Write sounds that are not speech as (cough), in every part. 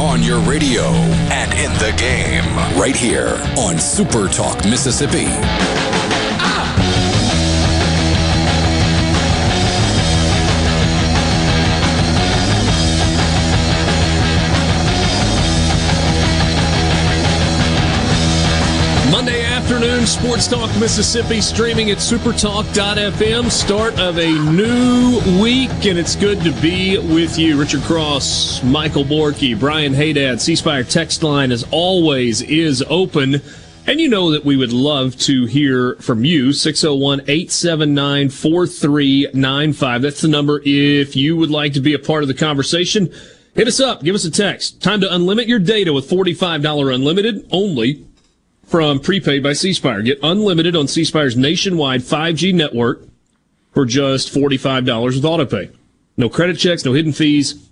On your radio and in the game, right here on Super Talk Mississippi. Sports Talk Mississippi, streaming at supertalk.fm. Start of a new week, and it's good to be with you. Richard Cross, Michael Borky, Brian Haydad, C Spire text line, as always, is open. And you know that we would love to hear from you. 601 879 4395. That's the number if you would like to be a part of the conversation. Hit us up. Give us a text. Time to unlimit your data with $45 unlimited only from prepaid by C Spire. Get unlimited on C Spire's nationwide 5G network for just $45 with autopay. No credit checks, no hidden fees.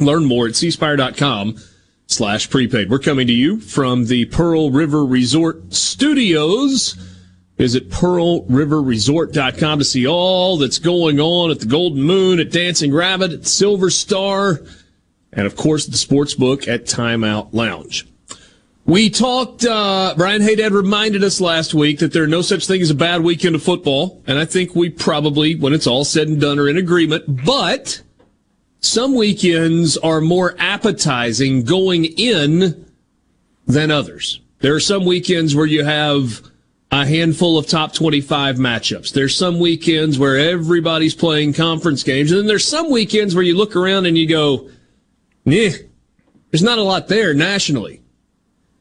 Learn more at cspire.com slash prepaid. We're coming to you from the Pearl River Resort Studios. Visit pearlriverresort.com to see all that's going on at the Golden Moon, at Dancing Rabbit, at Silver Star, and of course the sports book at Timeout Lounge. We talked, uh, Brian Haydad reminded us last week that there are no such thing as a bad weekend of football. And I think we probably, when it's all said and done, are in agreement. But some weekends are more appetizing going in than others. There are some weekends where you have a handful of top 25 matchups. There's some weekends where everybody's playing conference games. And then there's some weekends where you look around and you go, "Yeah, there's not a lot there nationally.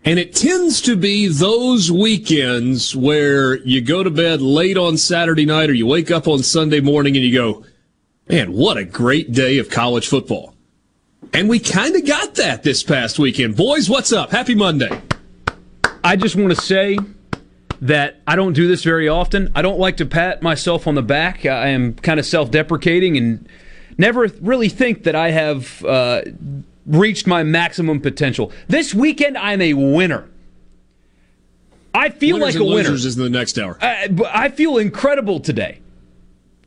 And it tends to be those weekends where you go to bed late on Saturday night or you wake up on Sunday morning and you go, man, what a great day of college football. And we kind of got that this past weekend. Boys, what's up? Happy Monday. I just want to say that I don't do this very often. I don't like to pat myself on the back. I am kind of self deprecating and never really think that I have uh, reached my maximum potential. This weekend, I'm a winner. I feel Winners like a winner. is in the next hour. Uh, I, I feel incredible today.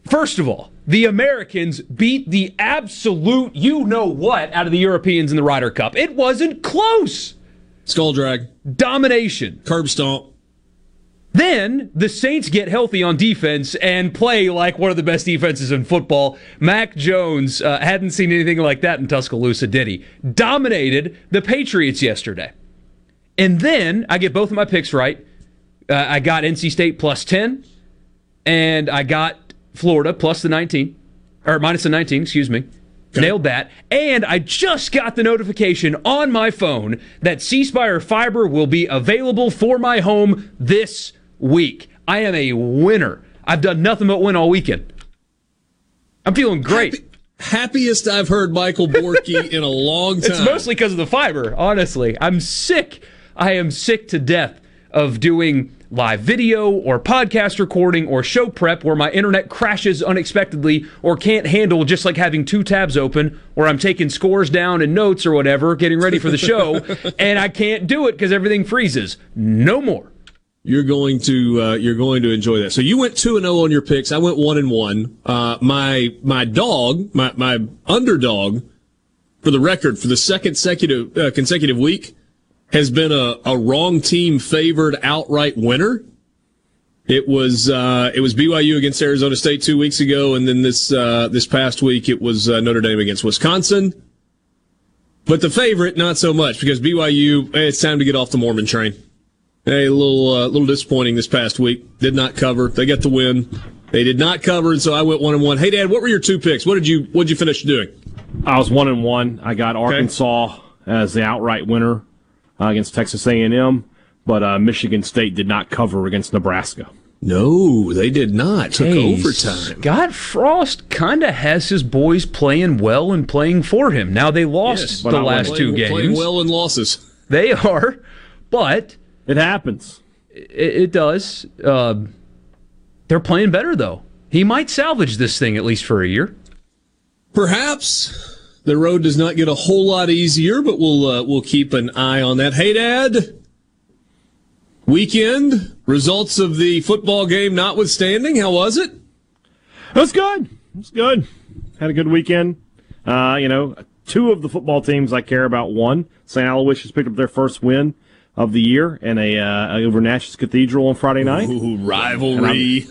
First of all, the Americans beat the absolute you know what out of the Europeans in the Ryder Cup. It wasn't close. Skull drag. Domination. Curb stomp. Then the Saints get healthy on defense and play like one of the best defenses in football. Mac Jones uh, hadn't seen anything like that in Tuscaloosa, did he? Dominated the Patriots yesterday. And then I get both of my picks right. Uh, I got NC State plus 10, and I got Florida plus the 19, or minus the 19, excuse me. Nailed that. And I just got the notification on my phone that C Spire Fiber will be available for my home this week. I am a winner. I've done nothing but win all weekend. I'm feeling great. Happy, happiest I've heard Michael Borky (laughs) in a long time. It's mostly because of the fiber, honestly. I'm sick. I am sick to death of doing live video or podcast recording or show prep where my internet crashes unexpectedly or can't handle just like having two tabs open or I'm taking scores down and notes or whatever, getting ready for the show, (laughs) and I can't do it because everything freezes. No more you're going to uh, you're going to enjoy that. So you went two and zero oh on your picks. I went one and one. Uh, my my dog, my my underdog, for the record, for the second consecutive uh, consecutive week, has been a, a wrong team favored outright winner. It was uh, it was BYU against Arizona State two weeks ago, and then this uh, this past week it was uh, Notre Dame against Wisconsin. But the favorite, not so much, because BYU. It's time to get off the Mormon train. Hey, a little uh, little disappointing this past week. Did not cover. They got the win. They did not cover, and so I went one and one. Hey, Dad, what were your two picks? What did you what did you finish doing? I was one and one. I got Arkansas okay. as the outright winner uh, against Texas A&M, but uh, Michigan State did not cover against Nebraska. No, they did not. Took hey, overtime. Scott Frost kind of has his boys playing well and playing for him. Now they lost yes, the last playing, two games. Playing well in losses. They are, but it happens. It, it does. Uh, they're playing better though. He might salvage this thing at least for a year. Perhaps. The road does not get a whole lot easier, but we'll uh, we'll keep an eye on that. Hey, Dad. Weekend results of the football game notwithstanding, how was it? It was good. It was good. Had a good weekend. Uh, you know, two of the football teams I care about won. St. Aloysius picked up their first win of the year in a uh, over Natchez Cathedral on Friday night. Ooh, rivalry.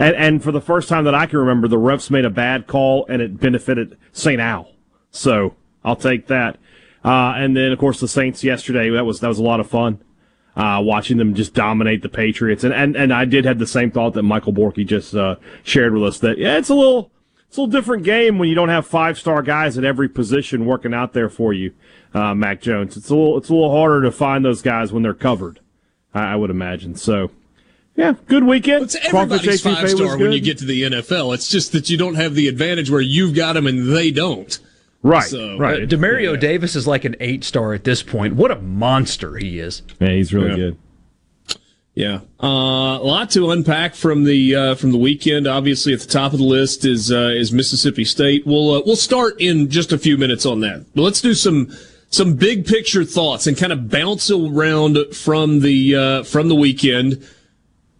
And, and, for the first time that I can remember, the refs made a bad call and it benefited St. Al. So I'll take that. Uh, and then, of course, the Saints yesterday. That was that was a lot of fun. Uh, watching them just dominate the Patriots, and, and and I did have the same thought that Michael Borky just uh, shared with us that yeah, it's a little it's a little different game when you don't have five star guys at every position working out there for you, uh, Mac Jones. It's a little it's a little harder to find those guys when they're covered. I, I would imagine so. Yeah, good weekend. It's everybody's five star when you get to the NFL. It's just that you don't have the advantage where you've got them and they don't. Right, so, right. Uh, Demario yeah. Davis is like an eight star at this point. What a monster he is! Yeah, he's really yeah. good. Yeah, uh, a lot to unpack from the uh, from the weekend. Obviously, at the top of the list is uh, is Mississippi State. We'll uh, we'll start in just a few minutes on that. But let's do some some big picture thoughts and kind of bounce around from the uh, from the weekend.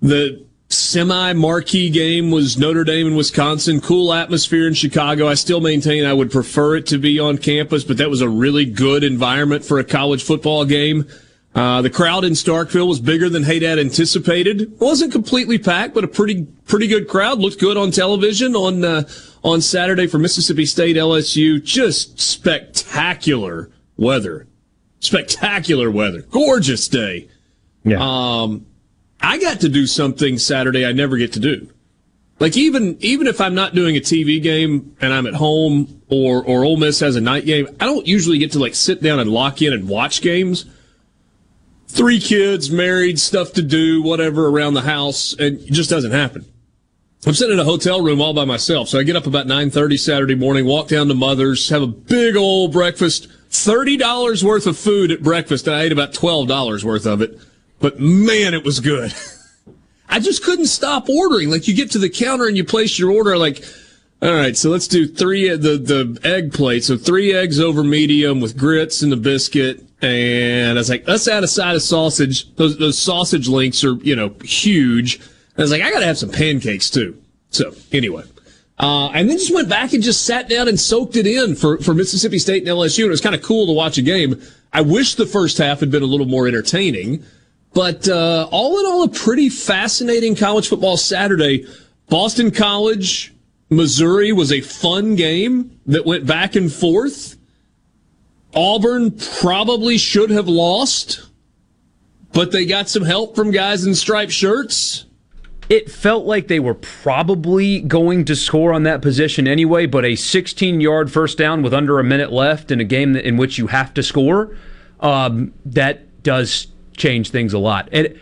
The semi marquee game was Notre Dame and Wisconsin. Cool atmosphere in Chicago. I still maintain I would prefer it to be on campus, but that was a really good environment for a college football game. Uh, the crowd in Starkville was bigger than Haydad anticipated. It wasn't completely packed, but a pretty pretty good crowd. Looked good on television on uh, on Saturday for Mississippi State LSU. Just spectacular weather, spectacular weather, gorgeous day. Yeah. Um, I got to do something Saturday I never get to do. Like even even if I'm not doing a TV game and I'm at home or or Ole Miss has a night game, I don't usually get to like sit down and lock in and watch games. Three kids, married, stuff to do, whatever around the house, and it just doesn't happen. I'm sitting in a hotel room all by myself, so I get up about 9:30 Saturday morning, walk down to Mother's, have a big old breakfast, thirty dollars worth of food at breakfast, and I ate about twelve dollars worth of it but man, it was good. (laughs) I just couldn't stop ordering. Like you get to the counter and you place your order, like, all right, so let's do three the the egg plate. So three eggs over medium with grits and a biscuit. And I was like, let's add a side of sausage. Those those sausage links are you know huge. I was like, I gotta have some pancakes too. So anyway. Uh, and then just went back and just sat down and soaked it in for, for Mississippi State and LSU. And it was kind of cool to watch a game. I wish the first half had been a little more entertaining. But uh, all in all, a pretty fascinating college football Saturday. Boston College, Missouri was a fun game that went back and forth. Auburn probably should have lost, but they got some help from guys in striped shirts. It felt like they were probably going to score on that position anyway, but a 16 yard first down with under a minute left in a game in which you have to score, um, that does change things a lot. And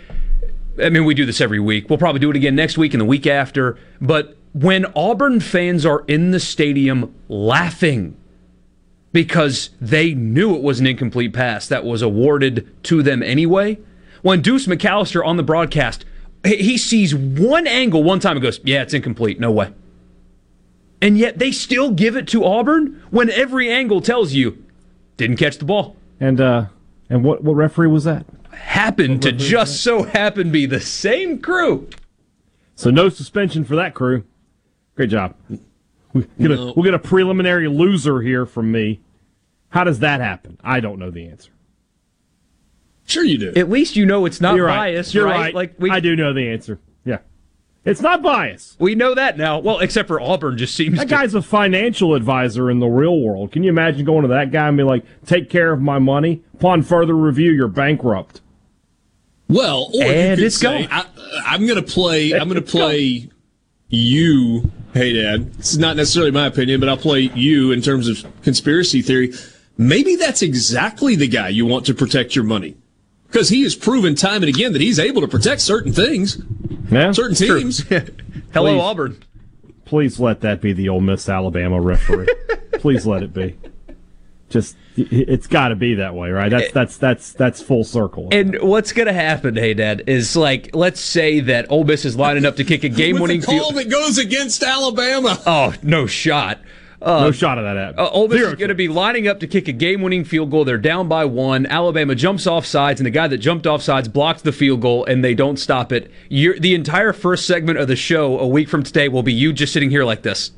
I mean, we do this every week. We'll probably do it again next week and the week after. But when Auburn fans are in the stadium laughing because they knew it was an incomplete pass that was awarded to them anyway, when Deuce McAllister on the broadcast, he sees one angle one time and goes, Yeah, it's incomplete. No way. And yet they still give it to Auburn when every angle tells you didn't catch the ball. And uh and what what referee was that? happened to just so happen be the same crew. So no suspension for that crew. Great job. We get a, we'll get a preliminary loser here from me. How does that happen? I don't know the answer. Sure, you do. At least you know it's not You're biased, You're right? right. Like we, I do know the answer. Yeah. It's not bias. We know that now. Well, except for Auburn, just seems That to- guy's a financial advisor in the real world. Can you imagine going to that guy and be like, "Take care of my money. Upon further review, you're bankrupt." Well, or And you could it's say, gone. I, I'm going to play. I'm going to play you. Hey, Dad. It's not necessarily my opinion, but I'll play you in terms of conspiracy theory. Maybe that's exactly the guy you want to protect your money, because he has proven time and again that he's able to protect certain things, Yeah, certain True. teams. (laughs) Hello, Please. Auburn. Please let that be the Ole Miss Alabama referee. (laughs) Please let it be. Just it's got to be that way, right? That's that's that's that's full circle. And what's going to happen, hey, Dad, is like, let's say that Ole Miss is lining up to kick a (laughs) With game-winning a call that goes against Alabama. Oh, no shot. No shot of that happening. Uh, Ole Miss Zero is going to be lining up to kick a game-winning field goal. They're down by one. Alabama jumps off sides, and the guy that jumped off sides blocks the field goal, and they don't stop it. You're, the entire first segment of the show a week from today will be you just sitting here like this.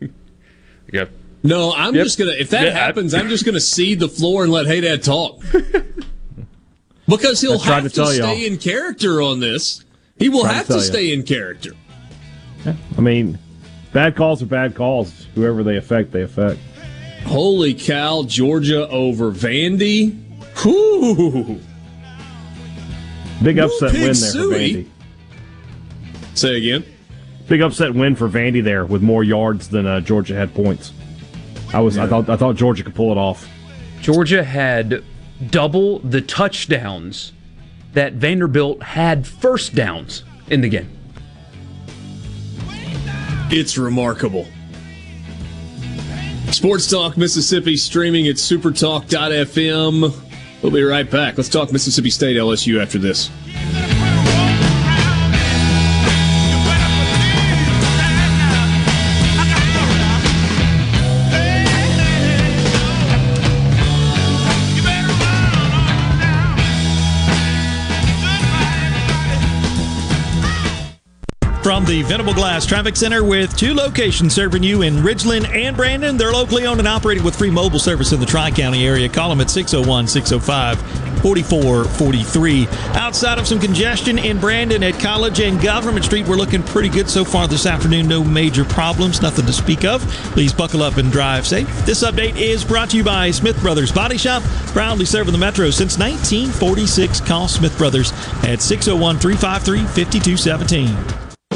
(laughs) yep. No, I'm Yep. just gonna. If that Yeah, happens, I'm just gonna cede the floor and let Hey Dad talk. (laughs) Because he'll have to to, tell stay y'all. in character on this. He will Tried to have to stay in character. I mean, bad calls are bad calls. Whoever they affect, they affect. Holy cow, Georgia over Vandy. Whew. Big upset win there for Vandy. Say again. Big upset win for Vandy there with more yards than uh, Georgia had points. I was I thought I thought Georgia could pull it off. Georgia had double the touchdowns that Vanderbilt had first downs in the game. It's remarkable. Sports Talk Mississippi streaming at supertalk.fm. We'll be right back. Let's talk Mississippi State LSU after this. The Venable Glass Traffic Center with two locations serving you in Ridgeland and Brandon. They're locally owned and operated with free mobile service in the Tri County area. Call them at 601 605 4443. Outside of some congestion in Brandon at College and Government Street, we're looking pretty good so far this afternoon. No major problems, nothing to speak of. Please buckle up and drive safe. This update is brought to you by Smith Brothers Body Shop, proudly serving the Metro since 1946. Call Smith Brothers at 601 353 5217.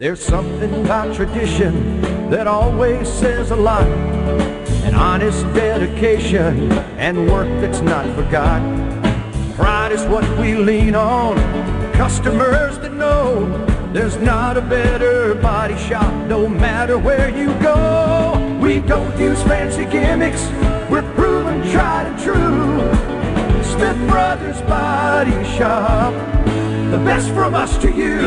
There's something about tradition that always says a lot. An honest dedication and work that's not forgot. Pride is what we lean on. Customers that know there's not a better body shop no matter where you go. We don't use fancy gimmicks. We're proven tried and true. Smith Brothers Body Shop. The best from us to you.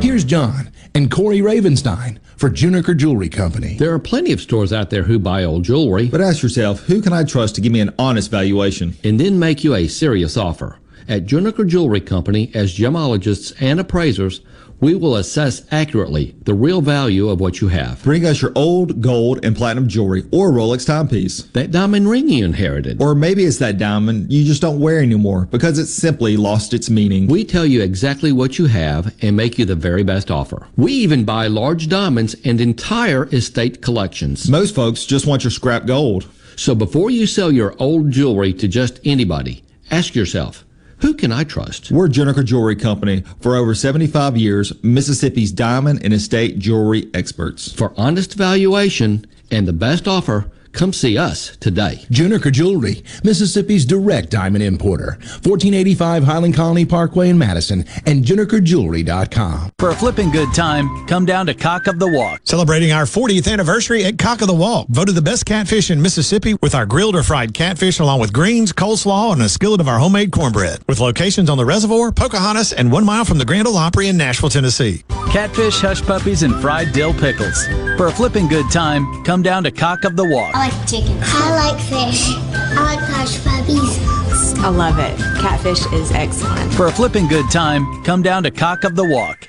Here's John and Corey Ravenstein for Juniker Jewelry Company. There are plenty of stores out there who buy old jewelry. But ask yourself, who can I trust to give me an honest valuation? And then make you a serious offer. At Juniker Jewelry Company, as gemologists and appraisers, we will assess accurately the real value of what you have. Bring us your old gold and platinum jewelry or Rolex timepiece. That diamond ring you inherited. Or maybe it's that diamond you just don't wear anymore because it's simply lost its meaning. We tell you exactly what you have and make you the very best offer. We even buy large diamonds and entire estate collections. Most folks just want your scrap gold. So before you sell your old jewelry to just anybody, ask yourself, who can I trust? We're Juniker Jewelry Company. For over 75 years, Mississippi's diamond and estate jewelry experts. For honest valuation and the best offer, Come see us today. Juniker Jewelry, Mississippi's direct diamond importer. 1485 Highland Colony Parkway in Madison and JunikerJewelry.com. For a flipping good time, come down to Cock of the Walk. Celebrating our 40th anniversary at Cock of the Walk. Voted the best catfish in Mississippi with our grilled or fried catfish along with greens, coleslaw, and a skillet of our homemade cornbread. With locations on the reservoir, Pocahontas, and one mile from the Grand Ole Opry in Nashville, Tennessee. Catfish, hush puppies, and fried dill pickles. For a flipping good time, come down to Cock of the Walk. I like chicken. I like fish. I like hush puppies. I love it. Catfish is excellent. For a flipping good time, come down to Cock of the Walk.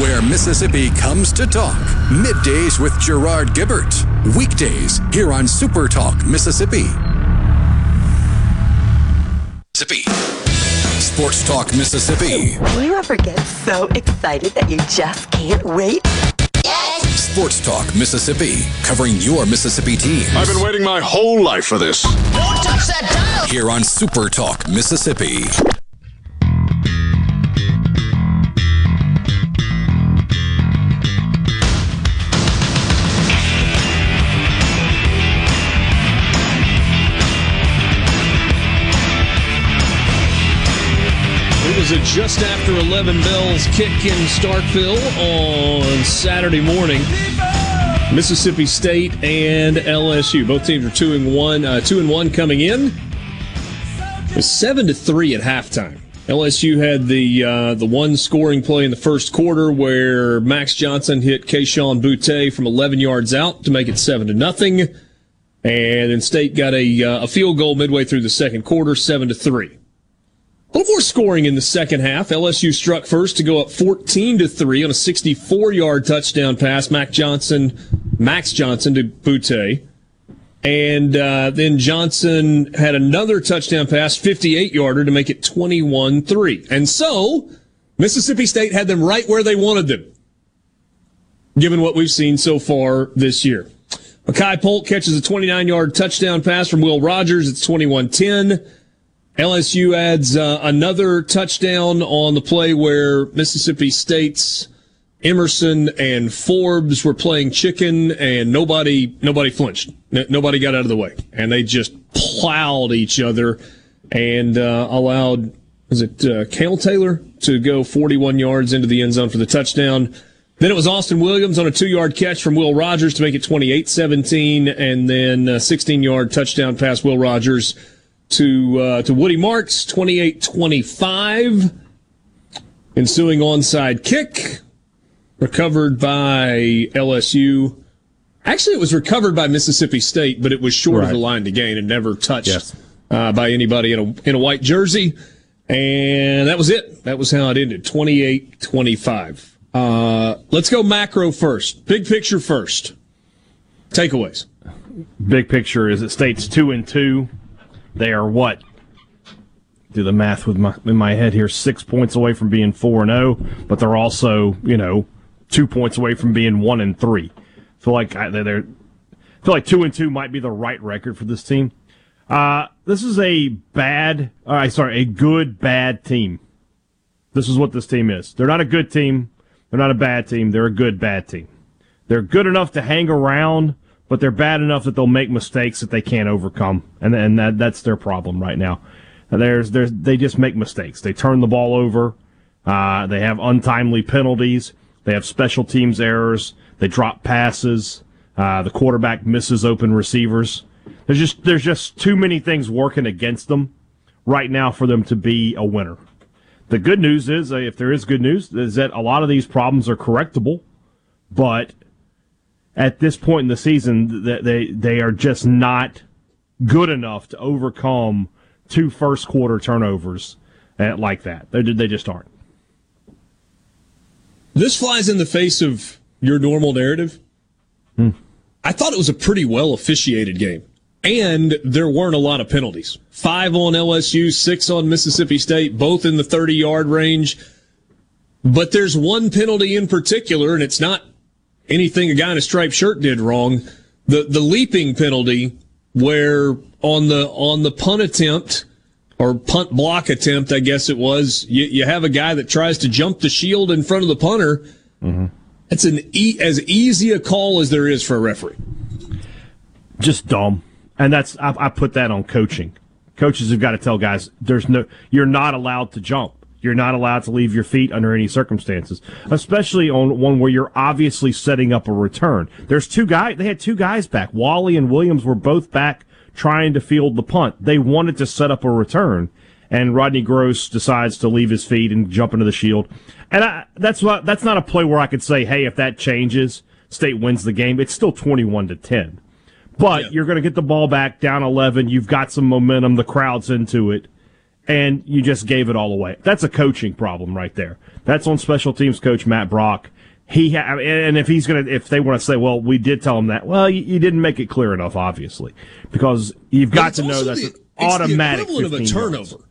Where Mississippi comes to talk. Middays with Gerard Gibert. Weekdays here on Super Talk, Mississippi. Mississippi. Sports Talk, Mississippi. Do you ever get so excited that you just can't wait? Sports Talk, Mississippi. Covering your Mississippi teams. I've been waiting my whole life for this. Don't touch that dial! Here on Super Talk, Mississippi. Was just after 11 bells kick in Starkville on Saturday morning. Mississippi State and LSU. Both teams are two and one. Uh, two and one coming in. Seven to three at halftime. LSU had the uh, the one scoring play in the first quarter where Max Johnson hit Kayshon Boutte from 11 yards out to make it seven to nothing, and then State got a uh, a field goal midway through the second quarter, seven to three. More scoring in the second half. LSU struck first to go up 14 to 3 on a 64 yard touchdown pass. Mac Johnson, Max Johnson to Boutte. And uh, then Johnson had another touchdown pass, 58 yarder to make it 21 3. And so Mississippi State had them right where they wanted them, given what we've seen so far this year. Makai Polk catches a 29 yard touchdown pass from Will Rogers. It's 21 10. LSU adds uh, another touchdown on the play where Mississippi State's Emerson and Forbes were playing chicken, and nobody nobody flinched. N- nobody got out of the way, and they just plowed each other and uh, allowed was it uh, Kole Taylor to go 41 yards into the end zone for the touchdown. Then it was Austin Williams on a two yard catch from Will Rogers to make it 28 17, and then a 16 yard touchdown pass Will Rogers to uh, to Woody Marks, 28-25. Ensuing onside kick, recovered by LSU. Actually, it was recovered by Mississippi State, but it was short Right. of the line to gain and never touched Yes. uh, by anybody in a in a white jersey. And that was it. That was how it ended. 28-25. Uh, let's go macro first. Big picture first. Takeaways. Big picture is that state's two and two. They are what? Do the math with my in my head here. Six points away from being four and zero, but they're also you know two points away from being one and three. feel like I, they're feel like two and two might be the right record for this team. Uh, this is a bad, uh, sorry, a good bad team. This is what this team is. They're not a good team. They're not a bad team. They're a good bad team. They're good enough to hang around, but they're bad enough that they'll make mistakes that they can't overcome, and and that that's their problem right now. There's there's they just make mistakes. They turn the ball over. Uh, they have untimely penalties. They have special teams errors. They drop passes. Uh, the quarterback misses open receivers. There's just there's just too many things working against them right now for them to be a winner. The good news is, uh, if there is good news, is that a lot of these problems are correctable, but at this point in the season, th- they they are just not good enough to overcome two first quarter turnovers like that. They they just aren't. This flies in the face of your normal narrative. Hmm. I thought it was a pretty well officiated game. And there weren't a lot of penalties. Five on LSU, six on Mississippi State, both in the 30 yard range. But there's one penalty in particular, and it's not anything a guy in a striped shirt did wrong. The, the leaping penalty where on the, on the punt attempt or punt block attempt, I guess it was, you, you have a guy that tries to jump the shield in front of the punter. Mm-hmm. It's an e- as easy a call as there is for a referee. just dumb. And that's I, I put that on coaching. Coaches have got to tell guys there's no you're not allowed to jump. You're not allowed to leave your feet under any circumstances, especially on one where you're obviously setting up a return. There's two guys. They had two guys back. Walley and Williams were both back trying to field the punt. They wanted to set up a return, and Rodney Gross decides to leave his feet and jump into the shield. And I, that's what that's not a play where I could say, hey, if that changes, State wins the game. It's still 21 to 10. But yeah. you're going to get the ball back down 11. You've got some momentum. The crowd's into it. And you just gave it all away. That's a coaching problem right there. That's on special teams coach Matt Brock. He ha- and if he's gonna, if they want to say, well, we did tell him that. Well, you, you didn't make it clear enough, obviously, because you've got to know that's the, an automatic the of a turnover. Yards.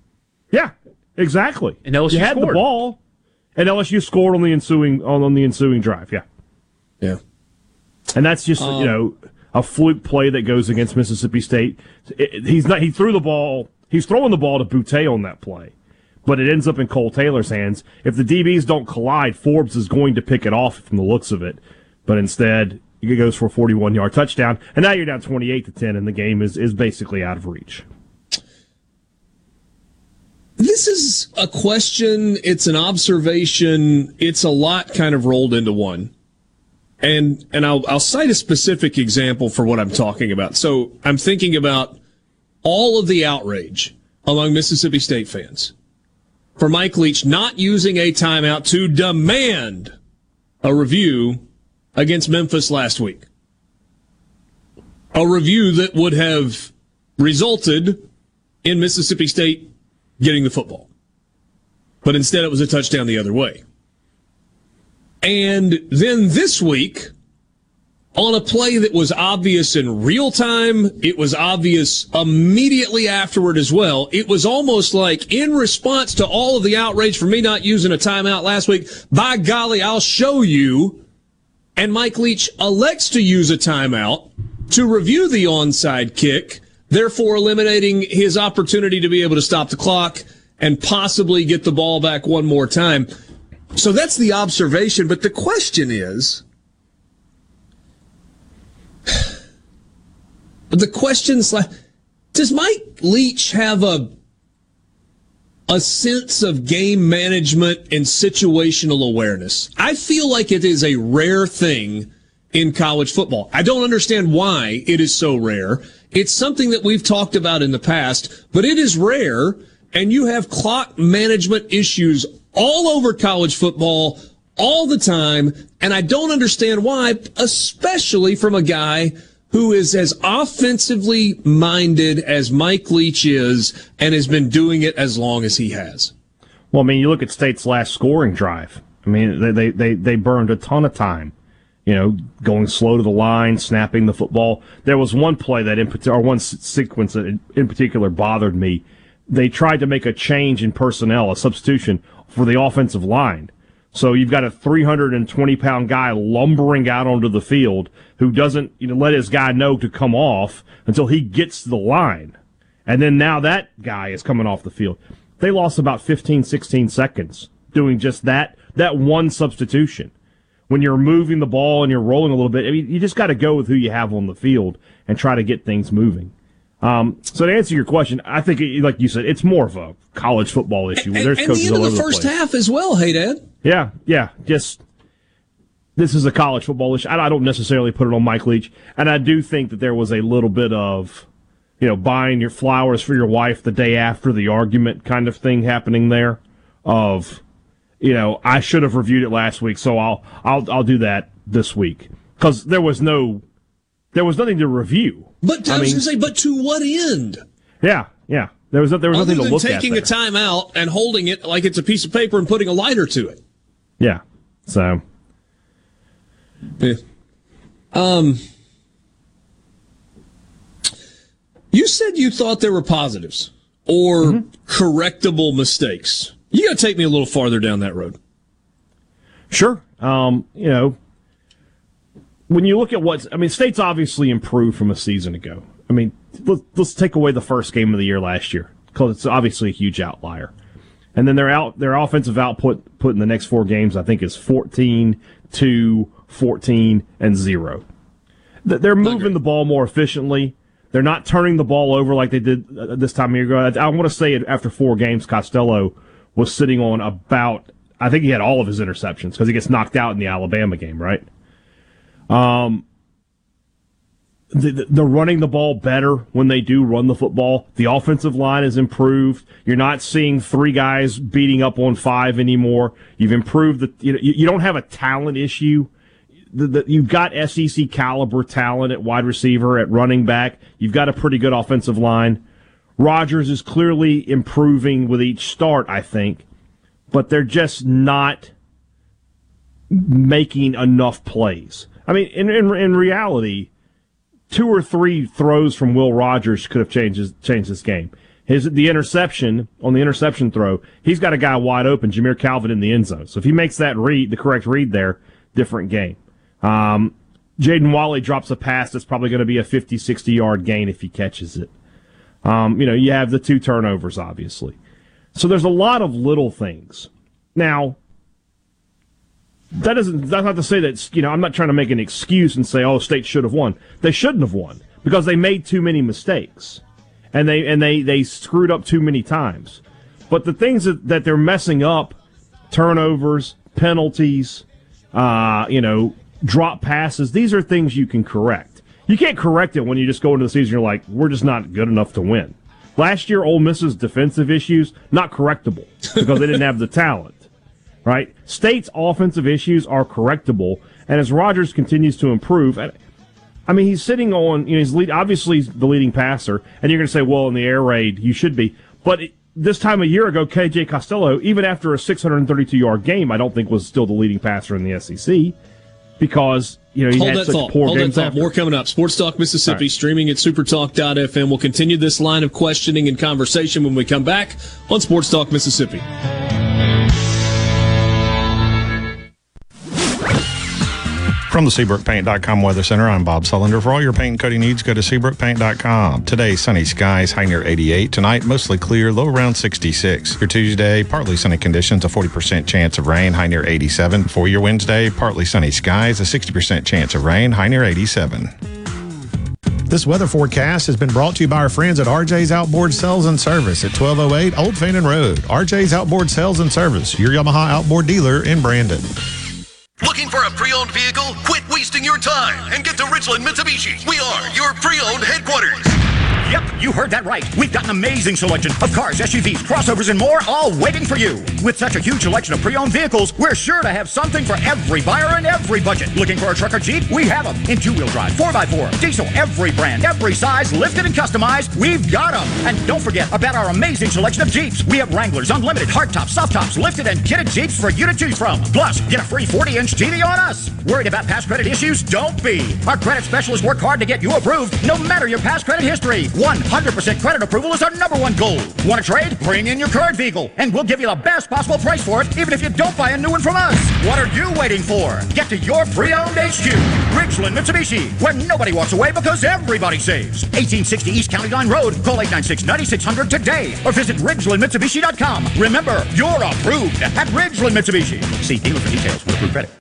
Yeah, exactly. And LSU you had scored. the ball, and LSU scored on the ensuing on, on the ensuing drive. Yeah, yeah. And that's just um, you know a fluke play that goes against Mississippi State. He's not. He threw the ball. He's throwing the ball to Boutte on that play, but it ends up in Kole Taylor's hands. If the DBs don't collide, Forbes is going to pick it off from the looks of it. But instead, it goes for a 41 yard touchdown, and now you're down 28 to 10, and the game is is basically out of reach. This is a question. It's an observation. It's a lot kind of rolled into one. And and I'll I'll cite a specific example for what I'm talking about. So I'm thinking about all of the outrage among Mississippi State fans for Mike Leach not using a timeout to demand a review against Memphis last week. A review that would have resulted in Mississippi State getting the football. But instead it was a touchdown the other way. And then this week, on a play that was obvious in real time, it was obvious immediately afterward as well. It was almost like in response to all of the outrage for me not using a timeout last week, by golly, I'll show you. And Mike Leach elects to use a timeout to review the onside kick, therefore eliminating his opportunity to be able to stop the clock and possibly get the ball back one more time. So that's the observation, but the question is the question's like does Mike Leach have a a sense of game management and situational awareness? I feel like it is a rare thing in college football. I don't understand why it is so rare. It's something that we've talked about in the past, but it is rare and you have clock management issues all over college football all the time. And I don't understand why, especially from a guy who is as offensively minded as Mike Leach is and has been doing it as long as he has. Well, I mean, you look at State's last scoring drive. I mean, they, they, they, they burned a ton of time, you know, going slow to the line, snapping the football. There was one play that in particular, or one sequence that in particular bothered me. They tried to make a change in personnel, a substitution for the offensive line. So you've got a 320 pound guy lumbering out onto the field who doesn't you know, let his guy know to come off until he gets to the line. And then now that guy is coming off the field. They lost about 15, 16 seconds doing just that, that one substitution. When you're moving the ball and you're rolling a little bit, I mean, you just got to go with who you have on the field and try to get things moving. Um, so to answer your question, I think, like you said, it's more of a college football issue. And, There's and coaches the end of the first the half as well. Hey, Dad. Yeah, yeah. Just this is a college football issue. I don't necessarily put it on Mike Leach, and I do think that there was a little bit of, you know, buying your flowers for your wife the day after the argument kind of thing happening there. Of, you know, I should have reviewed it last week, so I'll I'll I'll do that this week because there was no there was nothing to review. But I, I was going say, but to what end? Yeah, yeah. There was there was Other nothing to look at. Taking a time out and holding it like it's a piece of paper and putting a lighter to it. Yeah. So. Yeah. Um. You said you thought there were positives or mm-hmm. correctable mistakes. You got to take me a little farther down that road. Sure. Um, you know, when you look at what's, I mean, State's obviously improved from a season ago. I mean, let's, let's take away the first game of the year last year because it's obviously a huge outlier. And then their out their offensive output put in the next four games, I think, is 14, 2, 14, and 0. they're moving the ball more efficiently. They're not turning the ball over like they did uh, this time a year ago. I, I want to say it after four games, Costello was sitting on about. I think he had all of his interceptions because he gets knocked out in the Alabama game, right? Um, they're running the ball better when they do run the football. The offensive line has improved. You're not seeing three guys beating up on five anymore. You've improved the. You know, you don't have a talent issue. The, the, you've got SEC caliber talent at wide receiver, at running back. You've got a pretty good offensive line. Rogers is clearly improving with each start, I think, but they're just not making enough plays. I mean, in, in, in reality, two or three throws from Will Rogers could have changed changed this game. His the interception on the interception throw, he's got a guy wide open, Jamire Calvin in the end zone. So if he makes that read, the correct read there, different game. Um, Jaden Walley drops a pass that's probably going to be a 50, 60 yard gain if he catches it. Um, you know, you have the two turnovers, obviously. So there's a lot of little things. Now, that doesn't that's not to say that you know I'm not trying to make an excuse and say oh state should have won. They shouldn't have won because they made too many mistakes and they and they they screwed up too many times. But the things that, that they're messing up, turnovers, penalties, uh, you know, drop passes, these are things you can correct. You can't correct it when you just go into the season you're like, we're just not good enough to win. Last year, Ole Miss's defensive issues, not correctable because they didn't have the talent right? State's offensive issues are correctable, and as Rogers continues to improve, I mean, he's sitting on, you know, he's lead, obviously he's the leading passer, and you're going to say, well, in the air raid, you should be. But it, this time a year ago, KJ Costello, even after a 632 yard game, I don't think was still the leading passer in the SEC because you know he Hold had such thought. poor Hold games. that. More coming up. Sports Talk Mississippi, right. streaming at supertalk.fm. We'll continue this line of questioning and conversation when we come back on Sports Talk Mississippi. From the SeabrookPaint.com Weather Center, I'm Bob Sullender. For all your paint and coating needs, go to SeabrookPaint.com. Today, sunny skies, high near 88. Tonight, mostly clear, low around 66. Your Tuesday, partly sunny conditions, a 40% chance of rain, high near 87. For your Wednesday, partly sunny skies, a 60% chance of rain, high near 87. This weather forecast has been brought to you by our friends at RJ's Outboard Sales and Service at 1208 Old Fannin Road. RJ's Outboard Sales and Service, your Yamaha outboard dealer in Brandon. Looking for a pre-owned vehicle? Quit wasting your time and get to Ridgeland Mitsubishi. We are your pre-owned headquarters. Yep, you heard that right. We've got an amazing selection of cars, SUVs, crossovers, and more, all waiting for you. With such a huge selection of pre-owned vehicles, we're sure to have something for every buyer and every budget. Looking for a truck or Jeep? We have them. In two-wheel drive, 4x4, diesel, every brand, every size, lifted and customized, we've got them. And don't forget about our amazing selection of Jeeps. We have Wranglers, unlimited, hardtops, soft tops, lifted and kitted Jeeps for you to choose from. Plus, get a free 40-inch TV on us. Worried about past credit issues? Don't be. Our credit specialists work hard to get you approved, no matter your past credit history. 100% credit approval is our number one goal. Want to trade? Bring in your current vehicle, and we'll give you the best possible price for it, even if you don't buy a new one from us. What are you waiting for? Get to your pre-owned HQ, Ridgeland Mitsubishi, where nobody walks away because everybody saves. 1860 East County Line Road. Call 896-9600 today, or visit RidgelandMitsubishi.com. Remember, you're approved at Ridgeland Mitsubishi. See dealer for details with approved credit.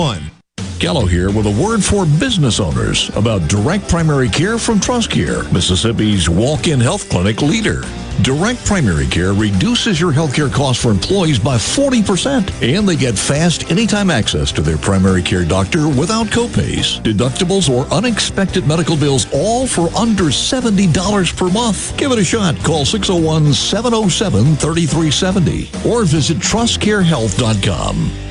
Gallo here with a word for business owners about direct primary care from TrustCare, Mississippi's walk-in health clinic leader. Direct primary care reduces your healthcare costs for employees by 40%, and they get fast anytime access to their primary care doctor without copays, deductibles, or unexpected medical bills, all for under $70 per month. Give it a shot. Call 601-707-3370 or visit trustcarehealth.com.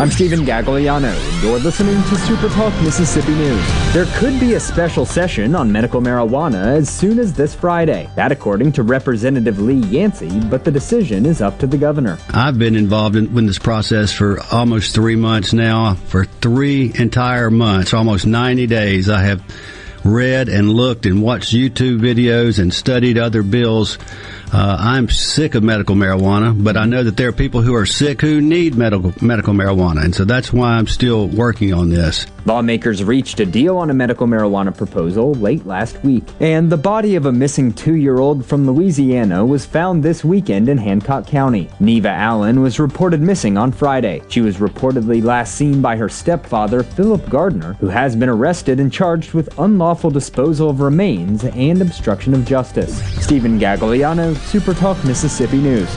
I'm Stephen Gagliano, and you're listening to Super Talk Mississippi News. There could be a special session on medical marijuana as soon as this Friday. That, according to Representative Lee Yancey, but the decision is up to the governor. I've been involved in, in this process for almost three months now. For three entire months, almost 90 days, I have read and looked and watched YouTube videos and studied other bills. Uh, I'm sick of medical marijuana, but I know that there are people who are sick who need medical medical marijuana, and so that's why I'm still working on this. Lawmakers reached a deal on a medical marijuana proposal late last week, and the body of a missing two year old from Louisiana was found this weekend in Hancock County. Neva Allen was reported missing on Friday. She was reportedly last seen by her stepfather, Philip Gardner, who has been arrested and charged with unlawful disposal of remains and obstruction of justice. Stephen Gagliano, SuperTalk Mississippi News.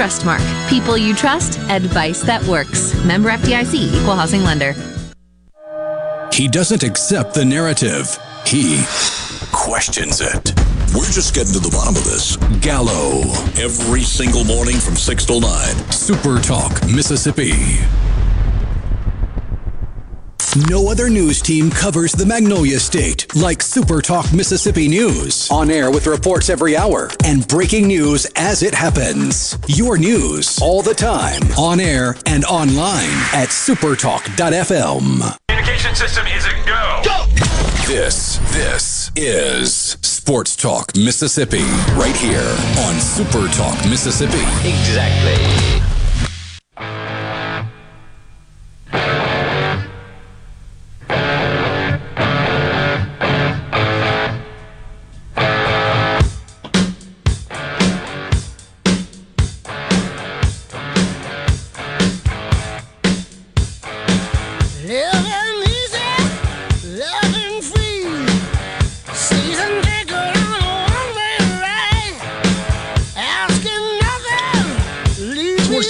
Trustmark. People you trust, advice that works. Member FDIC, Equal Housing Lender. He doesn't accept the narrative, he questions it. We're just getting to the bottom of this. Gallo. Every single morning from 6 till 9. Super Talk, Mississippi. No other news team covers the Magnolia State like Super Talk Mississippi News. On air with reports every hour and breaking news as it happens. Your news all the time. On air and online at supertalk.fm. Communication system is a go. Go! This, this is Sports Talk Mississippi. Right here on Super Talk Mississippi. Exactly.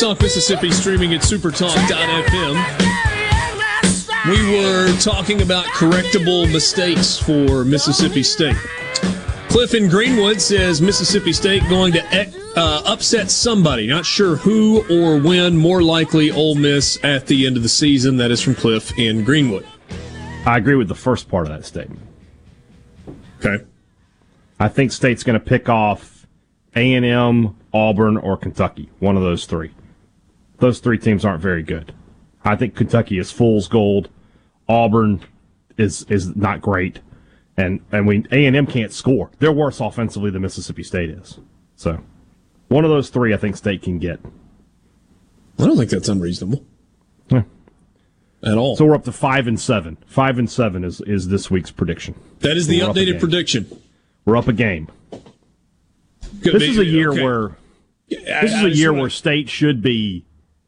Talk Mississippi streaming at supertalk.fm. We were talking about correctable mistakes for Mississippi State. Cliff in Greenwood says Mississippi State going to uh, upset somebody. Not sure who or when. More likely Ole Miss at the end of the season. That is from Cliff in Greenwood. I agree with the first part of that statement. Okay. I think State's going to pick off A&M, Auburn, or Kentucky. One of those three. Those three teams aren't very good. I think Kentucky is fool's gold. Auburn is is not great, and and we A and M can't score. They're worse offensively than Mississippi State is. So, one of those three, I think State can get. I don't think that's unreasonable. Yeah. At all. So we're up to five and seven. Five and seven is is this week's prediction. That is the updated prediction. We're up a game. This is a year okay. where this is a year where State should be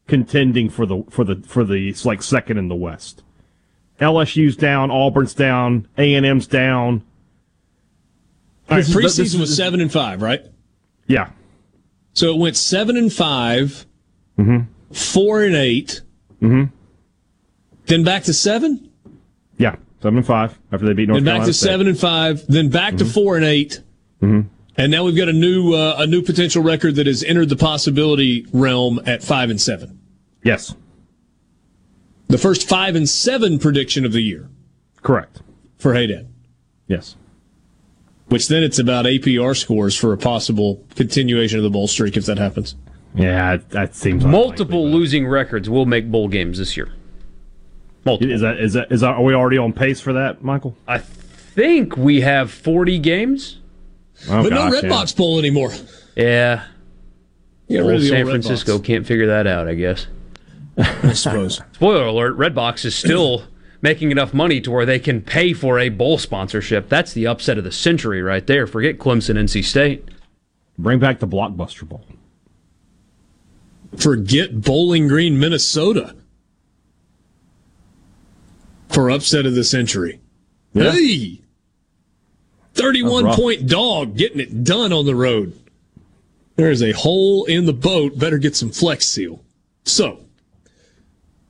contending for the for the for the it's like second in the West. LSU's down, Auburn's down, A and M's down. All right, This preseason this is- was seven and five, right? Yeah. So it went seven and 5 Mhm. four and 8 Mhm. then back to seven, Yeah, seven and five after they beat North then back Carolina to State. seven and five, then back to four and 8 Mhm. and now we've got a new uh, a new potential record that has entered the possibility realm at five and seven. Yes, The first five and seven prediction of the year correct. for Haydad. Yes. Which then it's about APR scores for a possible continuation of the bowl streak if that happens. Yeah, that seems Multiple losing records will make bowl games this year. Multiple. Is that is that is that, are we already on pace for that, Michael? I think we have 40 games. Oh, but gosh, no Red yeah. Box Bowl anymore. Yeah. Yeah, rid Old of the San old Red Francisco can't figure that out, I guess. I suppose. (laughs) Spoiler alert, Redbox is still (clears throat) making enough money to where they can pay for a bowl sponsorship. That's the upset of the century right there. Forget Clemson, NC State. Bring back the Blockbuster Bowl. Forget Bowling Green, Minnesota for upset of the century. Yeah. Hey! 31 point dog getting it done on the road. There's a hole in the boat. Better get some Flex Seal. So,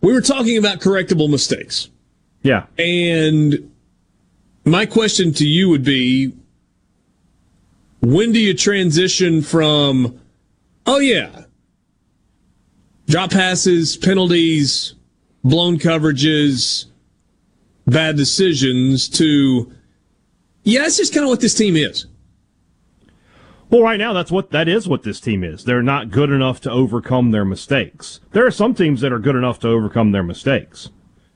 we were talking about correctable mistakes. Yeah. And my question to you would be when do you transition from, oh, yeah, drop passes, penalties, blown coverages, bad decisions to, yeah, that's just kind of what this team is. Well, right now, that's what that is what this team is. They're not good enough to overcome their mistakes. There are some teams that are good enough to overcome their mistakes.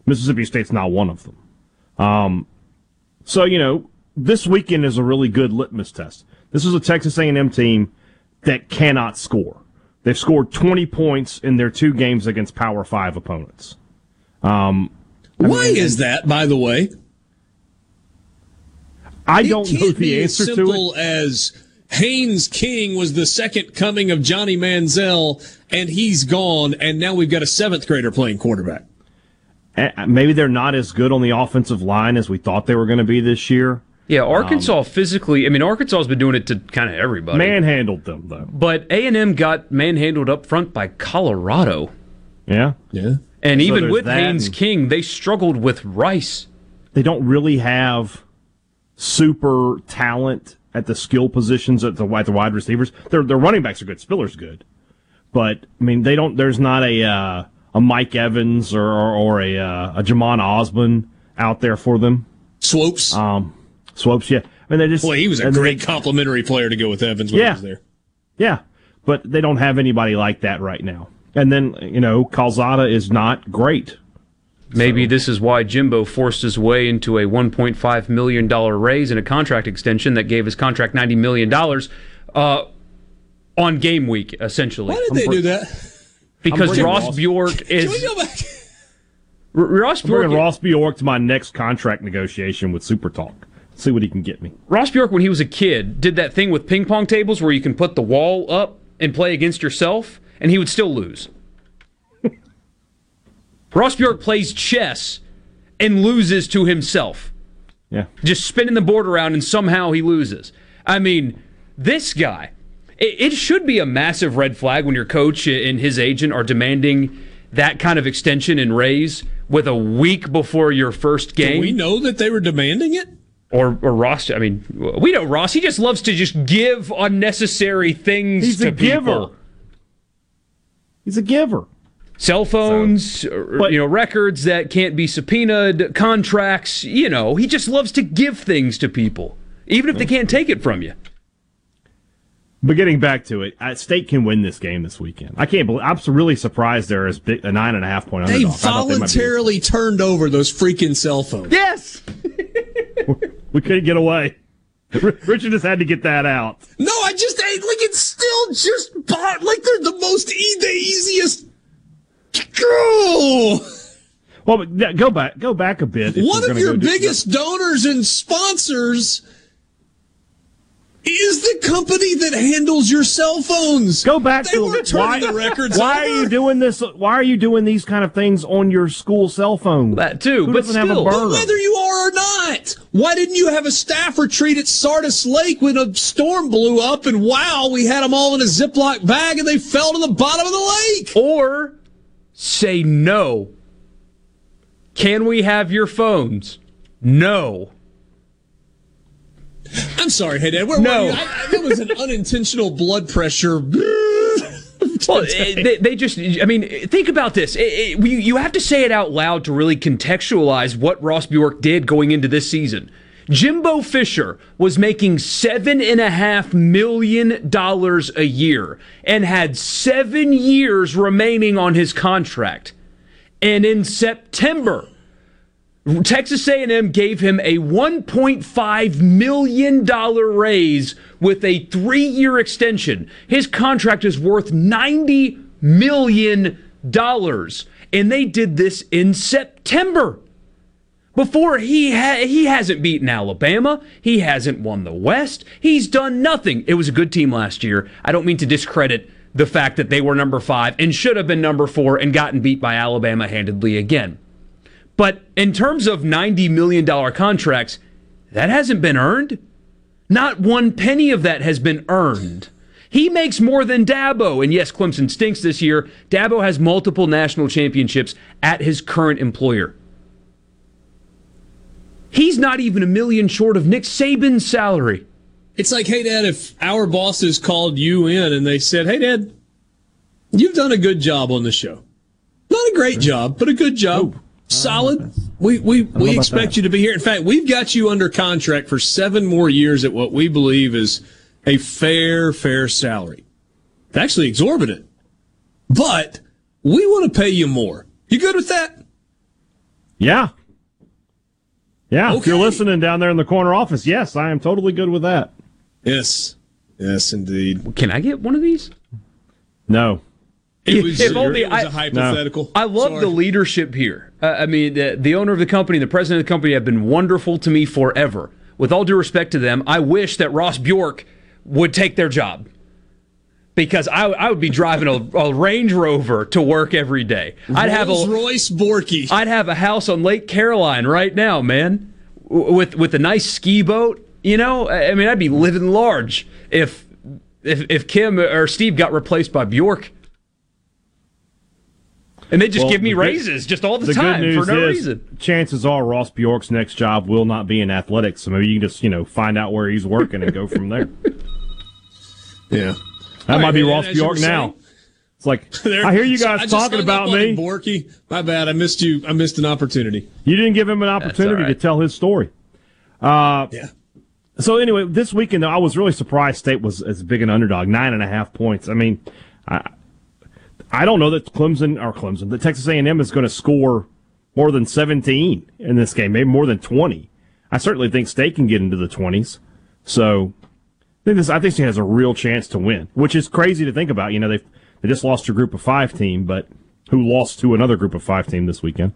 Mississippi State's not one of them. Um, so you know, this weekend is a really good litmus test. This is a Texas A&M team that cannot score. They've scored 20 points in their two games against Power Five opponents. Um, Why mean, is that, by the way? I don't know the answer to simple it. as Haynes King was the second coming of Johnny Manziel, and he's gone, and now we've got a seventh grader playing quarterback. Eh, Maybe they're not as good on the offensive line as we thought they were going to be this year. Yeah, Arkansas physically. I mean, Arkansas has been doing it to kind of everybody. Manhandled them though. But A and M got manhandled up front by Colorado, Yeah. Yeah. and So even with Haynes and- King, they struggled with Rice. They don't really have super talent at the skill positions at the, at the wide receivers. Their their running backs are good. Spiller's good, but I mean they don't. There's not a uh, a Mike Evans or or, or a uh, a Jamon Osborne out there for them. Swopes. Um, Swopes, yeah. I mean they just. Boy, he was a great they- complimentary player to go with Evans when Yeah. he was there. Yeah, but they don't have anybody like that right now. And then you know Calzada is not great. Maybe this is why Jimbo forced his way into a $1.5 million raise and a contract extension that gave his contract $90 million uh, on game week, essentially. Why did they do that? Because bringing Ross, Ross- Bjork Can we is. go back? R- Ross I'm Bjork, Ross Bjork to my next contract negotiation with Super Talk. See what he can get me. Ross Bjork, when he was a kid, did that thing with ping pong tables where you can put the wall up and play against yourself, and he would still lose. Ross Bjork plays chess and loses to himself. Yeah. just spinning the board around and somehow he loses. I mean, this guy, it, it should be a massive red flag when your coach and his agent are demanding that kind of extension and raise with a week before your first game. Do game. we know that they were demanding it? or, or Ross, I mean, we know Ross. He just loves to just give unnecessary things He's to a giver. He's a giver. Cell phones, or, But- you know, records that can't be subpoenaed, contracts. You know, he just loves to give things to people, even if they can't take it from you. But getting back to it, uh, State can win this game this weekend. I can't believe. I'm really surprised they're as big a nine and a half point They underdog. I thought they voluntarily turned over those freaking cell phones. Yes. (laughs) we couldn't get away. Richard just had to get that out. No, I just ain't like it's still just bought like they're the most e- the easiest. Go. Well, but go back, go back a bit. if One of your go do- biggest donors and sponsors is the company that handles your cell phones. Go back They to weren't why, the records why are you doing this? Why are you doing these kind of things on your school cell phone? That too, Who but doesn't have a still. But whether you are or not, why didn't you have a staff retreat at Sardis Lake when a storm blew up and wow, we had them all in a Ziploc bag and they fell to the bottom of the lake? or say no Can we have your phones? No. I'm sorry, hey Dad. Where No. were you? I, that was an unintentional blood pressure. (laughs) Well, eh, they, they just, I mean, think about this. It- it- you you have to say it out loud to really contextualize what Ross Bjork did going into this season. Jimbo Fisher was making seven and a half million dollars a year and had seven years remaining on his contract. And in September, Texas A&M gave him a 1.5 million dollar raise with a 3-year extension. His contract is worth 90 million dollars and they did this in September. Before he ha- he hasn't beaten Alabama, he hasn't won the West. He's done nothing. It was a good team last year. I don't mean to discredit the fact that they were number 5 and should have been number 4 and gotten beat by Alabama handedly again. But in terms of $90 million contracts, that hasn't been earned. Not one penny of that has been earned. He makes more than Dabo. And yes, Clemson stinks this year. Dabo has multiple national championships at his current employer. He's not even a million short of Nick Saban's salary. It's like, hey, Dad, if our bosses called you in and they said, hey, Dad, you've done a good job on the show. Not a great job, but a good job. Solid. We we, we expect that. you to be here. In fact, we've got you under contract for seven more years at what we believe is a fair, fair salary. It's actually exorbitant. But we want to pay you more. You good with that? Yeah. Yeah. If you're listening down there in the corner office, yes, I am totally good with that. Yes. Yes, indeed. Can I get one of these? No. It was, If it only was I- a hypothetical. I love Sorry. the leadership here. Uh, I mean, the, the owner of the company, the president of the company have been wonderful to me forever. With all due respect to them, I wish that Ross Bjork would take their job. Because I, I would be driving a, a Range Rover to work every day. I'd have Rolls a Royce Borky. I'd have a house on Lake Caroline right now, man, with with a nice ski boat. You know, I I mean, I'd be living large if if if Kim or Steve got replaced by Bjork. And they just Well, give me the good- raises just all the, The time good news for no is, reason. chances are Ross Bjork's next job will not be in athletics. So maybe you can just, you know, find out where he's working and go from there. (laughs) Yeah. That All might right, be Ross as you Bjork now. saying- It's like (laughs) There- I hear you guys I talking about up on me. you, Borky. My bad. I missed you. I missed an opportunity. You didn't give him an opportunity all to tell his story. Uh, Yeah. So anyway, this weekend though, I was really surprised State was as big an underdog, nine and a half points. I mean, I I don't know that Clemson or Clemson, the Texas A&M is going to score more than seventeen in this game, maybe more than twenty. I certainly think State can get into the twenties. So I think this, I think State has a real chance to win, which is crazy to think about. You know, they they just lost to a group of five team, but who lost to another group of five team this weekend.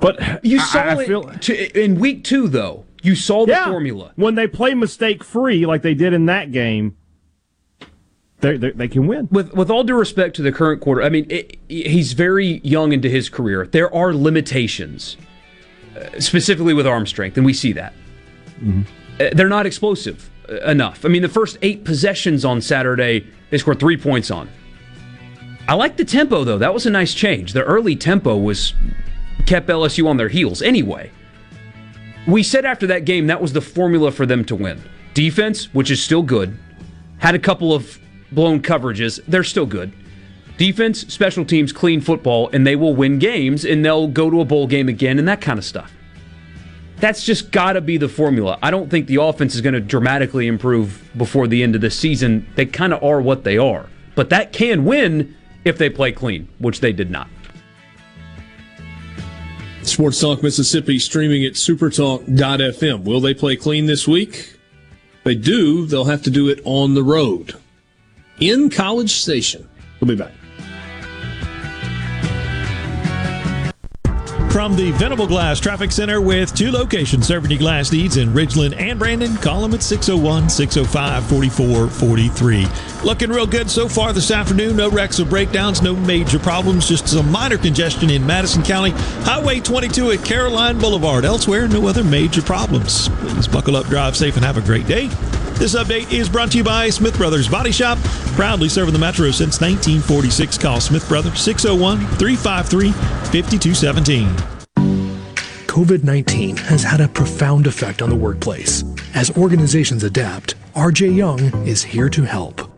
But You I- saw I it feel- to, in week two, though. You saw the yeah. formula. When they play mistake free like they did in that game, they they they can win. With with all due respect to the current quarter, I mean it, he's very young into his career. There are limitations, uh, specifically with arm strength, and we see that. Uh, they're not explosive enough. I mean, the first eight possessions on Saturday, they scored three points on. I like the tempo though. That was a nice change. The early tempo was kept LSU on their heels. Anyway, we said after that game that was the formula for them to win. Defense, which is still good, had a couple of blown coverages. They're still good. Defense, special teams, clean football, and they will win games and they'll go to a bowl game again and that kind of stuff. That's just got to be the formula. I don't think the offense is going to dramatically improve before the end of the season. They kind of are what they are. But that can win if they play clean, which they did not. Sports Talk Mississippi streaming at supertalk.fm. Will they play clean this week? If they do, they'll have to do it on the road in College Station. We'll be back. From the Venable Glass Traffic Center with two locations serving your glass needs in Ridgeland and Brandon, call them at 601 605 4443. Looking real good so far this afternoon. No wrecks or breakdowns, no major problems, just some minor congestion in Madison County. Highway 22 at Caroline Boulevard. Elsewhere, no other major problems. Please buckle up, drive safe, and have a great day. This update is brought to you by Smith Brothers Body Shop, proudly serving the Metro since 1946. Call Smith Brothers 601 353 5217. COVID 19 has had a profound effect on the workplace. As organizations adapt, RJ Young is here to help.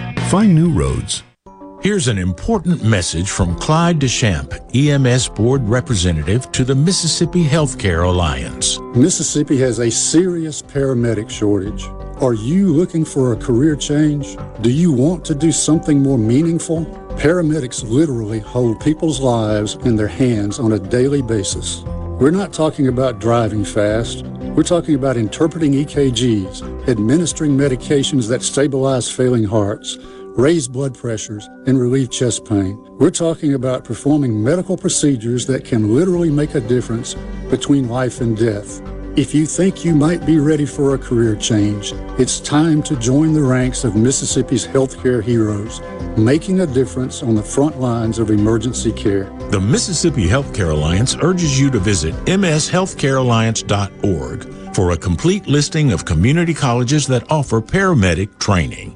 Find new roads. Here's an important message from Clyde Deschamps, EMS Board Representative to the Mississippi Healthcare Alliance. Mississippi has a serious paramedic shortage. Are you looking for a career change? Do you want to do something more meaningful? Paramedics literally hold people's lives in their hands on a daily basis. We're not talking about driving fast. We're talking about interpreting EKGs, administering medications that stabilize failing hearts, raise blood pressures, and relieve chest pain. We're talking about performing medical procedures that can literally make a difference between life and death. If you think you might be ready for a career change, it's time to join the ranks of Mississippi's healthcare heroes, making a difference on the front lines of emergency care. The Mississippi Healthcare Alliance urges you to visit mshealthcarealliance.org for a complete listing of community colleges that offer paramedic training.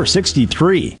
9463.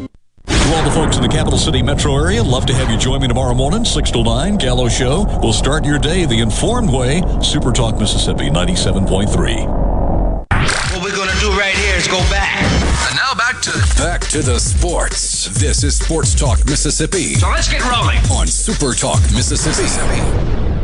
To all the folks in the capital city metro area, love to have you join me tomorrow morning, 6 to 9, Gallo Show. We'll start your day the informed way. Super Talk Mississippi 97.3. What we're going to do right here is go back. And now back to back to the sports. This is Sports Talk Mississippi. So let's get rolling on Super Talk Mississippi.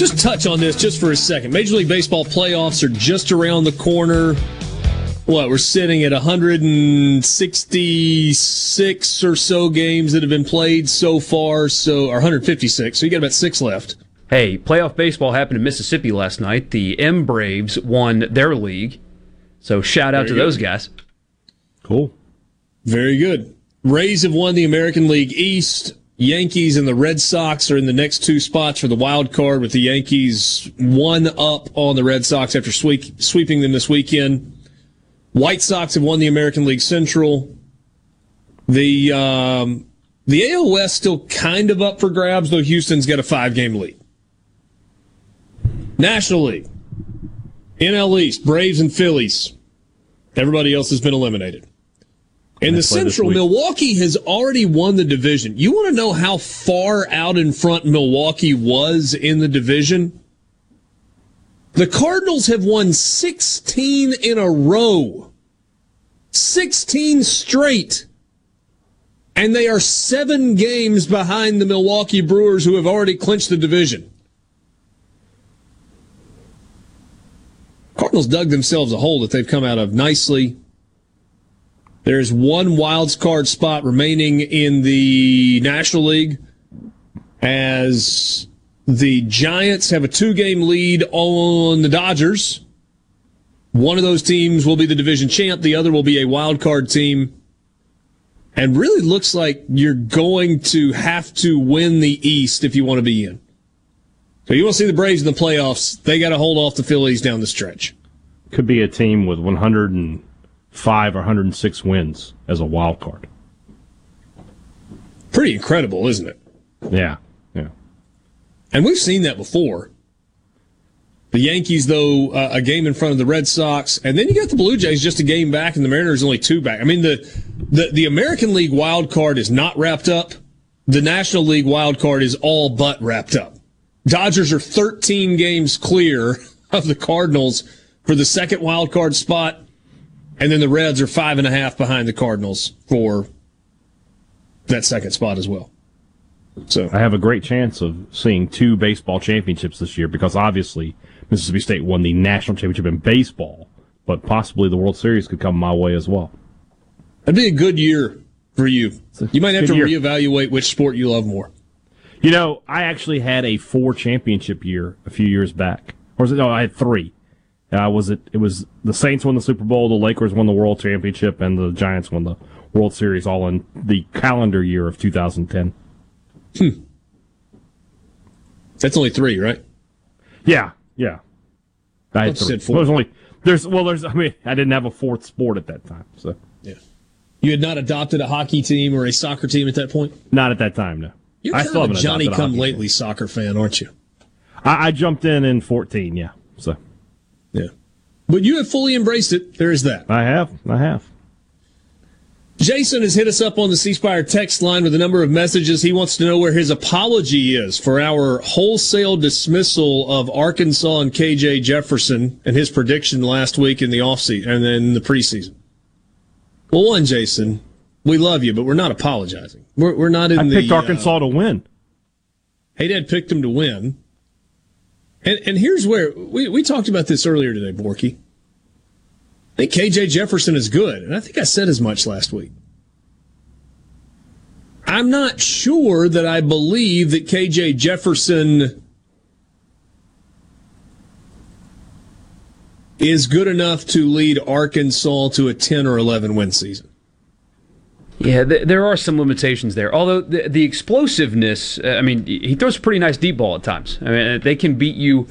Just touch on this just for a second. Major League Baseball playoffs are just around the corner. What, we're sitting at 166 or so games that have been played so far, so or 156. So you got about 6 left. Hey, playoff baseball happened in Mississippi last night. The M Braves won their league. So shout out Very to good. those guys. Cool. Very good. Rays have won the American League East. Yankees and the Red Sox are in the next two spots for the wild card, with the Yankees one up on the Red Sox after sweep, sweeping them this weekend. White Sox have won the American League Central. The um, the AL West still kind of up for grabs, though Houston's got a five game lead. National League, NL East, Braves and Phillies. Everybody else has been eliminated. In the They play this Central. Milwaukee has already won the division. You want to know how far out in front Milwaukee was in the division? The Cardinals have won 16 in a row. 16 straight. And they are seven games behind the Milwaukee Brewers, who have already clinched the division. Cardinals dug themselves a hole that they've come out of nicely. There's one wild card spot remaining in the National League as the Giants have a two game lead on the Dodgers. One of those teams will be the division champ, the other will be a wild card team. And really looks like you're going to have to win the East if you want to be in. So you want to see the Braves in the playoffs, they got to hold off the Phillies down the stretch. Could be a team with 105 or 106 wins as a wild card. Pretty incredible, isn't it? Yeah, yeah. And we've seen that before. The Yankees, though, uh, a game in front of the Red Sox, and then you got the Blue Jays just a game back, and the Mariners only two back. I mean, the the, the American League wild card is not wrapped up. The National League wild card is all but wrapped up. Dodgers are 13 games clear of the Cardinals for the second wild card spot, and then the Reds are five and a half behind the Cardinals for that second spot as well. So I have a great chance of seeing two baseball championships this year because obviously Mississippi State won the national championship in baseball, but possibly the World Series could come my way as well. That'd be a good year for you. You might have to year. reevaluate which sport you love more. You know, I actually had a four championship year a few years back. Or was it? No, I had three. Uh, was it? It was the Saints won the Super Bowl, the Lakers won the World Championship, and the Giants won the World Series, all in the calendar year of 2010. That's only three, right? Yeah, yeah. I had three. said four. There's only there's well there's I mean I didn't have a fourth sport at that time, so Yeah. You had not adopted a hockey team or a soccer team at that point? not at that time. No, You're I kind of a Johnny come lately soccer fan, aren't you? I, I jumped in in 14. Yeah, so. But you have fully embraced it. There is that. I have, I have. Jason has hit us up on the C Spire text line with a number of messages. He wants to know where his apology is for our wholesale dismissal of Arkansas and KJ Jefferson and his prediction last week in the offseason and then the preseason. Well, one, Jason, we love you, but we're not apologizing. We're, we're not in I the. picked Arkansas uh, to win. Hey, Dad picked him to win. And and here's where we, we talked about this earlier today, Borky. Think KJ Jefferson is good, and I think I said as much last week. I'm not sure that I believe that KJ Jefferson is good enough to lead Arkansas to a 10 or 11 win season. Yeah, th- there are some limitations there. Although the, the explosiveness, uh, I mean, he throws a pretty nice deep ball at times. I mean, uh, they can beat you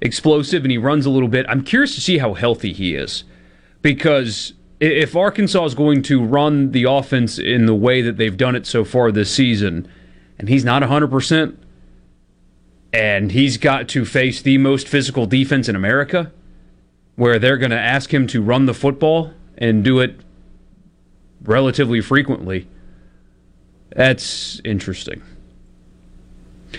explosive, and he runs a little bit. I'm curious to see how healthy he is, because if Arkansas is going to run the offense in the way that they've done it so far this season, and he's not 100 percent, and he's got to face the most physical defense in America, where they're going to ask him to run the football and do it relatively frequently. That's interesting.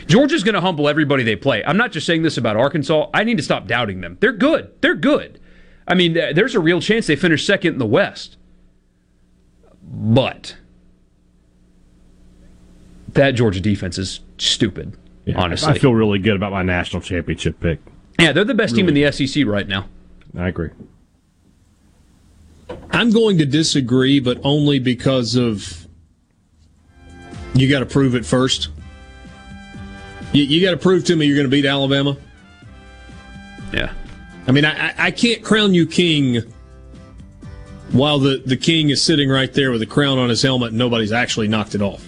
Georgia's going to humble everybody they play. I'm not just saying this about Arkansas. I need to stop doubting them. They're good. They're good. I mean, there's a real chance they finish second in the West. But that Georgia defense is stupid, honestly. I feel really good about my national championship pick. yeah, they're the best team in the SEC right now. I agree. I'm going to disagree, but only because of you got to prove it first. You, you got to prove to me you're going to beat Alabama. Yeah. I mean, I, I- can't crown you king while the, the king is sitting right there with a crown on his helmet and nobody's actually knocked it off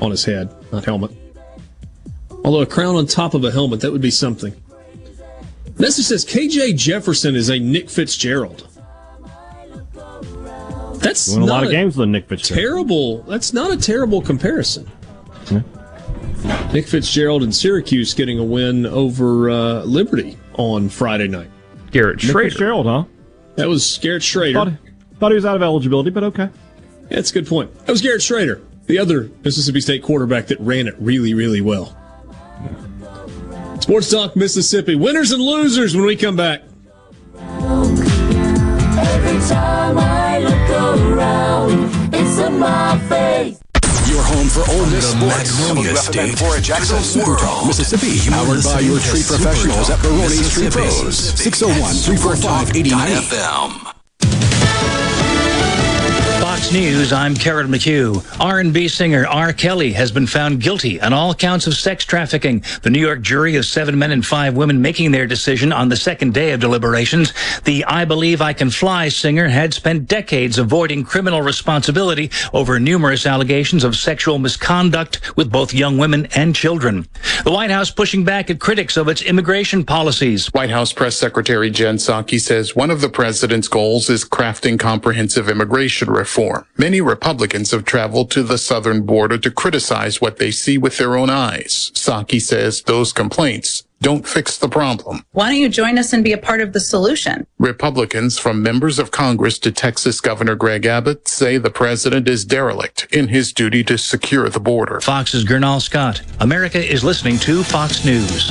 on his head, not helmet. Although a crown on top of a helmet, that would be something. Message says KJ Jefferson is a Nick Fitzgerald. That's Won a lot of games with Nick Fitzgerald. terrible. That's not a terrible comparison. Nick Fitzgerald and Syracuse getting a win over uh, Liberty on Friday night. Garrett Nick Shrader. Fitzgerald, huh? That was Garrett Shrader. Thought, thought he was out of eligibility, but okay. That's a good point. That was Garrett Shrader, the other Mississippi State quarterback that ran it really, really well. Sports Talk Mississippi. Winners and losers when we come back. Every time I look around, it's in my face. Home for Ole Miss sports. Magnolia State for Jackson, to Super Talk, world. Mississippi. Powered by your tree professionals at Baroni's Tree Pros. 601 345 8090. News, I'm Karen McHugh. R&B singer R. Kelly has been found guilty on all counts of sex trafficking. The New York jury of seven men and five women making their decision on the second day of deliberations. The I Believe I Can Fly singer had spent decades avoiding criminal responsibility over numerous allegations of sexual misconduct with both young women and children. The White House pushing back at critics of its immigration policies. White House Press Secretary Jen Psaki says one of the president's goals is crafting comprehensive immigration reform. Many Republicans have traveled to the southern border to criticize what they see with their own eyes. Psaki says those complaints don't fix the problem. Why don't you join us and be a part of the solution? Republicans, from members of Congress to Texas Governor Greg Abbott, say the president is derelict in his duty to secure the border. Fox's Gernal Scott. America is listening to Fox News.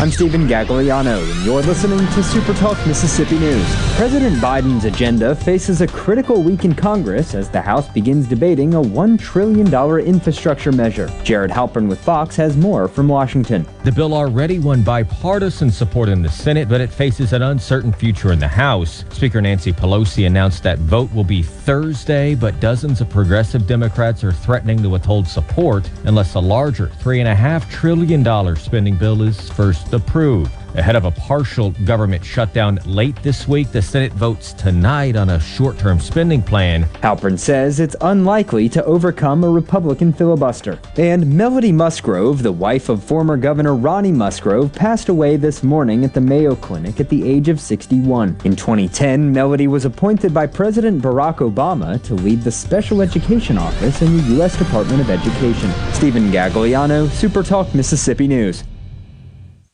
I'm Stephen Gagliano, and you're listening to Super Talk Mississippi News. President Biden's agenda faces a critical week in Congress as the House begins debating a $1 trillion infrastructure measure. Jared Halpern with Fox has more from Washington. The bill already won bipartisan support in the Senate, but it faces an uncertain future in the House. Speaker Nancy Pelosi announced that vote will be Thursday, but dozens of progressive Democrats are threatening to withhold support unless a larger $3.5 trillion spending bill is first approved. Ahead of a partial government shutdown late this week, the Senate votes tonight on a short term spending plan. Halpern says it's unlikely to overcome a Republican filibuster. And Melody Musgrove, the wife of former Governor Ronnie Musgrove, passed away this morning at the Mayo Clinic at the age of 61. In 2010, Melody was appointed by President Barack Obama to lead the Special Education Office in the U.S. Department of Education. Stephen Gagliano, Supertalk Mississippi News.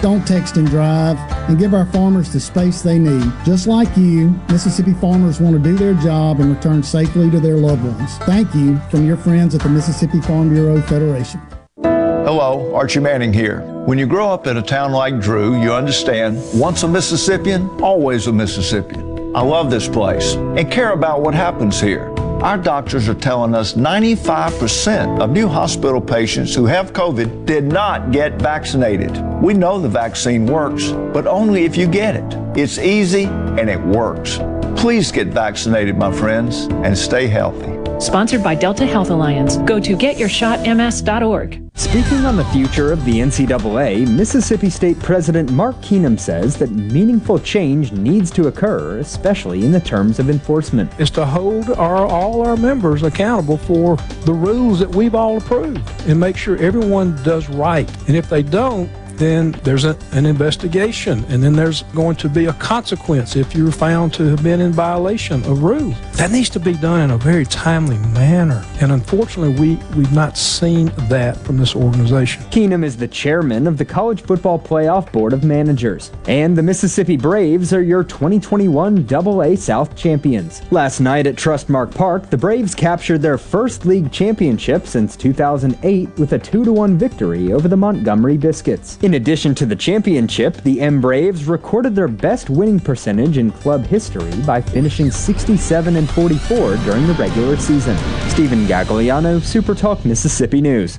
don't text and drive, and give our farmers the space they need. Just like you, Mississippi farmers want to do their job and return safely to their loved ones. Thank you from your friends at the Mississippi Farm Bureau Federation. Hello, Archie Manning here. When you grow up in a town like Drew, you understand once a Mississippian, always a Mississippian. I love this place and care about what happens here. Our doctors are telling us 95% of new hospital patients who have COVID did not get vaccinated. We know the vaccine works, but only if you get it. It's easy and it works. Please get vaccinated, my friends, and stay healthy. Sponsored by Delta Health Alliance. Go to getyourshotms.org. Speaking on the future of the NCAA, Mississippi State President Mark Keenum says that meaningful change needs to occur, especially in the terms of enforcement. Is to hold our, all our members accountable for the rules that we've all approved and make sure everyone does right. And if they don't, then there's a, an investigation, and then there's going to be a consequence if you're found to have been in violation of rules. That needs to be done in a very timely manner, and unfortunately, we, we've not seen that from this organization. Keenum is the chairman of the College Football Playoff Board of Managers, and the Mississippi Braves are your 2021 AA South champions. Last night at Trustmark Park, the Braves captured their first league championship since 2008 with a 2 1 victory over the Montgomery Biscuits. In addition to the championship, the M Braves recorded their best winning percentage in club history by finishing 67 and 44 during the regular season. Stephen Gagliano, Super Talk Mississippi News.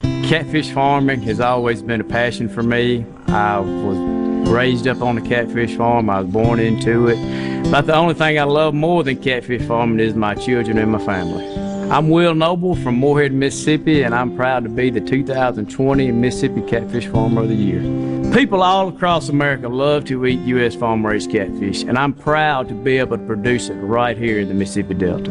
Catfish farming has always been a passion for me. I was raised up on a catfish farm. I was born into it. But the only thing I love more than catfish farming is my children and my family. I'm Will Noble from Moorhead, Mississippi, and I'm proud to be the 2020 Mississippi Catfish Farmer of the Year. People all across America love to eat U.S. farm raised catfish, and I'm proud to be able to produce it right here in the Mississippi Delta.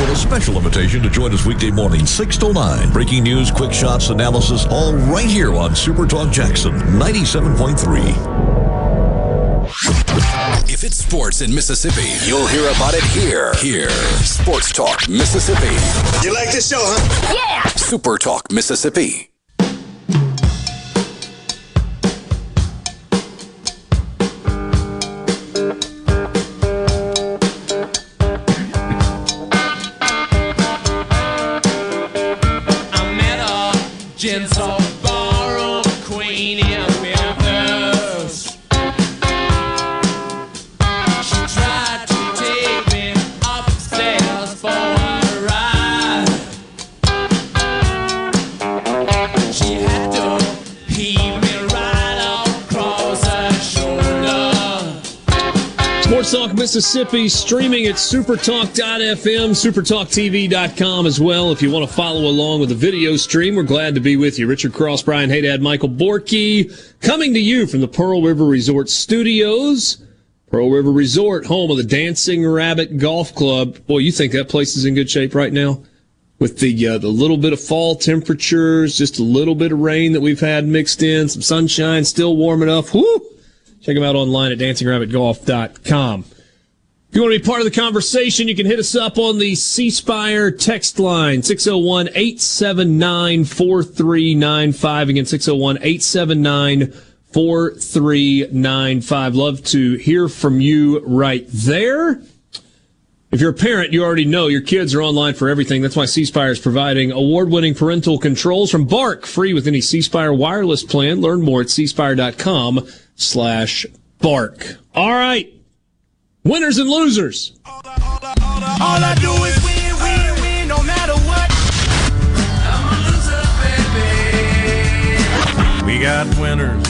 with a special invitation to join us weekday morning, 6 to 9. Breaking news, quick shots, analysis, all right here on Super Talk Jackson 97.3. If it's sports in Mississippi, you'll hear about it here. Here. Sports Talk Mississippi. You like this show, huh? Yeah! Super Talk Mississippi. Mississippi streaming at supertalk.fm, supertalktv.com as well. If you want to follow along with the video stream, we're glad to be with you. Richard Cross, Brian Haydad, Michael Borky, coming to you from the Pearl River Resort Studios. Pearl River Resort, home of the Dancing Rabbit Golf Club. Boy, you think that place is in good shape right now? With the uh, the little bit of fall temperatures, just a little bit of rain that we've had mixed in, some sunshine, still warm enough. Whoo! Check them out online at dancingrabbitgolf.com. If you want to be part of the conversation, you can hit us up on the C Spire text line, 601 879 4395. Again, 601 879 4395. Love to hear from you right there. If you're a parent, you already know your kids are online for everything. That's why C Spire is providing award-winning parental controls from Bark, free with any C Spire wireless plan. Learn more at cspire.com slash bark. All right. Winners and losers. All I do is win, win, win, no matter what. I'm a loser, baby. We got winners.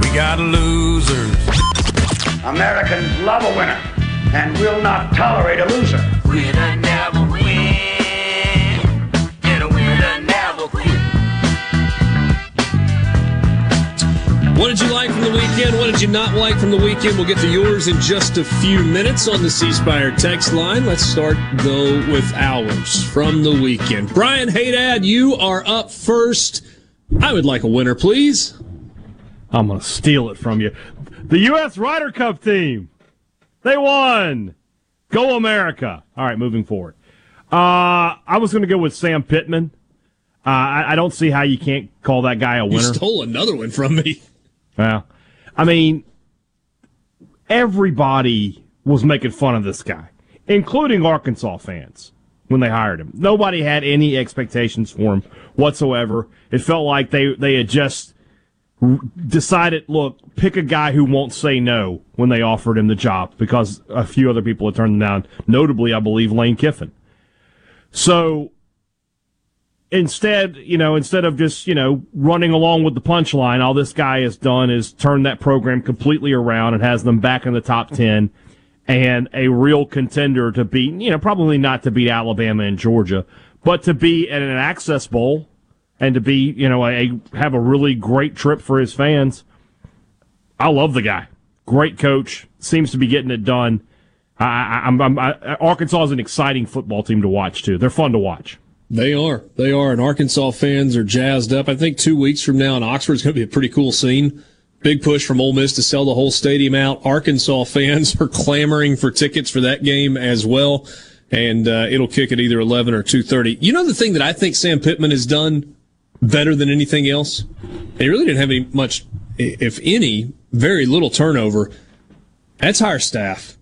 We got losers. Americans love a winner and will not tolerate a loser. What did you like from the weekend? What did you not like from the weekend? We'll get to yours in just a few minutes on the C Spire text line. Let's start, though, with ours from the weekend. Brian Haydad, you are up first. I would like a winner, please. I'm going to steal it from you. The U.S. Ryder Cup team. They won. Go America. All right, moving forward. Uh, I was going to go with Sam Pittman. Uh, I, I don't see how you can't call that guy a winner. You stole another one from me. Well, I mean, everybody was making fun of this guy, including Arkansas fans when they hired him. Nobody had any expectations for him whatsoever. It felt like they, they had just decided, look, pick a guy who won't say no when they offered him the job because a few other people had turned him down, notably, I believe, Lane Kiffin. So instead, you know, instead of just, you know, running along with the punchline, all this guy has done is turn that program completely around and has them back in the top 10 and a real contender to beat, you know, probably not to beat Alabama and Georgia, but to be at an access bowl and to be, you know, a, have a really great trip for his fans. I love the guy. Great coach. Seems to be getting it done. I, I'm, I'm, I, Arkansas is an exciting football team to watch too. They're fun to watch. They are. They are. And Arkansas fans are jazzed up. I think two weeks from now in Oxford is going to be a pretty cool scene. Big push from Ole Miss to sell the whole stadium out. Arkansas fans (laughs) are clamoring for tickets for that game as well. And uh, it'll kick at either 11 or 2.30. You know the thing that I think Sam Pittman has done better than anything else? He really didn't have any much, if any, very little turnover. That's higher staff.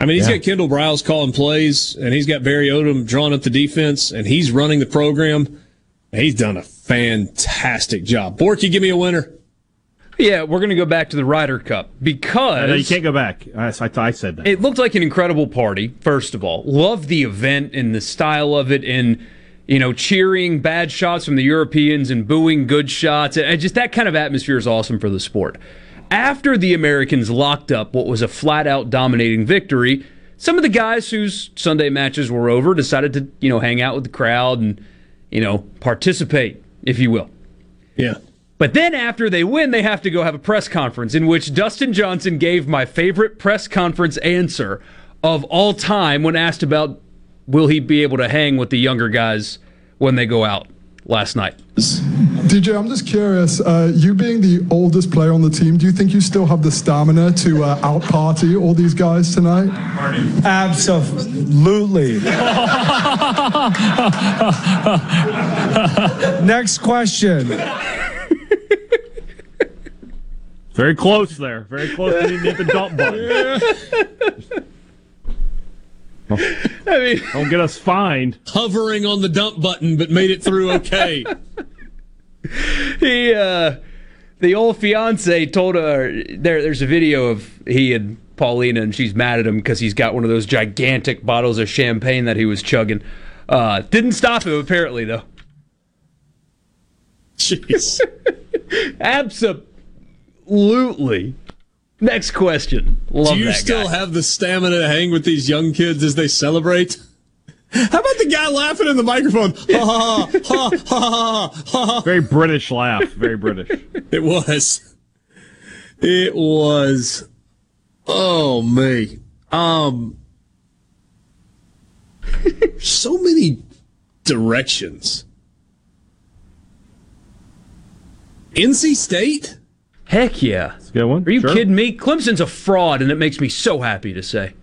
I mean, he's yeah. got Kendall Briles calling plays, and he's got Barry Odom drawing up the defense, and he's running the program. He's done a fantastic job. Borky, give me a winner. Yeah, we're going to go back to the Ryder Cup because no, you can't go back. I, I, said that. It looked like an incredible party. First of all, love the event and the style of it, and you know, cheering bad shots from the Europeans and booing good shots, and just that kind of atmosphere is awesome for the sport after the Americans locked up what was a flat out dominating victory, some of the guys whose Sunday matches were over decided to, you know, hang out with the crowd and, you know, participate, if you will. Yeah. But then after they win, they have to go have a press conference in which Dustin Johnson gave my favorite press conference answer of all time when asked about will he be able to hang with the younger guys when they go out last night. DJ, I'm just curious. Uh, you being the oldest player on the team, do you think you still have the stamina to uh, out party all these guys tonight? Absolutely. (laughs) Next question. Very close there. Very close to hit the dump button. (laughs) I mean, don't get us fined. Hovering on the dump button, but made it through okay. (laughs) (laughs) he, uh, the old fiance told her there. There's a video of he and Paulina, and she's mad at him because he's got one of those gigantic bottles of champagne that he was chugging. Uh, didn't stop him apparently though. Jeez. (laughs) Absolutely. Next question. Love Do you still guy. have the stamina to hang with these young kids as they celebrate? How about the guy laughing in the microphone? Ha ha ha ha ha ha. Very British laugh. Very British. (laughs) it was. It was. Oh me. Um. so many directions. NC State. Heck yeah. That's a good one. Are you sure. kidding me? Clemson's a fraud, and it makes me so happy to say.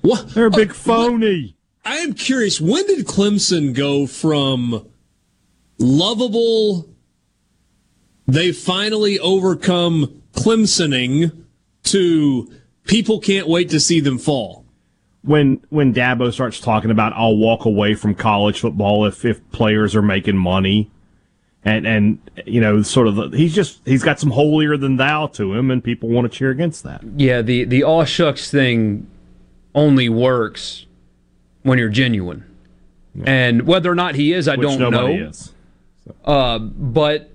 what? They're a big phony. I am curious. When did Clemson go from lovable, they finally overcome Clemsoning, to people can't wait to see them fall? When when Dabo starts talking about I'll walk away from college football if if players are making money and and you know sort of the, he's just he's got some holier than thou to him and people want to cheer against that yeah the the all shucks thing only works when you're genuine yeah. and whether or not he is i Which don't know is, so. uh, but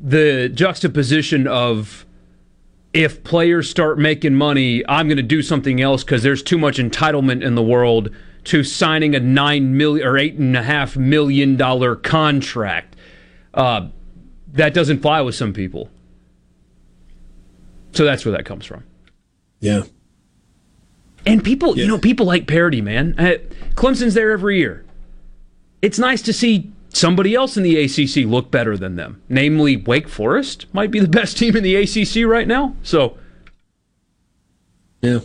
the juxtaposition of if players start making money i'm going to do something else because there's too much entitlement in the world to signing a nine million or eight and a half million dollar contract uh, that doesn't fly with some people. So that's where that comes from. Yeah. And people, yeah. you know, people like parody, man. Uh, Clemson's there every year. It's nice to see somebody else in the ACC look better than them. Namely, Wake Forest might be the (laughs) best team in the ACC right now. So, yeah.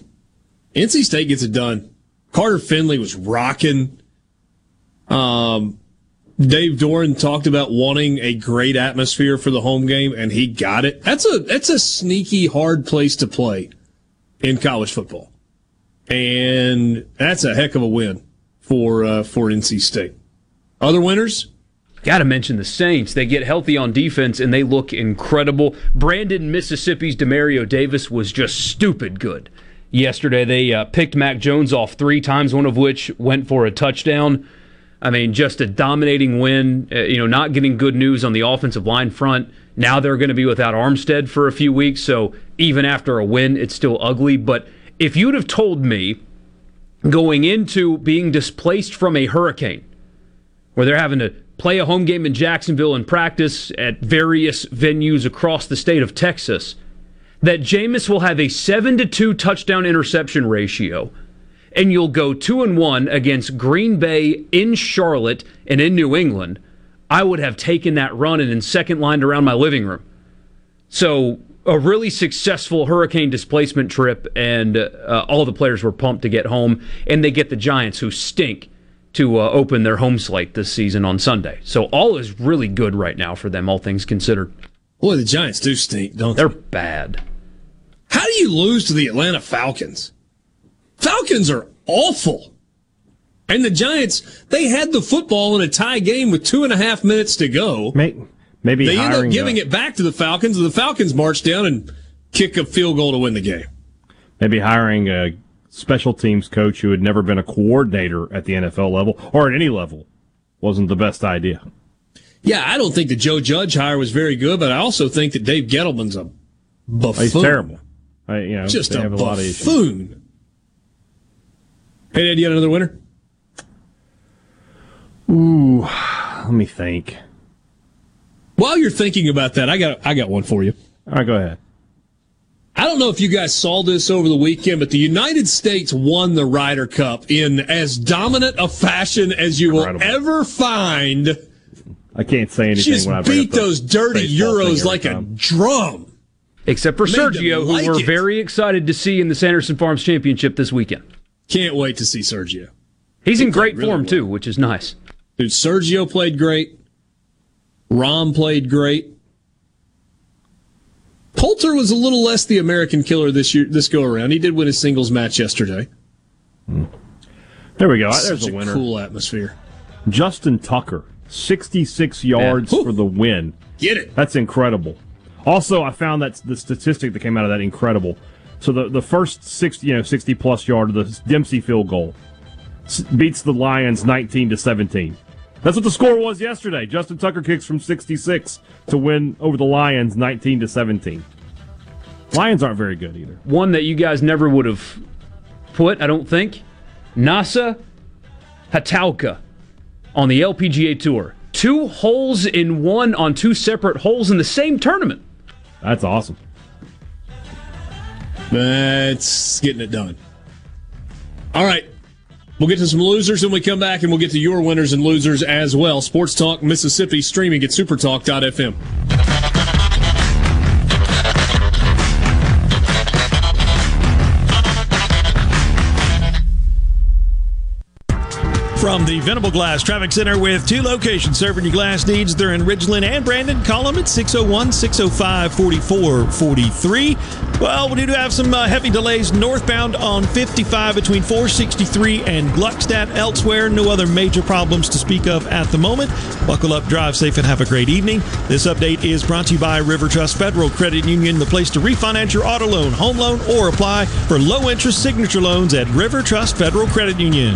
NC State gets it done. Carter Finley was rocking. Um, Dave Doeren talked about wanting a great atmosphere for the home game, and he got it. That's a that's a sneaky hard place to play in college football, and that's a heck of a win for uh, for NC State. Other winners? Got to mention the Saints. They get healthy on defense and they look incredible. Brandon, Mississippi's Demario Davis was just stupid good. Yesterday, they uh, picked Mac Jones off three times, one of which went for a touchdown. I mean, just a dominating win. Uh, you know, not getting good news on the offensive line front. Now they're going to be without Armstead for a few weeks. So even after a win, it's still ugly. But if you'd have told me going into being displaced from a hurricane, where they're having to play a home game in Jacksonville and practice at various venues across the state of Texas, that Jameis will have a 7 to 2 touchdown interception ratio and you'll go 2 and 1 against Green Bay in Charlotte and in New England, I would have taken that run and in second lined around my living room. So, a really successful hurricane displacement trip, and uh, all the players were pumped to get home, and they get the Giants, who stink, to uh, open their home slate this season on Sunday. So, all is really good right now for them, all things considered. Boy, the Giants do stink, don't They're they? Are bad. How do you lose to the Atlanta Falcons? Falcons are awful. And the Giants, they had the football in a tie game with two and a half minutes to go. Maybe they end up giving a- it back to the Falcons, and the Falcons march down and kick a field goal to win the game. Maybe hiring a special teams coach who had never been a coordinator at the NFL level or at any level wasn't the best idea. Yeah, I don't think the Joe Judge hire was very good, but I also think that Dave Gettleman's a buffoon. He's terrible. I, you know, Just a have a lot of issues. buffoon. Hey, Dad, you got another winner? Ooh, let me think. While you're thinking about that, I got I got one for you. All right, go ahead. I don't know if you guys saw this over the weekend, but the United States won the Ryder Cup in as dominant a fashion as you will ever find. I can't say anything Just when I bring beat up those dirty Euros every like a drum. Except for Made Sergio, like who we're it. very excited to see in the Sanderson Farms Championship this weekend. Can't wait to see Sergio. He's He in great really form, well. too, which is nice. Dude, Sergio played great. Rahm played great. Poulter was a little less the American killer this year, this go around. He did win his singles match yesterday. Hmm. There we go. There's a a winner. cool atmosphere. Justin Tucker, 66 yards for the win. Get it. That's incredible. Also, I found that the statistic that came out of that incredible. So the the first 60, you know, 60 plus yard of the Dempsey field goal beats the Lions 19 to 17. That's what the score was yesterday. Justin Tucker kicks from 66 to win over the Lions 19 to 17. Lions aren't very good either. One that you guys never would have put, I don't think. Nasa Hataoka on the LPGA Tour. Two holes in one on two separate holes in the same tournament. That's awesome. That's getting it done. All right. We'll get to some losers when we come back, and we'll get to your winners and losers as well. Sports Talk Mississippi streaming at supertalk.fm. From the Venable Glass Traffic Center with two locations serving your glass needs. They're in Ridgeland and Brandon. Call them at 601 605 4443. Well, we do have some uh, heavy delays northbound on 55 between 463 and Gluckstadt. Elsewhere, no other major problems to speak of at the moment. Buckle up, drive safe, and have a great evening. This update is brought to you by River Trust Federal Credit Union, the place to refinance your auto loan, home loan, or apply for low interest signature loans at River Trust Federal Credit Union.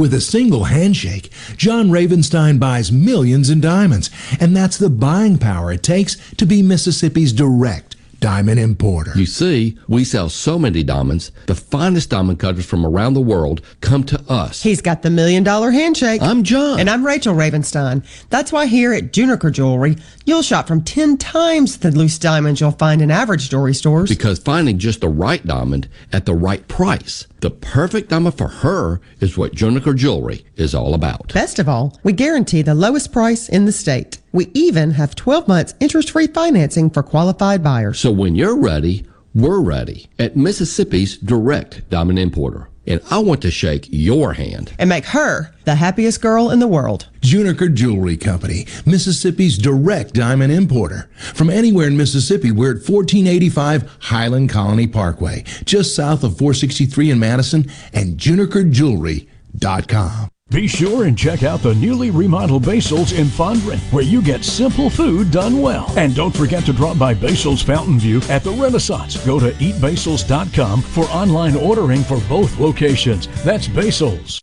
With a single handshake, John Ravenstein buys millions in diamonds, and that's the buying power it takes to be Mississippi's direct diamond importer. You see, we sell so many diamonds, the finest diamond cutters from around the world come to us. He's got the million dollar handshake. I'm John. And I'm Rachel Ravenstein. That's why here at Juniker Jewelry, you'll shop from 10 times the loose diamonds you'll find in average jewelry stores. Because finding just the right diamond at the right price, the perfect diamond for her, is what Juniker Jewelry is all about. Best of all, we guarantee the lowest price in the state. We even have 12 months interest free financing for qualified buyers. So when you're ready, we're ready at Mississippi's direct diamond importer. and I want to shake your hand. And make her the happiest girl in the world. Juniker Jewelry Company, Mississippi's direct diamond importer. From anywhere in Mississippi, we're at 1485 Highland Colony Parkway, just south of 463 in Madison, and junikerjewelry.com. Be sure and check out the newly remodeled Basil's in Fondren, where you get simple food done well. And don't forget to drop by Basil's Fountain View at the Renaissance. Go to eatbasils.com for online ordering for both locations. That's Basil's.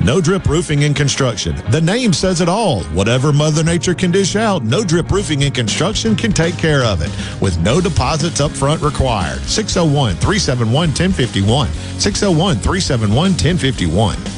No Drip Roofing and Construction. The name says it all. Whatever Mother Nature can dish out, No Drip Roofing and Construction can take care of it with no deposits up front required. 601 371 1051. 601 371 1051.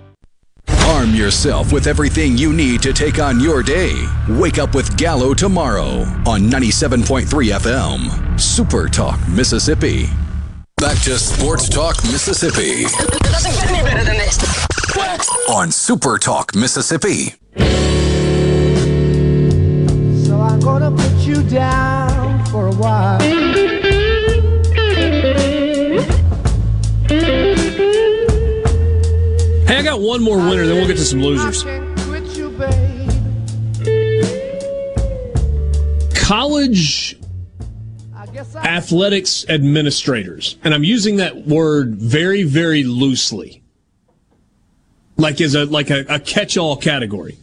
Arm yourself with everything you need to take on your day. Wake up with Gallo tomorrow on 97.3 FM. Super Talk, Mississippi. Back to Sports Talk, Mississippi. It doesn't get any better than this. What? On Super Talk, Mississippi. So I'm gonna put you down for a while. Got one more winner, then we'll get to some losers. College athletics administrators, and I'm using that word very, very loosely, like as a like a, a catch-all category.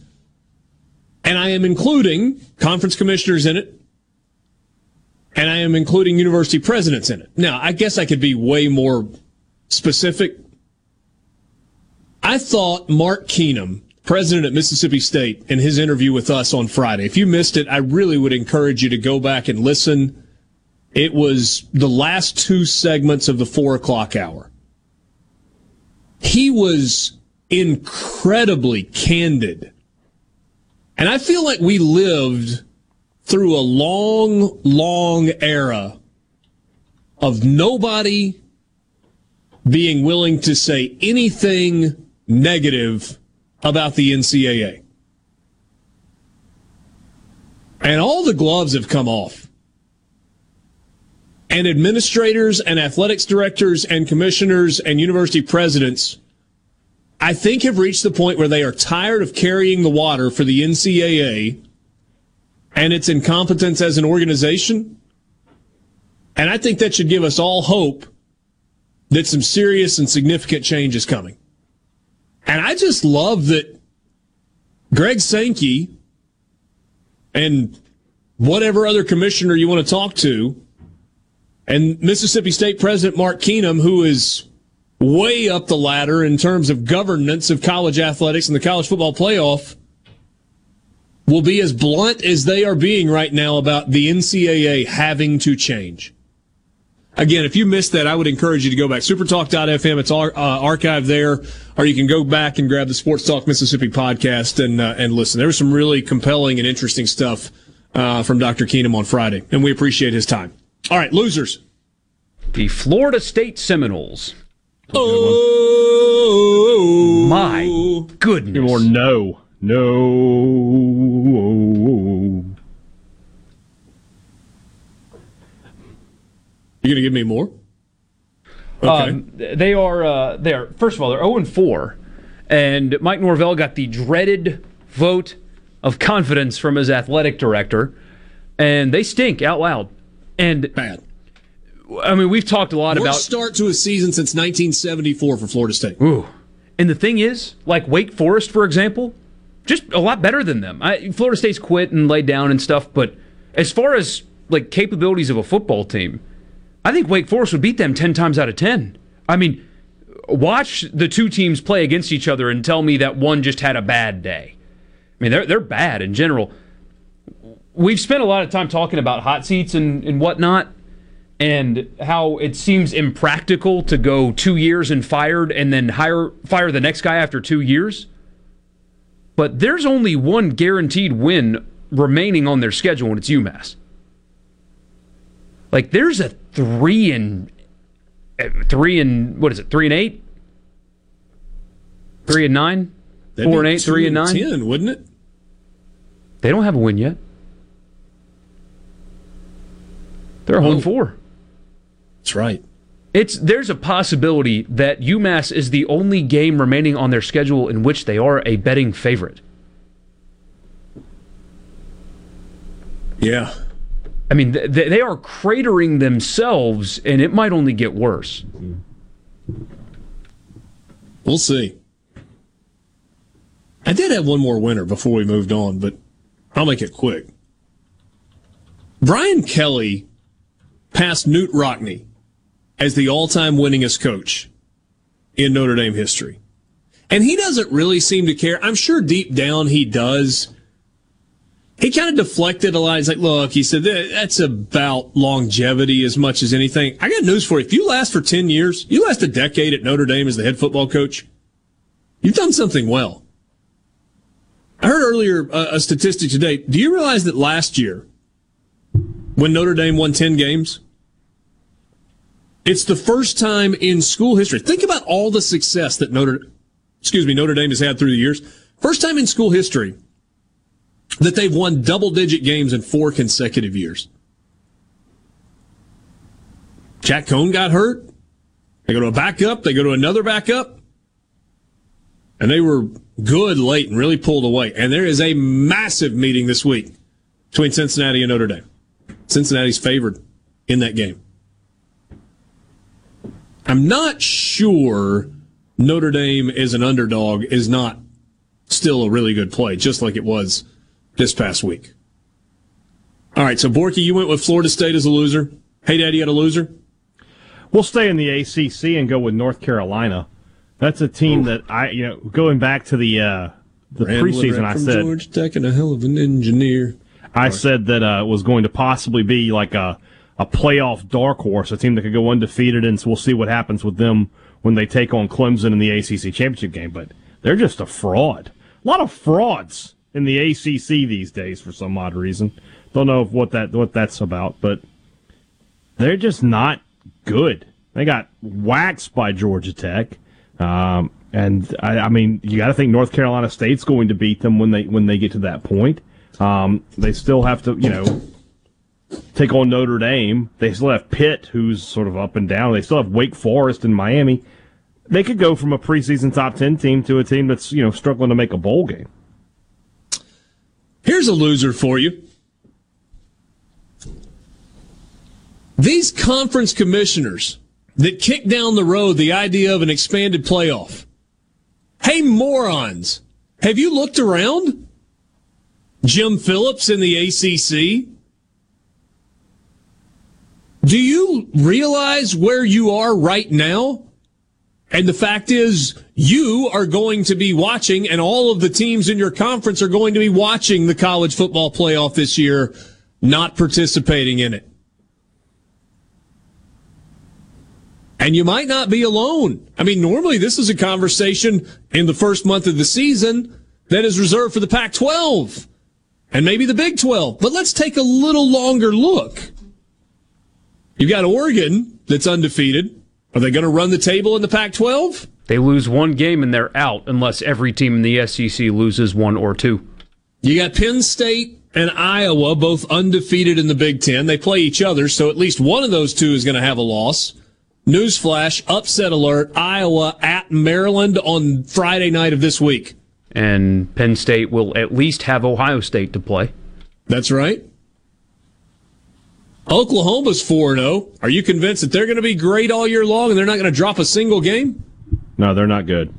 And I am including conference commissioners in it, and I am including university presidents in it. Now, I guess I could be way more specific. I thought Mark Keenum, president at Mississippi State, in his interview with us on Friday, if you missed it, I really would encourage you to go back and listen. It was the last two segments of the four o'clock hour. He was incredibly candid. And I feel like we lived through a long, long era of nobody being willing to say anything negative about the NCAA. And all the gloves have come off. And administrators and athletics directors and commissioners and university presidents, I think, have reached the point where they are tired of carrying the water for the NCAA and its incompetence as an organization. And I think that should give us all hope that some serious and significant change is coming. And I just love that Greg Sankey and whatever other commissioner you want to talk to, and Mississippi State President Mark Keenum, who is way up the ladder in terms of governance of college athletics and the college football playoff, will be as blunt as they are being right now about the NCAA having to change. Again, if you missed that, I would encourage you to go back. Supertalk.fm, it's ar- uh, archived there, or you can go back and grab the Sports Talk Mississippi podcast and uh, and listen. There was some really compelling and interesting stuff uh, from Dr. Keenum on Friday, and we appreciate his time. All right, losers. The Florida State Seminoles. Oh, my goodness! Or no, no. You gonna give me more? Okay. Um, they are uh, they are first of all they're 0 and 4, and Mike Norvell got the dreaded vote of confidence from his athletic director, and they stink out loud. And bad. I mean, we've talked a lot Worst about start to a season since 1974 for Florida State. Ooh. And the thing is, like Wake Forest, for example, just a lot better than them. I, Florida State's quit and laid down and stuff, but as far as like capabilities of a football team, I think Wake Forest would beat them 10 times out of 10. I mean, watch the two teams play against each other and tell me that one just had a bad day. I mean, they're, they're bad in general. We've spent a lot of time talking about hot seats and, and whatnot. and how it seems impractical to go two years and fired and then hire fire the next guy after two years. But there's only one guaranteed win remaining on their schedule, and it's UMass. Like there's a three and eh, three and what is it? Three and eight, three and nine, That'd four and eight, three and nine. ten, wouldn't it? They don't have a win yet. They're home four. That's right. It's there's a possibility that UMass is the only game remaining on their schedule in which they are a betting favorite. Yeah. I mean, th- they are cratering themselves, and it might only get worse. We'll see. I did have one more winner before we moved on, but I'll make it quick. Brian Kelly passed Knute Rockne as the all-time winningest coach in Notre Dame history. And he doesn't really seem to care. I'm sure deep down he does. He kind of deflected a lot. He's like, look, he said, that's about longevity as much as anything. I got news for you. If you last for 10 years, you last a decade at Notre Dame as the head football coach, you've done something well. I heard earlier uh, a statistic today. Do you realize that last year, when Notre Dame won 10 games, it's the first time in school history. Think about all the success that Notre, excuse me, Notre Dame has had through the years. First time in school history that they've won double digit games in four consecutive years. Jack Coan got hurt. They go to a backup. They go to another backup. And they were good late and really pulled away. And there is a massive meeting this week between Cincinnati and Notre Dame. Cincinnati's favored in that game. I'm not sure Notre Dame is an underdog is not still a really good play, just like it was this past week. All right, so Borky, you went with Florida State as a loser. Hey, Daddy, you had a loser? We'll stay in the ACC and go with North Carolina. That's a team that I, you know, going back to the uh, the preseason, I said Georgia Tech and a hell of an engineer. I said that uh, it was going to possibly be like a a playoff dark horse, a team that could go undefeated, and so we'll see what happens with them when they take on Clemson in the ACC championship game. But they're just a fraud. A lot of frauds in the ACC these days for some odd reason. Don't know what that what that's about, but they're just not good. They got waxed by Georgia Tech, um, and I, I mean, you got to think North Carolina State's going to beat them when they when they get to that point. Um, they still have to, you know, take on Notre Dame. They still have Pitt, who's sort of up and down. They still have Wake Forest and Miami. They could go from a preseason top ten team to a team that's you know struggling to make a bowl game. Here's a loser for you. These conference commissioners that kick down the road the idea of an expanded playoff. Hey, morons, have you looked around? Jim Phillips in the ACC? Do you realize where you are right now? And the fact is, you are going to be watching, and all of the teams in your conference are going to be watching the college football playoff this year, not participating in it. And you might not be alone. I mean, normally this is a conversation in the first month of the season that is reserved for the Pac 12 and maybe the Big 12. But let's take a little longer look. You've got Oregon that's undefeated. Are they going to run the table in the Pac 12? They lose one game and they're out unless every team in the SEC loses one or two. You got Penn State and Iowa both undefeated in the Big Ten. They play each other, so at least one of those two is going to have a loss. Newsflash, upset alert, Iowa at Maryland on Friday night of this week. And Penn State will at least have Ohio State to play. That's right. Oklahoma's 4 0. Are you convinced that they're going to be great all year long and they're not going to drop a single game? No, they're not good.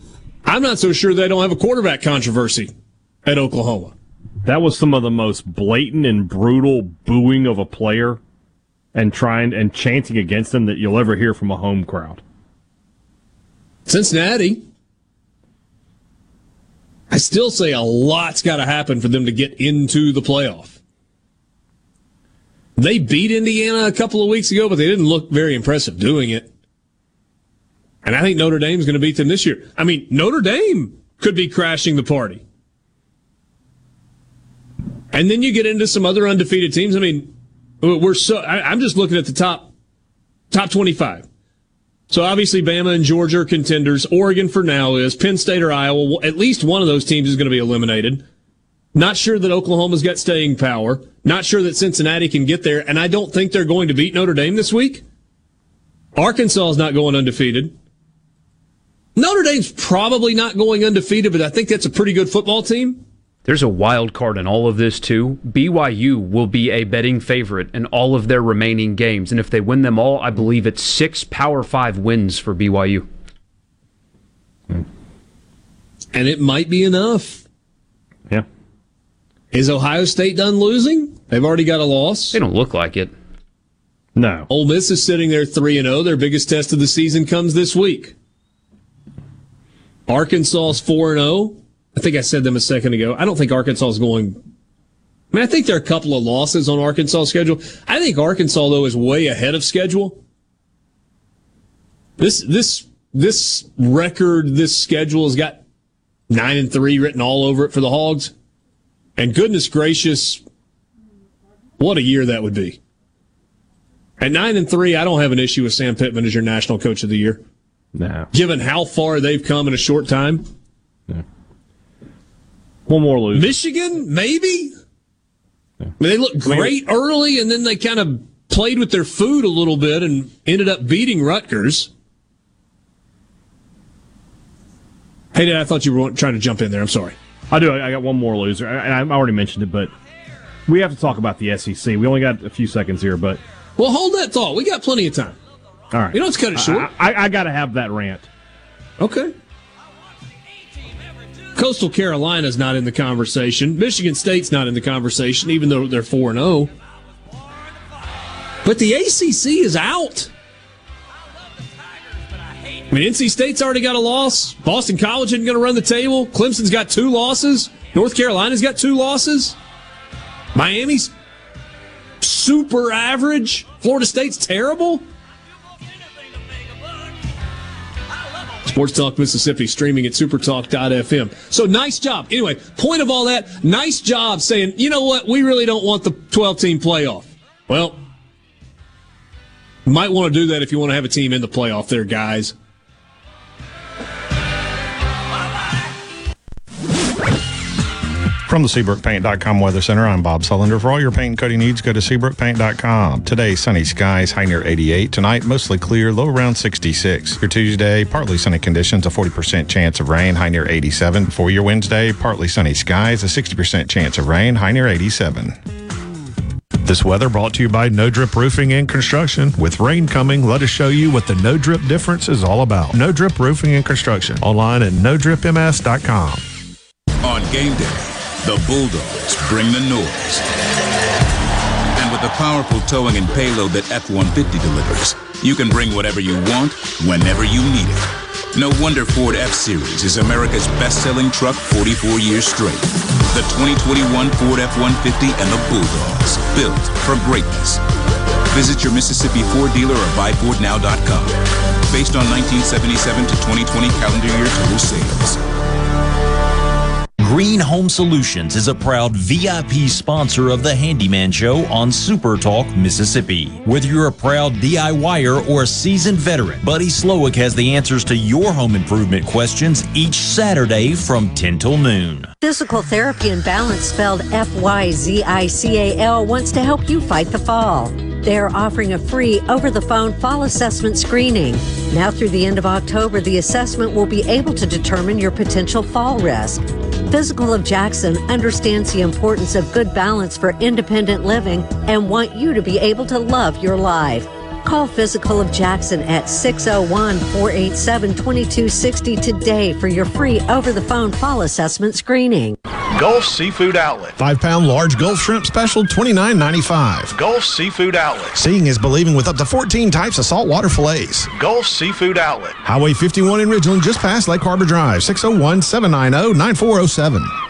I'm not so sure they don't have a quarterback controversy at Oklahoma. That was some of the most blatant and brutal booing of a player and trying and chanting against them that you'll ever hear from a home crowd. Cincinnati. I still say a lot's got to happen for them to get into the playoff. They beat Indiana a couple of weeks ago, but they didn't look very impressive doing it. And I think Notre Dame's going to beat them this year. I mean, Notre Dame could be crashing the party. And then you get into some other undefeated teams. I mean, we're so, I, am just looking at the top, top 25. So obviously Bama and Georgia are contenders. Oregon for now is Penn State or Iowa. At least one of those teams is going to be eliminated. Not sure that Oklahoma's got staying power. Not sure that Cincinnati can get there. And I don't think they're going to beat Notre Dame this week. Arkansas is not going undefeated. Notre Dame's probably not going undefeated, but I think that's a pretty good football team. There's a wild card in all of this, too. BYU will be a betting favorite in all of their remaining games. And if they win them all, I believe it's six Power Five wins for BYU. And it might be enough. Yeah. Is Ohio State done losing? They've already got a loss. They don't look like it. No. Ole Miss is sitting there 3 and 0. Their biggest test of the season comes this week. Arkansas is 4 and 0. I think I said them a second ago. I don't think Arkansas is going. I mean, I think there are a couple of losses on Arkansas' schedule. I think Arkansas though is way ahead of schedule. This this this record, this schedule has got nine and three written all over it for the Hogs. And goodness gracious, what a year that would be. At nine and three, I don't have an issue with Sam Pittman as your national coach of the year. No. Given how far they've come in a short time. Yeah. One more lose. Michigan, maybe. I mean, they looked great early, and then they kind of played with their food a little bit and ended up beating Rutgers. Hey, Dad, I thought you were trying to jump in there. I'm sorry. I do. I got one more loser, and I already mentioned it, but we have to talk about the SEC. We only got a few seconds here, but well, hold that thought. We got plenty of time. All right, you know, let's cut it short. I, I, I got to have that rant. Okay. Coastal Carolina's not in the conversation. Michigan State's not in the conversation, even though they're 4 and 0. But the ACC is out. I mean, NC State's already got a loss. Boston College isn't going to run the table. Clemson's got two losses. North Carolina's got two losses. Miami's super average. Florida State's terrible. Sports Talk Mississippi streaming at supertalk.fm. So nice job. Anyway, point of all that, nice job saying, you know what, we really don't want the 12 team playoff. Well, might want to do that if you want to have a team in the playoff there, guys. From the SeabrookPaint.com Weather Center, I'm Bob Sullender. For all your paint and coating needs, go to SeabrookPaint.com. Today, sunny skies, high near 88. Tonight, mostly clear, low around 66. Your Tuesday, partly sunny conditions, a 40% chance of rain, high near 87. For your Wednesday, partly sunny skies, a 60% chance of rain, high near 87. This weather brought to you by No Drip Roofing and Construction. With rain coming, let us show you what the No Drip difference is all about. No Drip Roofing and Construction. Online at NoDripMS.com. On game day, the Bulldogs bring the noise. And with the powerful towing and payload that F-150 delivers, you can bring whatever you want, whenever you need it. No wonder Ford F-Series is America's best-selling truck 44 years straight. The 2021 Ford F-150 and the Bulldogs, built for greatness. Visit your Mississippi Ford dealer or buyfordnow.com. Based on 1977 to 2020 calendar year total sales. Green Home Solutions is a proud VIP sponsor of the Handyman Show on Super Talk, Mississippi. Whether you're a proud DIYer or a seasoned veteran, Buddy Slowick has the answers to your home improvement questions each Saturday from 10 till noon. Fyzical Therapy and Balance, spelled F Y Z I C A L, wants to help you fight the fall. They are offering a free over the phone fall assessment screening. Now, through the end of October, the assessment will be able to determine your potential fall risk. Fyzical of Jackson understands the importance of good balance for independent living and want you to be able to love your life. Call Fyzical of Jackson at 601 487 2260 today for your free over the phone fall assessment screening. Gulf Seafood Outlet. Five pound large Gulf shrimp special, $29.95. Gulf Seafood Outlet. Seeing is believing with up to 14 types of saltwater fillets. Gulf Seafood Outlet. Highway 51 in Ridgeland, just past Lake Harbor Drive, 601 790 9407.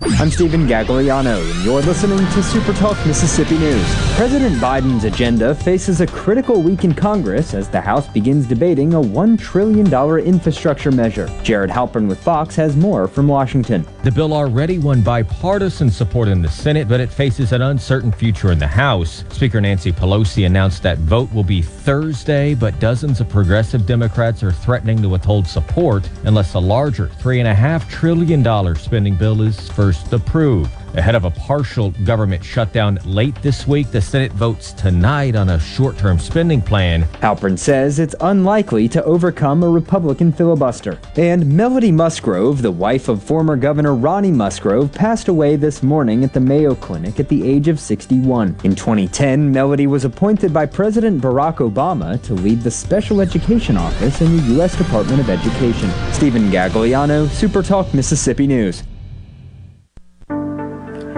I'm Stephen Gagliano, and you're listening to Super Talk Mississippi News. President Biden's agenda faces a critical week in Congress as the House begins debating a $1 trillion infrastructure measure. Jared Halpern with Fox has more from Washington. The bill already won bipartisan support in the Senate, but it faces an uncertain future in the House. Speaker Nancy Pelosi announced that vote will be Thursday, but dozens of progressive Democrats are threatening to withhold support unless a larger $3.5 trillion spending bill is first approved. Ahead of a partial government shutdown late this week, the Senate votes tonight on a short term spending plan. Halpern says it's unlikely to overcome a Republican filibuster. And Melody Musgrove, the wife of former Governor Ronnie Musgrove, passed away this morning at the Mayo Clinic at the age of 61. In 2010, Melody was appointed by President Barack Obama to lead the Special Education Office in the U.S. Department of Education. Stephen Gagliano, SuperTalk Mississippi News.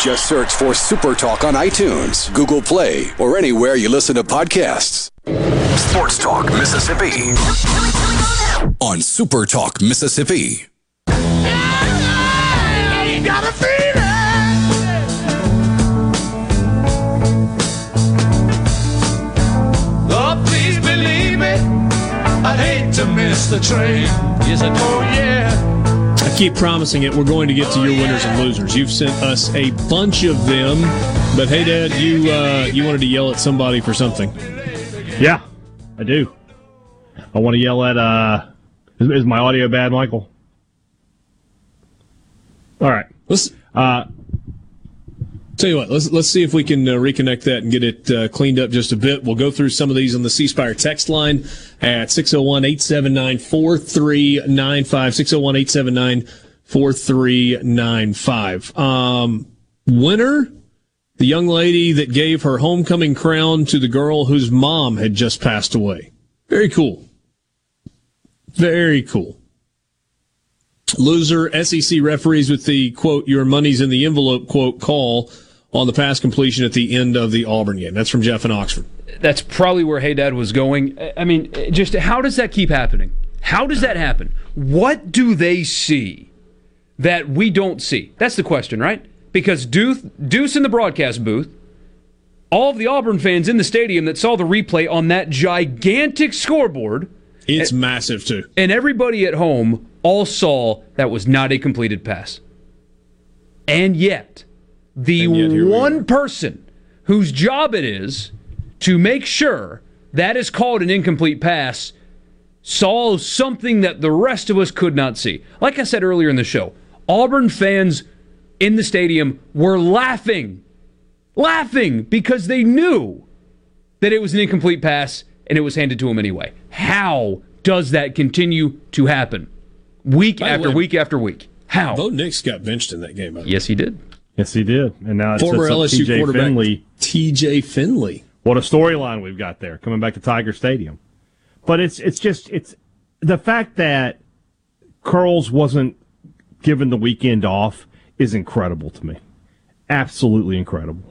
Just search for Super Talk on iTunes, Google Play, or anywhere you listen to podcasts. Sports Talk Mississippi on Super Talk Mississippi. Please believe me. I'd hate to miss the train. Yes, I do. Oh, yeah. Keep promising it. We're going to get to your winners and losers. You've sent us a bunch of them, but hey, Dad, you uh, you wanted to yell at somebody for something. Yeah, I do. I want to yell at. uh Is, is my audio bad, Michael? All right. Let's uh, tell you what. Let's let's see if we can uh, reconnect that and get it uh, cleaned up just a bit. We'll go through some of these on the C Spire text line at 601-879-4395. 601-879-4395. Um, winner the young lady that gave her homecoming crown to the girl whose mom had just passed away. Very cool. Very cool. Loser SEC referees with the quote, your money's in the envelope quote call on the pass completion at the end of the Auburn game. That's from Jeff in Oxford. That's probably where Hey Dad was going. I mean, just how does that keep happening? How does that happen? What do they see that we don't see? That's the question, right? Because Deuce, Deuce in the broadcast booth, all of the Auburn fans in the stadium that saw the replay on that gigantic scoreboard It's massive too. And everybody at home all saw that was not a completed pass. And yet, the And yet here we one person whose job it is to make sure that is called an incomplete pass saw something that the rest of us could not see. Like I said earlier in the show, Auburn fans in the stadium were laughing, laughing because they knew that it was an incomplete pass and it was handed to him anyway. How does that continue to happen week By after way, week after week? How? Bo Nix got benched in that game. by the way. Yes, he did. Yes, he did. And now it's Former LSU TJ quarterback Finley. TJ Finley. What a storyline we've got there coming back to Tiger Stadium. But it's it's just it's the fact that Curls wasn't given the weekend off is incredible to me. Absolutely incredible.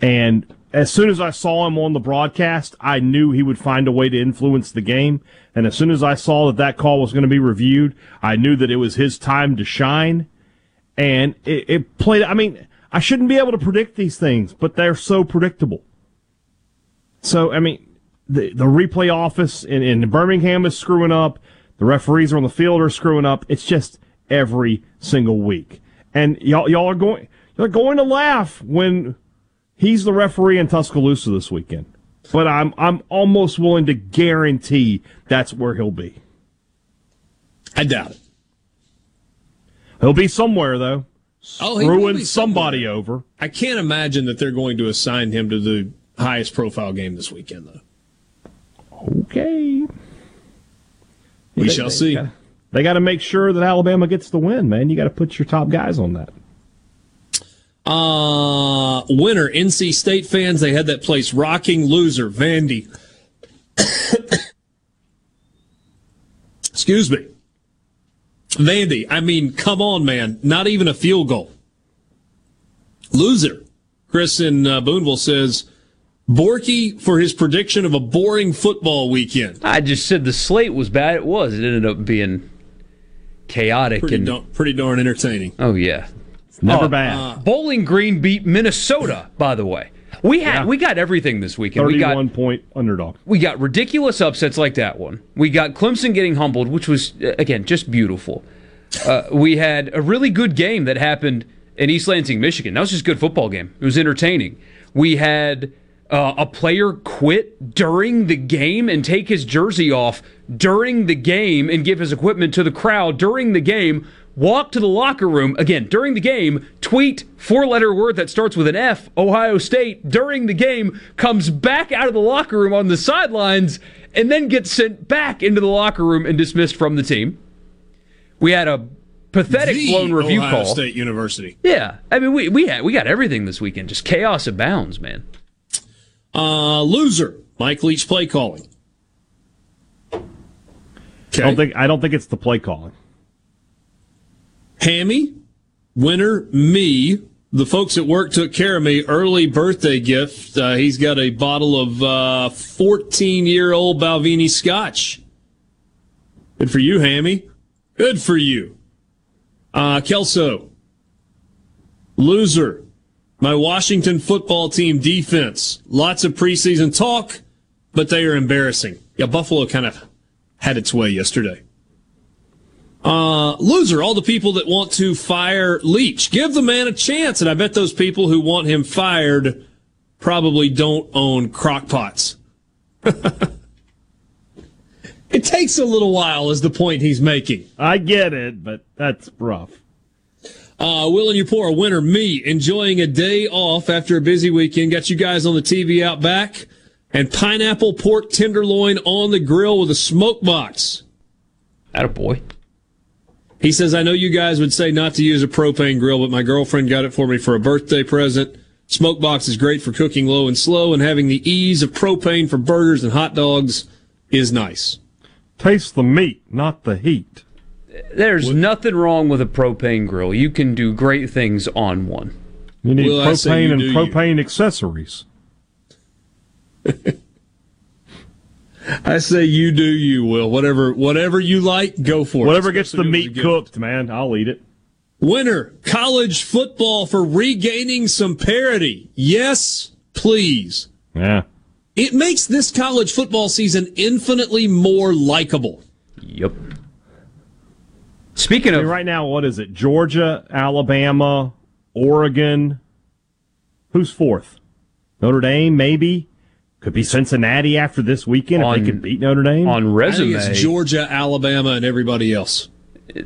And as soon as I saw him on the broadcast, I knew he would find a way to influence the game. And as soon as I saw that that call was going to be reviewed, I knew that it was his time to shine. And it, it played. I mean, I shouldn't be able to predict these things, but they're so predictable. So, I mean, the, the replay office in, in Birmingham is screwing up. The referees on the field are screwing up. It's just every single week. And y'all, y'all are going, you're going to laugh when he's the referee in Tuscaloosa this weekend. But I'm, I'm almost willing to guarantee that's where he'll be. I doubt it. He'll be somewhere though. Oh, he will screwing be somebody over. I can't imagine that they're going to assign him to the highest profile game this weekend, though. Okay. We They- shall they see. gotta- They got to make sure that Alabama gets the win, man. You got to put your top guys on that. Uh, winner, NC State fans, they had that place rocking. Loser, Vandy. (coughs) Excuse me. Vandy, I mean, come on, man. Not even a field goal. Loser. Chris in uh, Boonville says, Borky for his prediction of a boring football weekend. I just said the slate was bad. It was. It ended up being chaotic Pretty, and dar- pretty darn entertaining. oh yeah, never Oh, bad. uh, Bowling Green beat Minnesota. By the way, we had Yeah. we got everything this weekend. We got Thirty-one point underdog. we got ridiculous upsets like that one. We got Clemson getting humbled, which was uh, again just beautiful. Uh, we had a really good game that happened in East Lansing, Michigan. That was just a good football game. It was entertaining. We had uh, a player quit during the game and take his jersey off during the game and give his equipment to the crowd during the game. Walk to the locker room again during the game. Tweet four letter word that starts with an F. Ohio State during the game comes back out of the locker room on the sidelines and then gets sent back into the locker room and dismissed from the team. We had a pathetic The blown review Ohio call. State University. Yeah, I mean we we had we got everything this weekend. Just chaos abounds, man. Uh, loser, Mike Leach play calling. I don't think I don't think it's the play calling. Hammy, winner, me. The folks at work took care of me. Early birthday gift. Uh, he's got a bottle of 14 year old Balvenie Scotch. Good for you, Hammy. Good for you. Uh, Kelso, loser. My Washington football team defense. Lots of preseason talk, but they are embarrassing. Yeah, Buffalo kind of had its way yesterday. Uh, loser, all the people that want to fire Leach. Give the man a chance, and I bet those people who want him fired probably don't own crockpots. (laughs) it takes a little while, is the point he's making. I get it, but that's rough. Uh, Will and you pour a winner, me, enjoying a day off after a busy weekend. Got you guys on the TV out back. And pineapple pork tenderloin on the grill with a smoke box. That a boy. He says, I know you guys would say not to use a propane grill, but my girlfriend got it for me for a birthday present. Smoke box is great for cooking low and slow, and having the ease of propane for burgers and hot dogs is nice. Taste the meat, not the heat. There's nothing wrong with a propane grill. You can do great things on one. You need Will, propane you and do you. propane accessories. (laughs) I say you do you, Will. Whatever whatever you like, go for it. Whatever gets the meat cooked, man, I'll eat it. Winner, college football for regaining some parity. Yes, please. Yeah. it makes this college football season infinitely more likable. Yep. Speaking I mean, of right now, what is it? Georgia, Alabama, Oregon. Who's fourth? Notre Dame, maybe. Could be Cincinnati after this weekend On- if they could beat Notre Dame. on I think resume, it's Georgia, Alabama, and everybody else.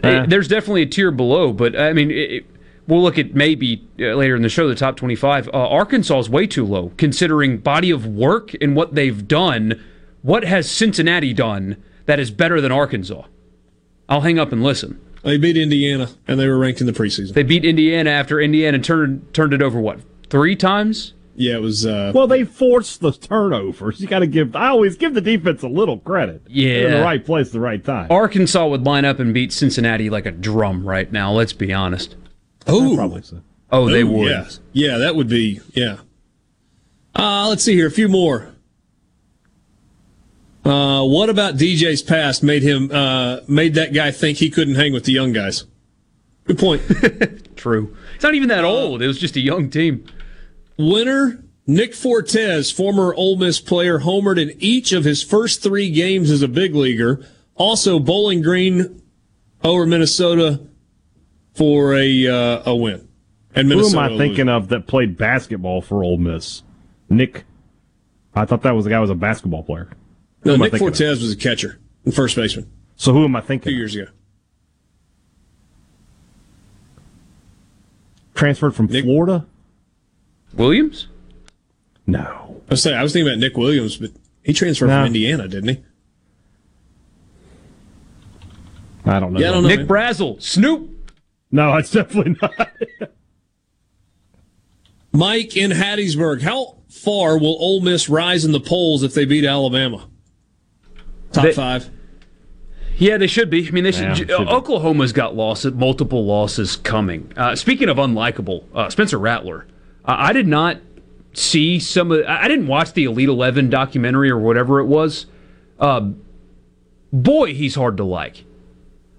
Uh, there's definitely a tier below, but I mean, it, it- we'll look at maybe uh, later in the show the top 25. Uh, Arkansas is way too low considering body of work and what they've done. What has Cincinnati done that is better than Arkansas? I'll hang up and listen. They beat Indiana, and they were ranked in the preseason. They beat Indiana after Indiana turned turned it over what three times? Yeah, it was. Uh, well, they forced the turnovers. You got to give. I always give the defense a little credit. They're in the right place, at the right time. Arkansas would line up and beat Cincinnati like a drum right now. Let's be honest. Oh, probably so. Oh, they Ooh, would. Yeah, yeah, that would be. Yeah. Uh, let's see here. A few more. Uh, what about DJ's past made him uh, made that guy think he couldn't hang with the young guys? Good point. (laughs) True. It's not even that old. It was just a young team. Winner Nick Fortes, former Ole Miss player, homered in each of his first three games as a big leaguer. Also, Bowling Green over Minnesota for a uh, a win. And Who am I thinking of that played basketball for Ole Miss? Nick. I thought that was the guy who was a basketball player. Who No, Nick thinking of? Fortes was a catcher and first baseman So who am I thinking? of? years ago. Transferred from Florida? Williams? No. I was saying I was thinking about Nick Williams, but he transferred No. from Indiana, didn't he? I don't know. Yeah, I don't know. Nick man. Brazel. Snoop. No, it's definitely not. Mike in Hattiesburg. How far will Ole Miss rise in the polls if they beat Alabama? Top They- five. Yeah, they should be. I mean, they should. Yeah, J- should be. Oklahoma's got losses, multiple losses coming. Uh, speaking of unlikable, uh, Spencer Rattler. I did not see some of. I didn't watch the Elite Eleven documentary or whatever it was. Uh, boy, he's hard to like.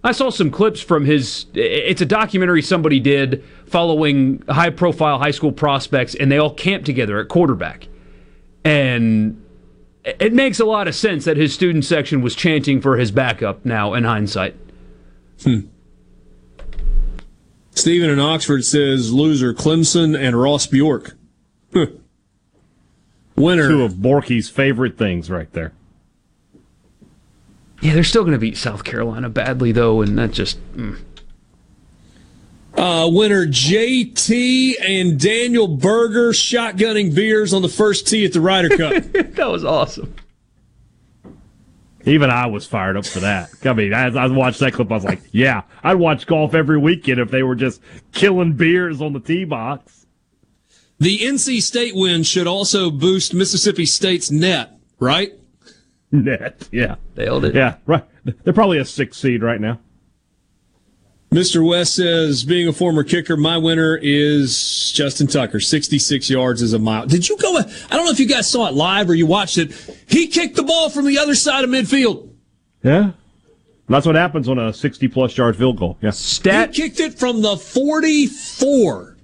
I saw some clips from his. It's a documentary somebody did following high-profile high school prospects, and they all camped together at quarterback. And it makes a lot of sense that his student section was chanting for his backup now in hindsight. Stephen in Oxford says loser Clemson and Ross Bjork. (laughs) Winner. Two of Borky's favorite things right there. Yeah, they're still going to beat South Carolina badly, though, and that just. mm. Uh, winner JT and Daniel Berger shotgunning beers on the first tee at the Ryder Cup. (laughs) that was awesome. Even I was fired up for that. I mean, as I watched that clip, I was like, yeah, I'd watch golf every weekend if they were just killing beers on the tee box. the NC State win should also boost Mississippi State's net, right? Net, yeah. Nailed it. Yeah, right. They're probably a six seed right now. Mr. West says, being a former kicker, my winner is Justin Tucker. 66 yards is a mile. Did you go? I don't know if you guys saw it live or you watched it. He kicked the ball from the other side of midfield. Yeah. That's what happens on a 60 plus yard field goal. Yeah. Stat He kicked it from the 44.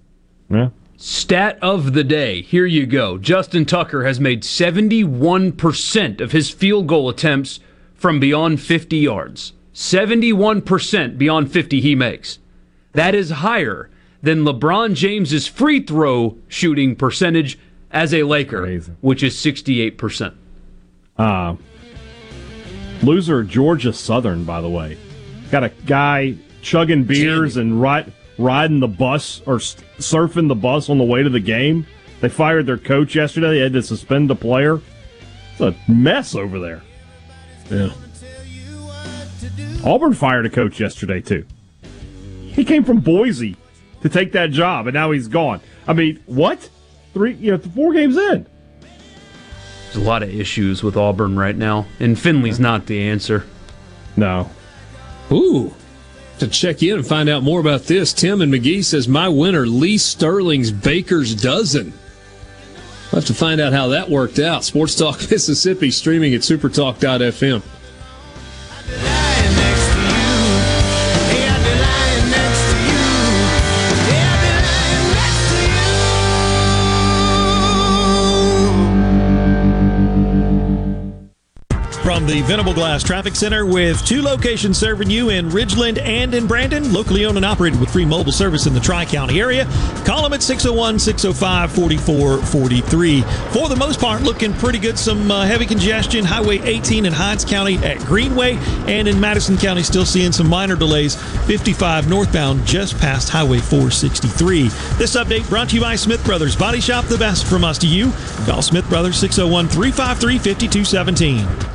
Yeah. stat of the day. Here you go. Justin Tucker has made 71% of his field goal attempts from beyond 50 yards. 71% beyond 50 he makes. That is higher than LeBron James's free throw shooting percentage as a Laker, Crazy. which is 68%. Uh, loser Georgia Southern, by the way. Got a guy chugging beers and ride, riding the bus or surfing the bus on the way to the game. They fired their coach yesterday. They had to suspend the player. It's a mess over there. Yeah. Auburn fired a coach yesterday, too. He came from Boise to take that job, and now he's gone. I mean, what? Three, you know, four games in. There's a lot of issues with Auburn right now, and Finley's not the answer. No. Ooh. To check in and find out more about this, Tim and McGee says, My winner, Lee Sterling's Baker's Dozen. We'll have to find out how that worked out. Sports Talk (laughs) Mississippi streaming at supertalk.fm. from the Venable Glass Traffic Center with two locations serving you in Ridgeland and in Brandon. Locally owned and operated with free mobile service in the Tri County area. Call them at 601 605 4443. For the most part, looking pretty good. Some uh, heavy congestion. Highway 18 in Hinds County at Greenway. And in Madison County, still seeing some minor delays. 55 northbound just past Highway 463. This update brought to you by Smith Brothers Body Shop, the best from us to you. Call Smith Brothers 601 353 5217.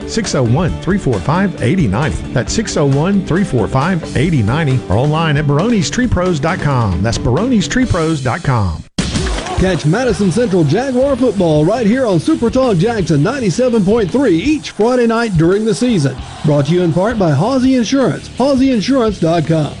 601 345 8090. That's 601 345 8090 or online at baronestreepros.com. That's baronestreepros.com. Catch Madison Central Jaguar football right here on Super Talk Jackson 97.3 each Friday night during the season. Brought to you in part by Hawsey Insurance, hawseyinsurance.com.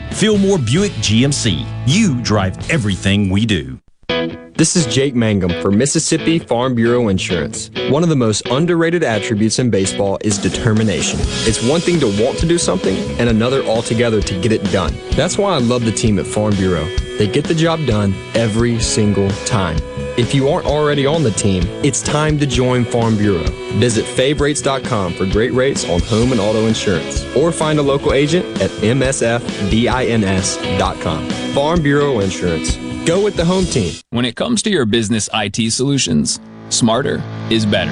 Fillmore Buick GMC. You drive everything we do. This is Jake Mangum for Mississippi Farm Bureau Insurance. One of the most underrated attributes in baseball is determination. It's one thing to want to do something and another altogether to get it done. That's why I love the team at Farm Bureau. They get the job done every single time. If you aren't already on the team, it's time to join Farm Bureau. Visit favrates.com for great rates on home and auto insurance or find a local agent at msfbins.com. Farm Bureau Insurance. Go with the home team. When it comes to your business IT solutions, smarter is better.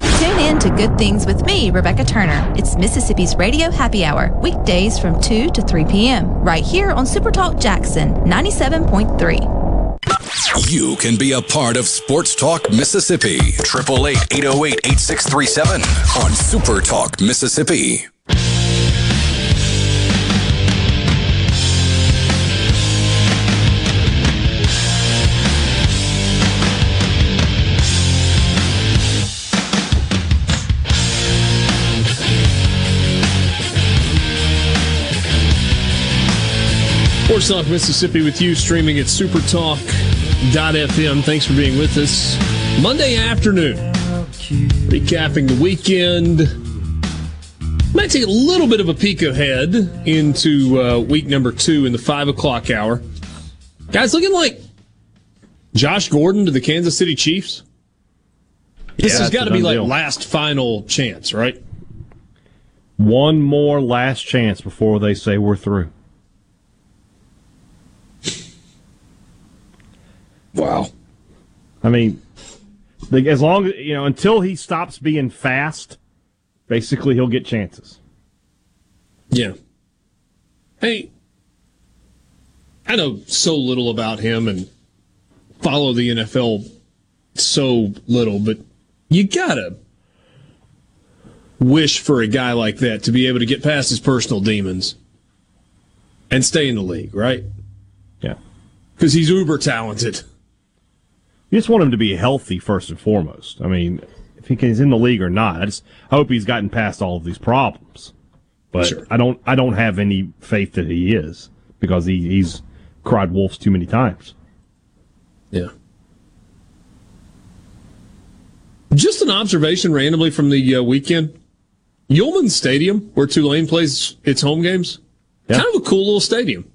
Tune in to Good Things with me, Rebecca Turner. It's Mississippi's Radio Happy Hour, weekdays from 2 to 3 p.m., right here on Supertalk Jackson 97.3. You can be a part of Sports Talk Mississippi. 888 808 8637 on Super Talk Mississippi. Talk Mississippi with you, streaming at supertalk.fm. Thanks for being with us. Monday afternoon, recapping the weekend. Might take a little bit of a peek ahead into uh, week number two in the five o'clock hour. Guys, looking like Josh Gordon to the Kansas City Chiefs. This Yeah, has got to be like deal. last final chance, right? One more last chance before they say we're through. Wow. I mean, the, as long as you know, until he stops being fast, basically he'll get chances. Yeah. Hey, I know so little about him and follow the NFL so little, but you gotta wish for a guy like that to be able to get past his personal demons and stay in the league, right? Yeah. Because he's uber talented. You just want him to be healthy first and foremost. I mean, if he's in the league or not, I just hope he's gotten past all of these problems. But Sure. I don't, I don't have any faith that he is because he, he's cried wolves too many times. Yeah. Just an observation randomly from the uh, weekend. Yulman Stadium, where Tulane plays its home games, kind of a cool little stadium.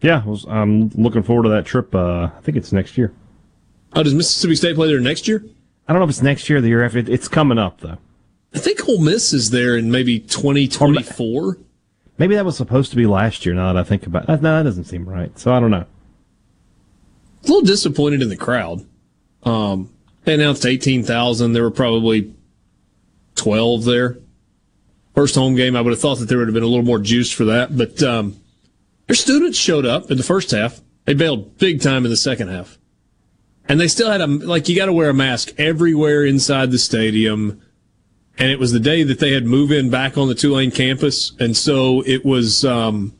Yeah, I was, I'm looking forward to that trip. Uh, I think it's next year. Oh, does Mississippi State play there next year? I don't know if it's next year or the year after. It's coming up though. I think Ole Miss is there in maybe 2024. Maybe that was supposed to be last year. Now that I think about it, no, that doesn't seem right. So I don't know. A little disappointed in the crowd. Um, they announced 18,000. There were probably 12 there. First home game, I would have thought that there would have been a little more juice for that. But um, their students showed up in the first half. They bailed big time in the second half. And they still had a, like, you got to wear a mask everywhere inside the stadium. And it was the day that they had move in back on the Tulane campus. And so it was, um,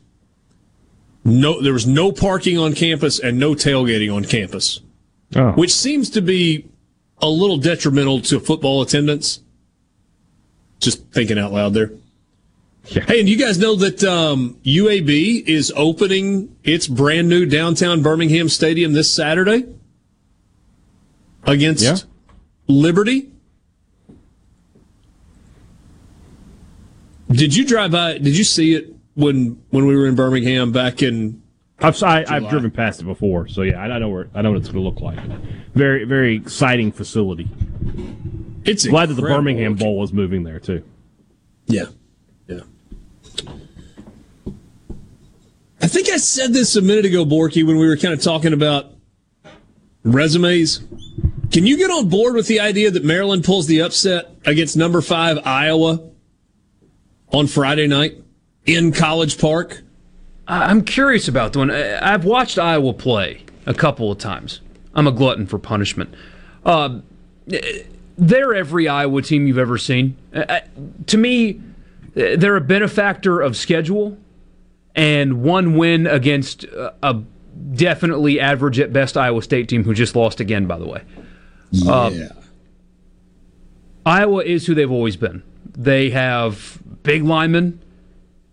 no, there was no parking on campus and no tailgating on campus, Oh. which seems to be a little detrimental to football attendance. Just thinking out loud there. Hey, and you guys know that um, UAB is opening its brand new downtown Birmingham Stadium this Saturday against Yeah. Liberty. Did you drive by? Did you see it when when we were in Birmingham back in? I've I, I've driven past it before, so yeah, I, I know where I know what it's going to look like. Very very exciting facility. It's glad that the Birmingham Bowl was moving there too. Yeah, yeah. I think I said this a minute ago, Borky, when we were kind of talking about resumes. Can you get on board with the idea that Maryland pulls the upset against number five Iowa on Friday night in College Park? I'm curious about the one. I've watched Iowa play a couple of times. I'm a glutton for punishment. Uh, they're every Iowa team you've ever seen. Uh, to me, they're a benefactor of schedule and one win against a definitely average at best Iowa State team who just lost again, by the way. Yeah. Iowa is who they've always been. They have big linemen,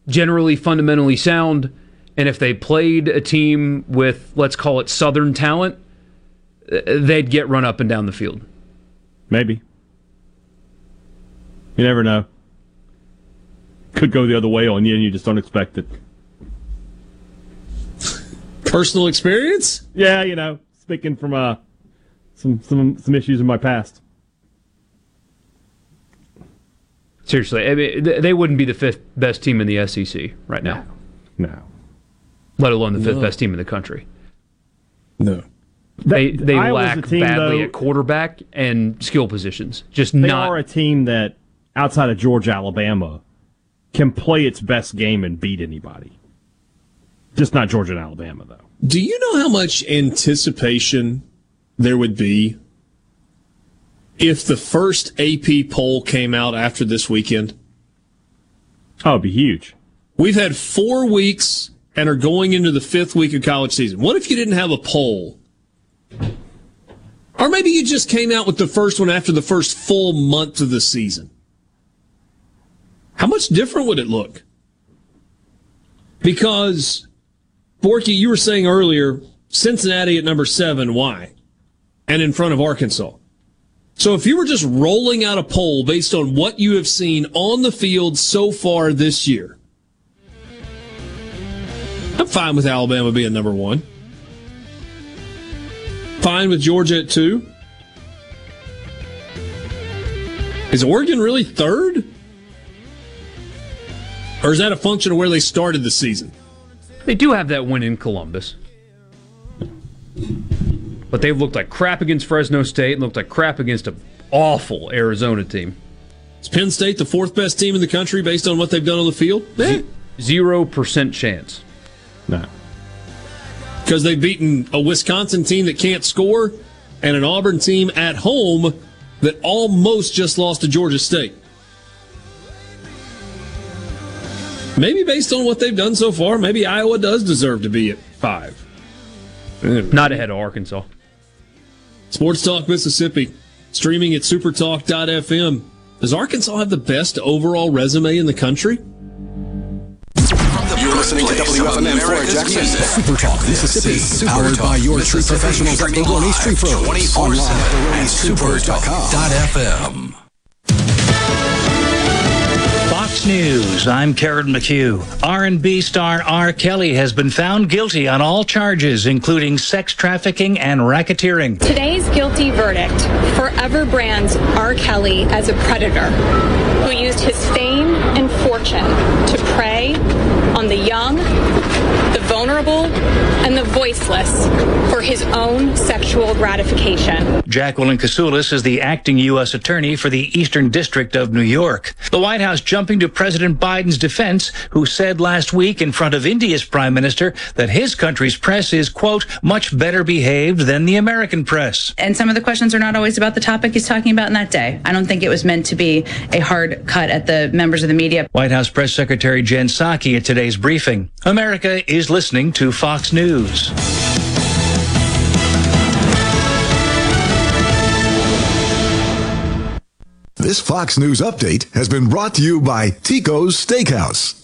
generally fundamentally sound, and if they played a team with, let's call it Southern talent, uh, they'd get run up and down the field. Maybe. You never know. Could go the other way on you, and you just don't expect it. Personal experience? Yeah, you know, speaking from uh, some some some issues in my past. Seriously, I mean, they wouldn't be the fifth best team in the SEC right now. No. Let alone the fifth No. best team in the country. No. They they Iowa's lack team, badly though- at quarterback and skill positions. Just They not are a team that, outside of Georgia, Alabama, can play its best game and beat anybody. Just not Georgia and Alabama, though. Do you know how much anticipation there would be if the first AP poll came out after this weekend? Oh, it'd be huge. We've had four weeks and are going into the fifth week of college season. What if you didn't have a poll? Or maybe you just came out with the first one after the first full month of the season. How much different would it look? Because, Borky, you were saying earlier, Cincinnati at number seven, why? And in front of Arkansas. So if you were just rolling out a poll based on what you have seen on the field so far this year, I'm fine with Alabama being number one. Fine with Georgia at two. Is Oregon really third? Or is that a function of where they started the season? They do have that win in Columbus. But they've looked like crap against Fresno State and looked like crap against an awful Arizona team. Is Penn State the fourth best team in the country based on what they've done on the field? Eh. Zero percent chance. No. Because they've beaten a Wisconsin team that can't score and an Auburn team at home that almost just lost to Georgia State. Maybe based on what they've done so far, maybe Iowa does deserve to be at five. Not ahead of Arkansas. Sports Talk Mississippi, streaming at supertalk.fm. Does Arkansas have the best overall resume in the country? You're listening to WFMN Flora Jackson. Super Talk Mississippi. Powered by your tree professionals at Barone's Tree Pros. Online at supertalk.fm. Fox News. I'm Karen McHugh. R&B star R. Kelly has been found guilty on all charges, including sex trafficking and racketeering. Today's guilty verdict forever brands R. Kelly as a predator who used his fame and fortune to prey on the young, vulnerable, and the voiceless for his own sexual gratification. Jacquelyn Kasulis is the acting U.S. attorney for the Eastern District of New York. The White House jumping to President Biden's defense, who said last week in front of India's prime minister that his country's press is, quote, much better behaved than the American press. And some of the questions are not always about the topic he's talking about in that day. I don't think it was meant to be a hard cut at the members of the media. White House Press Secretary Jen Psaki at today's briefing. America is listening to Fox News. This Fox News update has been brought to you by Tico's Steakhouse.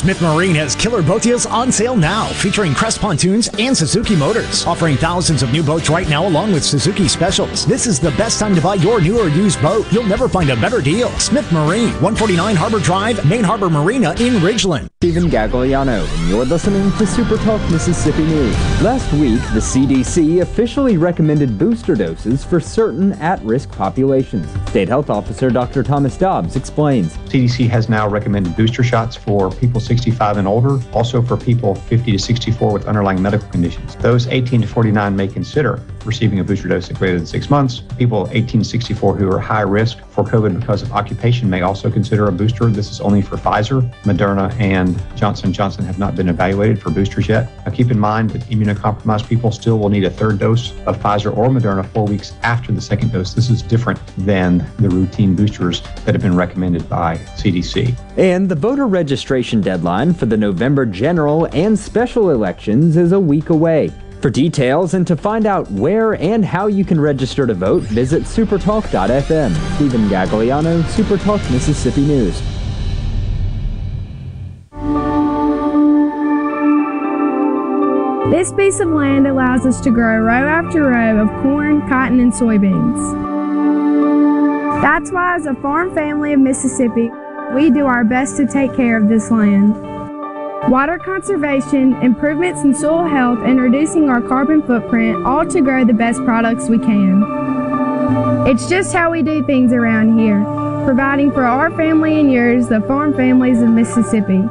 Smith Marine has killer boat deals on sale now, featuring Crest pontoons and Suzuki motors, offering thousands of new boats right now along with Suzuki specials. This is the best time to buy your new or used boat. You'll never find a better deal. Smith Marine, 149 Harbor Drive, Main Harbor Marina in Ridgeland. Stephen Gagliano, and you're listening to Super Talk Mississippi News. Last week, the CDC officially recommended booster doses for certain at-risk populations. State Health Officer Dr. Thomas Dobbs explains. CDC has now recommended booster shots for people 65 and older, also for people 50 to 64 with underlying medical conditions. Those 18 to 49 may consider receiving a booster dose at greater than six months. People 18 to 64 who are high risk for COVID because of occupation may also consider a booster. This is only for Pfizer, Moderna, and Johnson Johnson have not been evaluated for boosters yet. Now keep in mind that immunocompromised people still will need a third dose of Pfizer or Moderna four weeks after the second dose. This is different than the routine boosters that have been recommended by CDC. And the voter registration deadline for the November general and special elections is a week away. For details and to find out where and how you can register to vote, visit supertalk.fm. Stephen Gagliano, Supertalk Mississippi News. This piece of land allows us to grow row after row of corn, cotton, and soybeans. That's why, as a farm family of Mississippi, we do our best to take care of this land. Water conservation, improvements in soil health, and reducing our carbon footprint, all to grow the best products we can. It's just how we do things around here, providing for our family and yours, the farm families of Mississippi.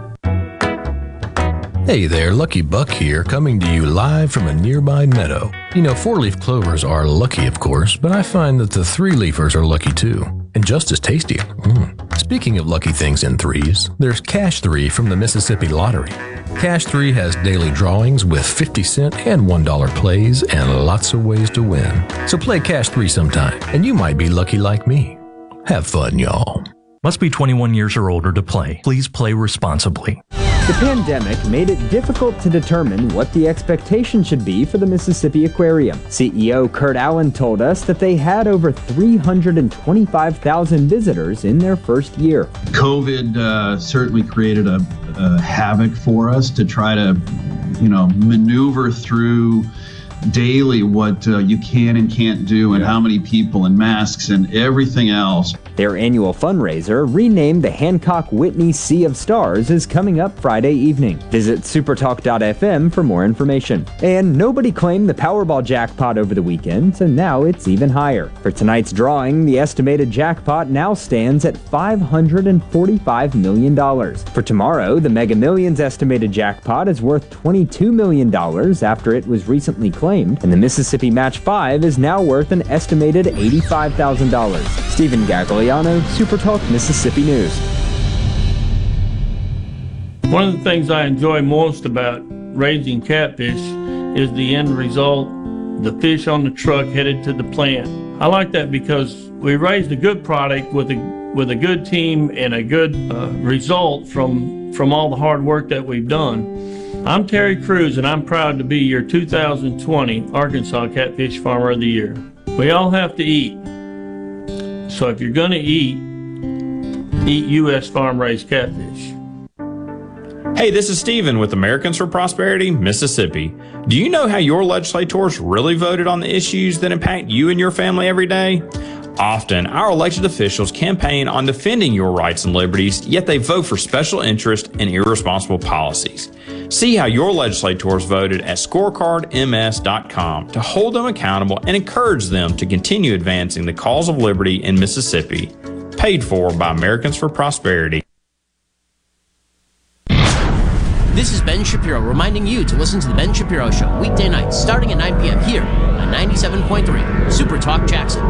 Hey there, Lucky Buck here, coming to you live from a nearby meadow. You know, four leaf clovers are lucky, of course, but I find that the three leafers are lucky too, and just as tasty. Mm. Speaking of lucky things in threes, there's Cash 3 from the Mississippi Lottery. Cash 3 has daily drawings with 50 cent and $1 plays and lots of ways to win. So play Cash 3 sometime, and you might be lucky like me. Have fun, y'all. Must be 21 years or older to play. Please play responsibly. The pandemic made it difficult to determine what the expectation should be for the Mississippi Aquarium. CEO Kurt Allen told us that they had over 325,000 visitors in their first year. COVID uh, certainly created a, a havoc for us to try to, you know, maneuver through daily what uh, you can and can't do and how many people and masks and everything else. Their annual fundraiser, renamed the Hancock Whitney Sea of Stars, is coming up Friday evening. Visit supertalk.fm for more information. And nobody claimed the Powerball jackpot over the weekend, so now it's even higher. For tonight's drawing, the estimated jackpot now stands at $545 million. For tomorrow, the Mega Millions estimated jackpot is worth $22 million after it was recently claimed, and the Mississippi Match 5 is now worth an estimated $85,000. Stephen Gagliano, Supertalk Mississippi News. One of the things I enjoy most about raising catfish is the end result, the fish on the truck headed to the plant. I like that because we raised a good product with a with a good team and a good uh, result from from all the hard work that we've done. I'm Terry Cruz and I'm proud to be your 2020 Arkansas Catfish Farmer of the Year. We all have to eat. So if you're going to eat, eat U.S. farm raised catfish. Hey, this is Steven with Americans for Prosperity, Mississippi. Do you know how your legislators really voted on the issues that impact you and your family every day? Often, our elected officials campaign on defending your rights and liberties, yet they vote for special interest and irresponsible policies. See how your legislators voted at scorecardms.com to hold them accountable and encourage them to continue advancing the cause of liberty in Mississippi. Paid for by Americans for Prosperity. This is Ben Shapiro reminding you to listen to The Ben Shapiro Show weekday nights starting at 9 p.m. here on 97.3 Super Talk Jackson.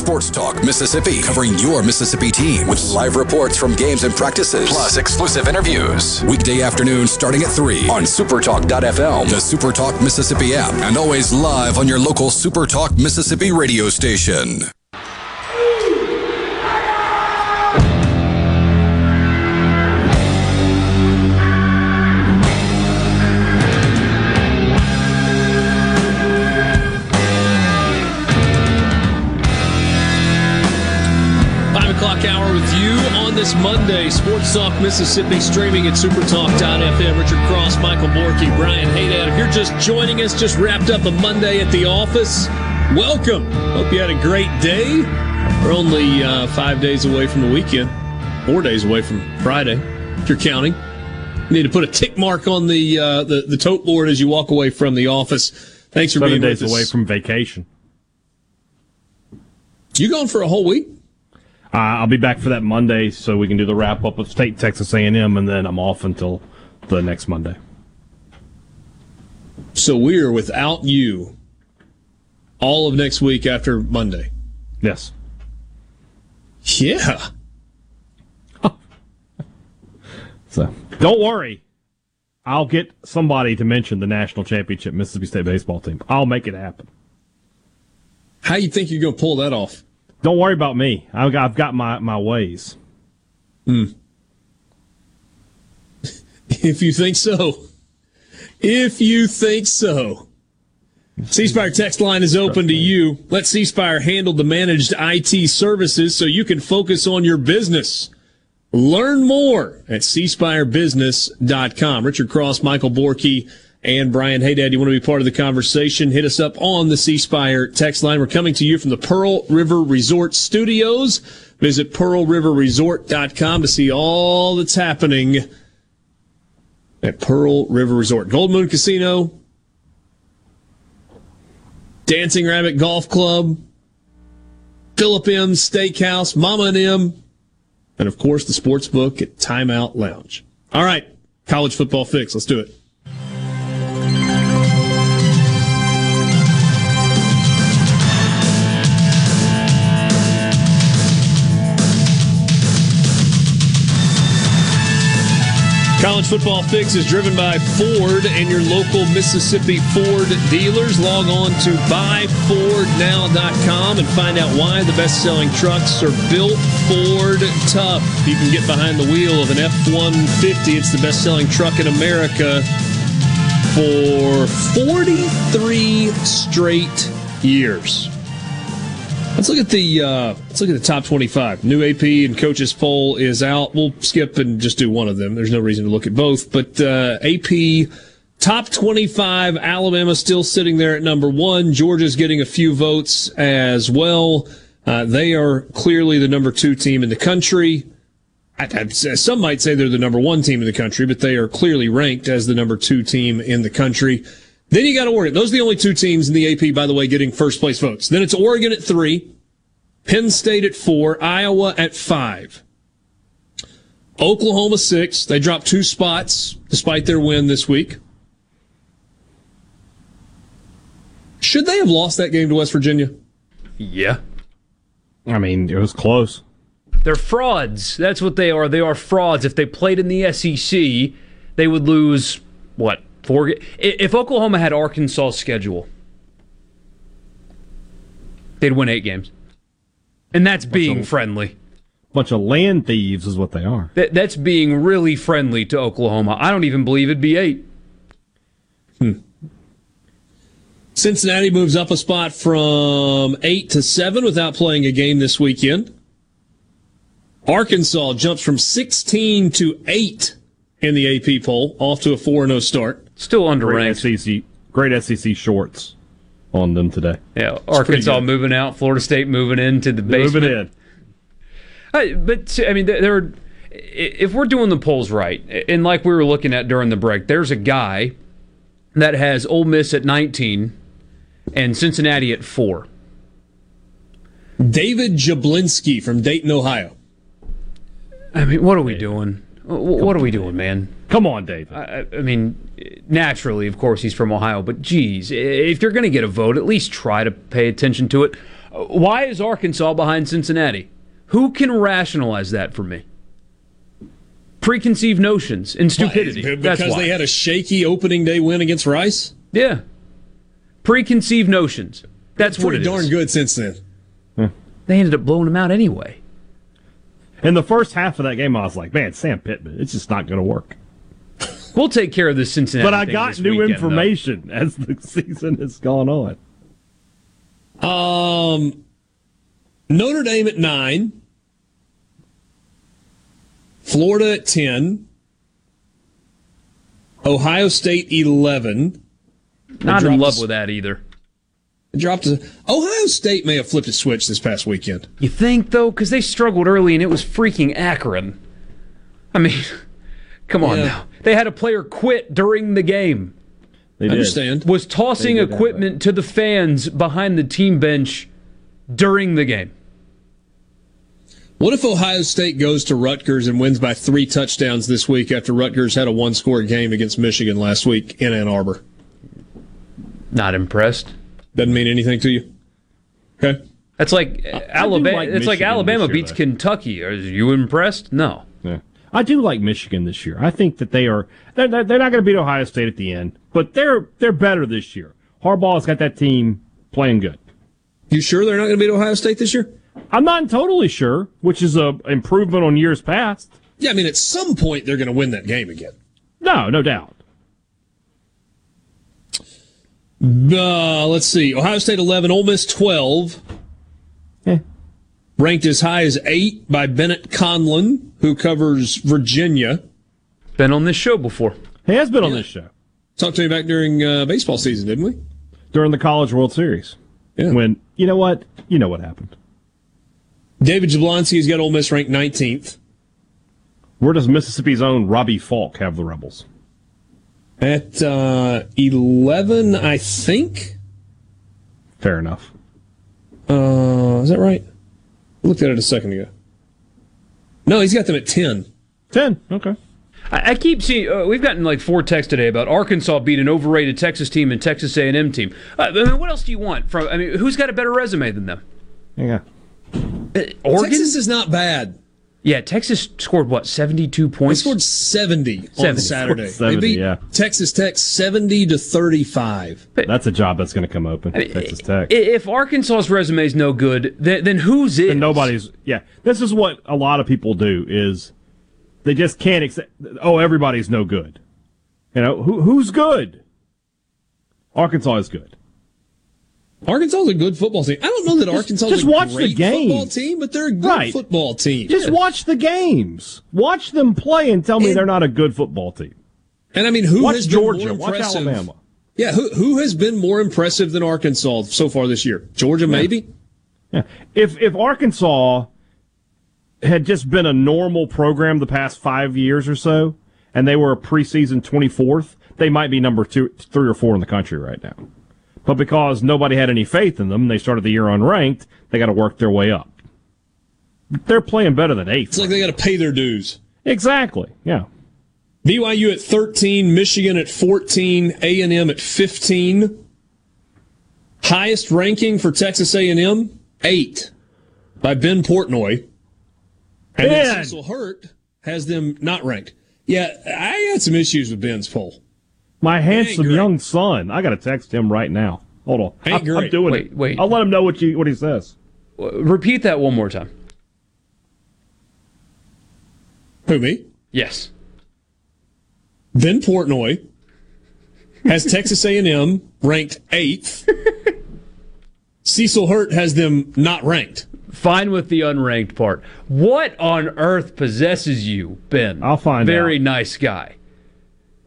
Sports Talk Mississippi, covering your Mississippi team with live reports from games and practices, plus exclusive interviews. Weekday afternoons starting at 3 on supertalk.fm, the Supertalk Mississippi app, and always live on your local Supertalk Mississippi radio station. This Monday. Sports Talk Mississippi streaming at supertalk.fm. Richard Cross, Michael Borky, Brian Haydad. If you're just joining us, just wrapped up a Monday at the office, welcome. Hope you had a great day. We're only uh, five days away from the weekend, four days away from Friday, if you're counting. You need to put a tick mark on the uh, the, the tote board as you walk away from the office. Thanks for Seven being days with us. away from vacation. You going for a whole week? Uh, I'll be back for that Monday, so we can do the wrap up of State Texas A&M, and then I'm off until the next Monday. So we are without you all of next week after Monday. Yes. Yeah. (laughs) So don't worry. I'll get somebody to mention the national championship Mississippi State baseball team. I'll make it happen. How you think you're going to pull that off? Don't worry about me. I've got, I've got my, my ways. Hmm. if you think so. If you think so. C Spire text line is open to you. Let C Spire handle the managed IT services so you can focus on your business. Learn more at cspirebusiness.com. Richard Cross, Michael Borkey, and Brian Haydad, you want to be part of the conversation? Hit us up on the C Spire text line. We're coming to you from the Pearl River Resort Studios. Visit pearlriverresort.com to see all that's happening at Pearl River Resort. Gold Moon Casino, Dancing Rabbit Golf Club, Philip M Steakhouse, Mama and M, and of course the sports book at Timeout Lounge. All right, college football fix. Let's do it. College Football Fix is driven by Ford and your local Mississippi Ford dealers. Log on to buyfordnow.com and find out why the best selling trucks are built Ford tough. You can get behind the wheel of an F 150. It's the best selling truck in America for 43 straight years. Let's look at the uh, let's look at the top 25. New AP and coaches poll is out. We'll skip and just do one of them. There's no reason to look at both. But uh, AP top 25. Alabama still sitting there at number one. Georgia's getting a few votes as well. Uh, they are clearly the number two team in the country. I, I, some might say they're the number one team in the country, but they are clearly ranked as the number two team in the country. Then you got Oregon. Those are the only two teams in the AP, by the way, getting first place votes. Then it's Oregon at three, Penn State at four, Iowa at five, Oklahoma six. They dropped two spots despite their win this week. Should they have lost that game to West Virginia? Yeah. I mean, it was close. They're frauds. That's what they are. They are frauds. If they played in the SEC, they would lose, what, four? If Oklahoma had Arkansas' schedule, they'd win eight games. And that's being of, friendly. Bunch of land thieves is what they are. That, that's being really friendly to Oklahoma. I don't even believe it'd be eight. Hmm. Cincinnati moves up a spot from eight to seven without playing a game this weekend. Arkansas jumps from 16 to 8 in the AP poll, off to a 4 0 start. Still underranked. Great SEC, great SEC shorts on them today. Yeah, it's Arkansas moving out, Florida State moving into the basement. Moving in. Uh, but, I mean, there. are If we're doing the polls right, and like we were looking at during the break, there's a guy that has Ole Miss at 19 and Cincinnati at 4. David Jablonski from Dayton, Ohio. I mean, what are we doing? What are we doing, man? Come on, David. I, I, mean, naturally, of course, he's from Ohio, but geez, if you're going to get a vote, at least try to pay attention to it. Why is Arkansas behind Cincinnati? Who can rationalize that for me? Preconceived notions and stupidity. Why? Because they had a shaky opening day win against Rice? Yeah. Preconceived notions. That's Pretty what it darn is. good since then. Hmm. They ended up blowing them out anyway. In the first half of that game, I was like, man, Sam Pittman, it's just not going to work. We'll take care of this Cincinnati. But I got new weekend, information though. as the (laughs) season has gone on. Um, Notre Dame at nine, Florida at ten, Ohio State eleven. Not in love with that either. Dropped to Ohio State may have flipped a switch this past weekend. You think though, because they struggled early and it was freaking Akron. I mean, (laughs) come on Yeah. now. They had a player quit during the game. They did. Understand. Was tossing They did equipment to the fans behind the team bench during the game. What if Ohio State goes to Rutgers and wins by three touchdowns this week after Rutgers had a one score game against Michigan last week in Ann Arbor? Not impressed. Doesn't mean anything to you? Okay. That's like I do Alabama. like it's like Alabama this year, beats though. Kentucky. Are you impressed? No. I do like Michigan this year. I think that they are they're, they're they're not going to beat Ohio State at the end, but they're they're better this year. Harbaugh's got that team playing good. You sure they're not going to beat Ohio State this year? I'm not totally sure, which is a improvement on years past. Yeah, I mean, at some point they're going to win that game again. No, no doubt. Uh, let's see. Ohio State 11, Ole Miss 12. Ranked as high as 8 by Bennett Conlon, who covers Virginia. Been on this show before. He has been on this show Talked to me back during uh, baseball season, didn't we? during the College World Series. Yeah. When you know what, you know what happened. David Jablonski's got Ole Miss ranked 19th. Where does Mississippi's own Robbie Falk have the Rebels? At uh, 11, I think. Fair enough. Uh, is that right? I looked at it a second ago. No, he's got them at 10. Ten. Okay. I, I keep seeing. Uh, we've gotten like four texts today about Arkansas beat an overrated Texas team and Texas A&M team. Uh, I mean, what else do you want from? I mean, who's got a better resume than them? Yeah. Uh, Oregon. Texas is not bad. Yeah, Texas scored what seventy two points. They points. scored 70, on Saturday. 70, they beat yeah. Texas Tech 70 to 35. That's a job that's going to come open. Texas Tech. If Arkansas's resume is no good, then, then whose is? And nobody's. Yeah, this is what a lot of people do is they just can't accept. Oh, everybody's no good. You know who who's good? Arkansas is good. Arkansas is a good football team. I don't know that Arkansas is a watch the great football team, but they're a good Right. football team. Just watch the games. Watch them play and tell me And- they're not a good football team. And I mean, who Watch has Georgia. been more Watch? Alabama. Yeah, who who has been more impressive than Arkansas so far this year? Georgia, maybe. Yeah. If if Arkansas had just been a normal program the past five years or so, and they were a preseason twenty fourth, they might be number two, three or four in the country right now. But because nobody had any faith in them, they started the year unranked. They got to work their way up. They're playing better than eighth. It's like they got to pay their dues. Exactly. Yeah. BYU at 13, Michigan at 14, A&M at 15. Highest ranking for Texas A&M, 8 by Ben Portnoy. And then Ben! Cecil Hurt has them not ranked. Yeah, I had some issues with Ben's poll. My handsome great. young son. I got to text him right now. Hold on. Ain't I'm, I'm doing Wait, it. wait. I'll let him know what you what he says. Repeat that one more time. Who, me? Yes. Ben Portnoy has Texas A&M ranked 8th. (laughs) Cecil Hurt has them not ranked. Fine with the unranked part. What on earth possesses you, Ben? I'll find Very out. nice guy.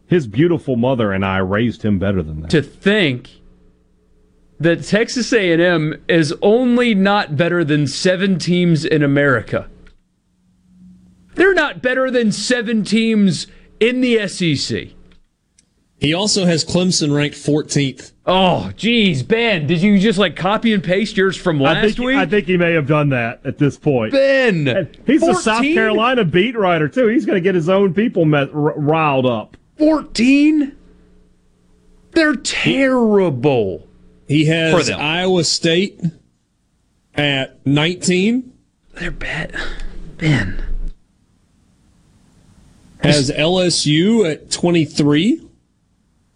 His beautiful mother and I raised him better than that. To think that Texas A&M is only not better than seven teams in America. They're not better than seven teams in the SEC. He also has Clemson ranked 14th. Oh, geez, Ben, did you just like copy and paste yours from last I think, week? I think he may have done that at this point. Ben, And he's a South Carolina beat writer too. He's going to get his own people met, r- riled up. 14? They're terrible. He For has them. Iowa State at 19. They're bad. Ben. Has LSU at 23.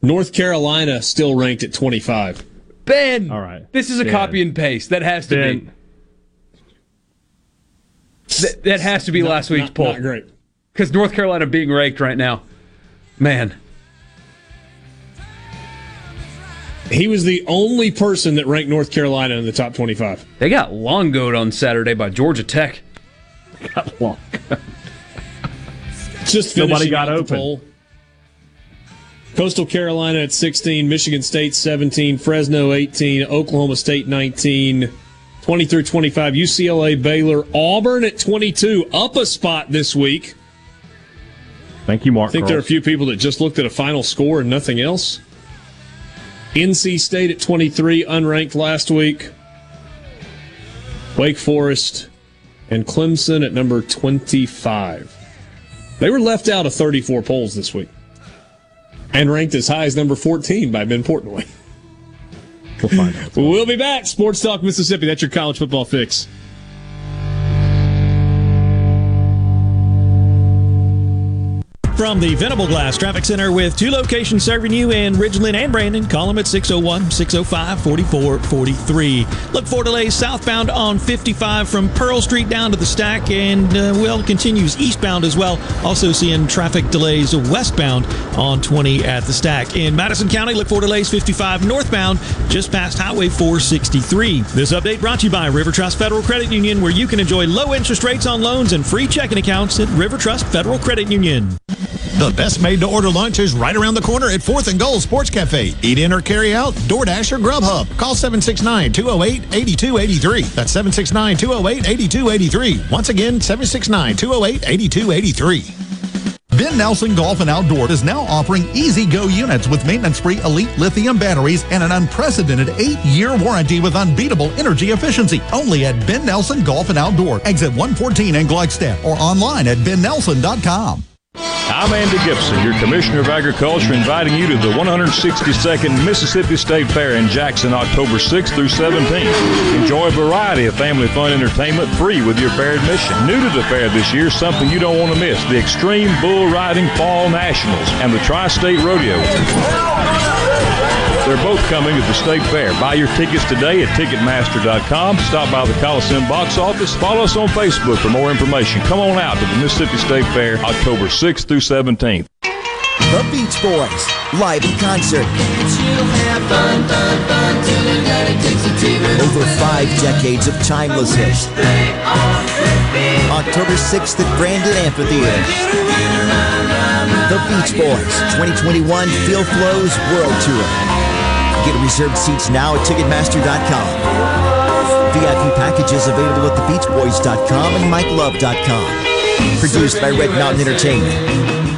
North Carolina still ranked at 25. Ben. All right. This is a Ben. copy and paste. That has to be. Ben, That, that has to be Not- last week's not- poll. Not great. Because North Carolina being ranked right now. Man. He was the only person that ranked North Carolina in the top 25. They got Longoed on Saturday by Georgia Tech. (laughs) got long. (laughs) Just Nobody got open. poll. Coastal Carolina at 16, Michigan State 17, Fresno 18, Oklahoma State 19, 20 through 25, UCLA, Baylor, Auburn at 22, up a spot this week. Thank you, Mark. I think there are a few people that just looked at a final score and nothing else. NC State at 23, unranked last week. Wake Forest and Clemson at number 25. They were left out of 34 polls this week and ranked as high as number 14 by Ben Portnoy. We'll find out. (laughs) We'll be back. Sports Talk Mississippi. That's your college football fix. From the Venable Glass Traffic Center with two locations serving you in Ridgeland and Brandon. Call them at 601 605 4443. Look for delays southbound on 55 from Pearl Street down to the stack and, uh, well, continues eastbound as well. Also seeing traffic delays westbound on 20 at the stack. In Madison County, look for delays 55 northbound just past Highway 463. This update brought to you by River Trust Federal Credit Union, where you can enjoy low interest rates on loans and free checking accounts at River Trust Federal Credit Union. The best made to order lunch is right around the corner at 4th and Gold Sports Cafe. Eat in or carry out, DoorDash or Grubhub. Call 769 208 8283. That's 769 208 8283. Once again, 769 208 8283. Ben Nelson Golf and Outdoor is now offering E-Z-GO units with maintenance-free elite lithium batteries and an unprecedented eight-year warranty with unbeatable energy efficiency. Only at Ben Nelson Golf and Outdoor, exit 114 in Gluckstadt, or online at bennelson.com. I'm Andy Gibson, your Commissioner of Agriculture, inviting you to the 162nd Mississippi State Fair in Jackson, October 6th through 17th. Enjoy a variety of family fun entertainment free with your fair admission. New to the fair this year, something you don't want to miss the Extreme Bull Riding Fall Nationals and the Tri State Rodeo. They're both coming to the State Fair. Buy your tickets today at Ticketmaster.com. Stop by the Coliseum box office. Follow us on Facebook for more information. Come on out to the Mississippi State Fair October 6th through 17th. The Beach Boys, live in concert. Over five decades of timeless hits. October 6th at Brandon Amphitheater. The Beach Boys 2021 Feel Flows World Tour. Get reserved seats now at Ticketmaster.com. VIP packages available at TheBeachBoys.com and MikeLove.com. Produced by Red Mountain Entertainment.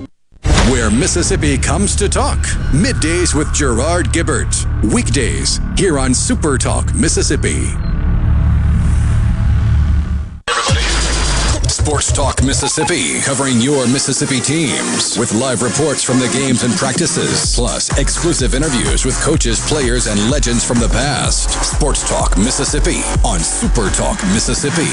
where Mississippi comes to talk. Middays with Gerard Gibert. Weekdays here on Super Talk Mississippi. Sports Talk Mississippi, covering your Mississippi teams with live reports from the games and practices, plus exclusive interviews with coaches, players, and legends from the past. Sports Talk Mississippi on Super Talk Mississippi.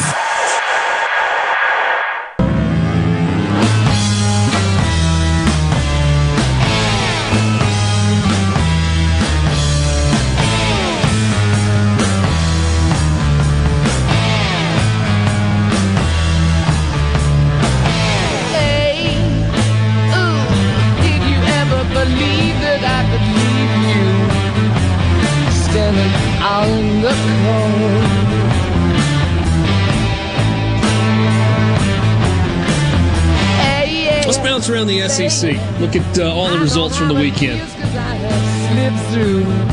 SEC. Look at uh, all the results from the weekend.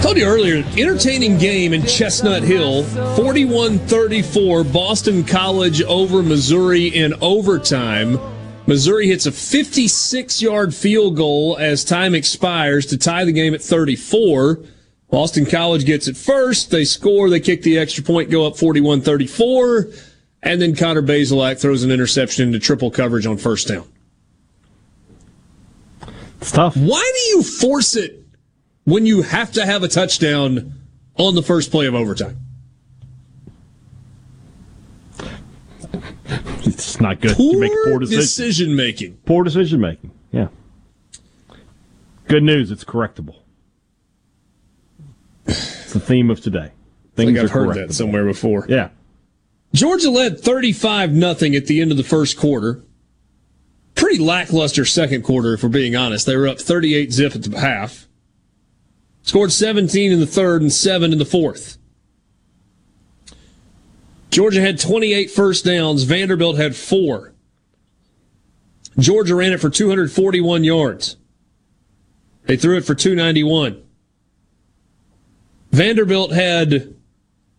Told you earlier, entertaining game in Chestnut Hill, 41-34, Boston College over Missouri in overtime. Missouri hits a 56-yard field goal as time expires to tie the game at 34. Boston College gets it first. They score. They kick the extra point, go up 41-34. And then Connor Bazelak throws an interception into triple coverage on first down. It's tough. Why do you force it when you have to have a touchdown on the first play of overtime? It's not good. Poor you make poor decision. decision making. Poor decision making. Yeah. Good news. It's correctable. It's the theme of today. Things I've heard that somewhere before. Yeah. Georgia led 35 nothing at the end of the first quarter pretty lackluster second quarter, if we're being honest. They were up 38 zip at the half. Scored 17 in the third and 7 in the fourth. Georgia had 28 first downs. Vanderbilt had four. Georgia ran it for 241 yards. They threw it for 291. Vanderbilt had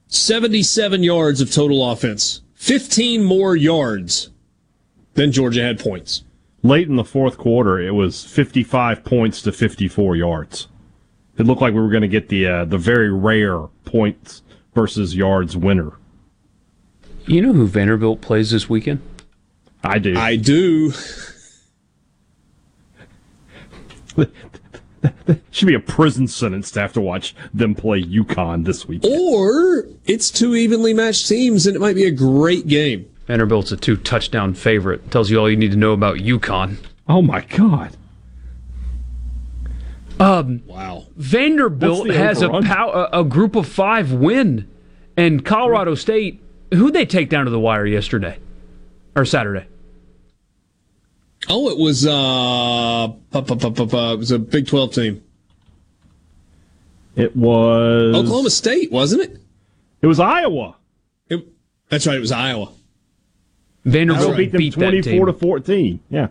77 yards of total offense, 15 more yards than Georgia had points late in the fourth quarter, it was 55 points to 54 yards. It looked like we were going to get the uh, the very rare points versus yards winner. You know who Vanderbilt plays this weekend? I do. I do. (laughs) should be a prison sentence to have to watch them play UConn this week. Or it's two evenly matched teams, and it might be a great game. Vanderbilt's a two touchdown favorite. Tells you all you need to know about UConn. Oh my God. Um, wow. Vanderbilt has a, overrun? pow- a a group of five win, and Colorado State. Who'd they take down to the wire yesterday or Saturday? Oh, it was uh, it was a Big Twelve team. It was Oklahoma State, wasn't it? It was Iowa. It- that's right. It was Iowa. Vanderbilt Iowa beat them beat that twenty-four team. to fourteen. Yeah.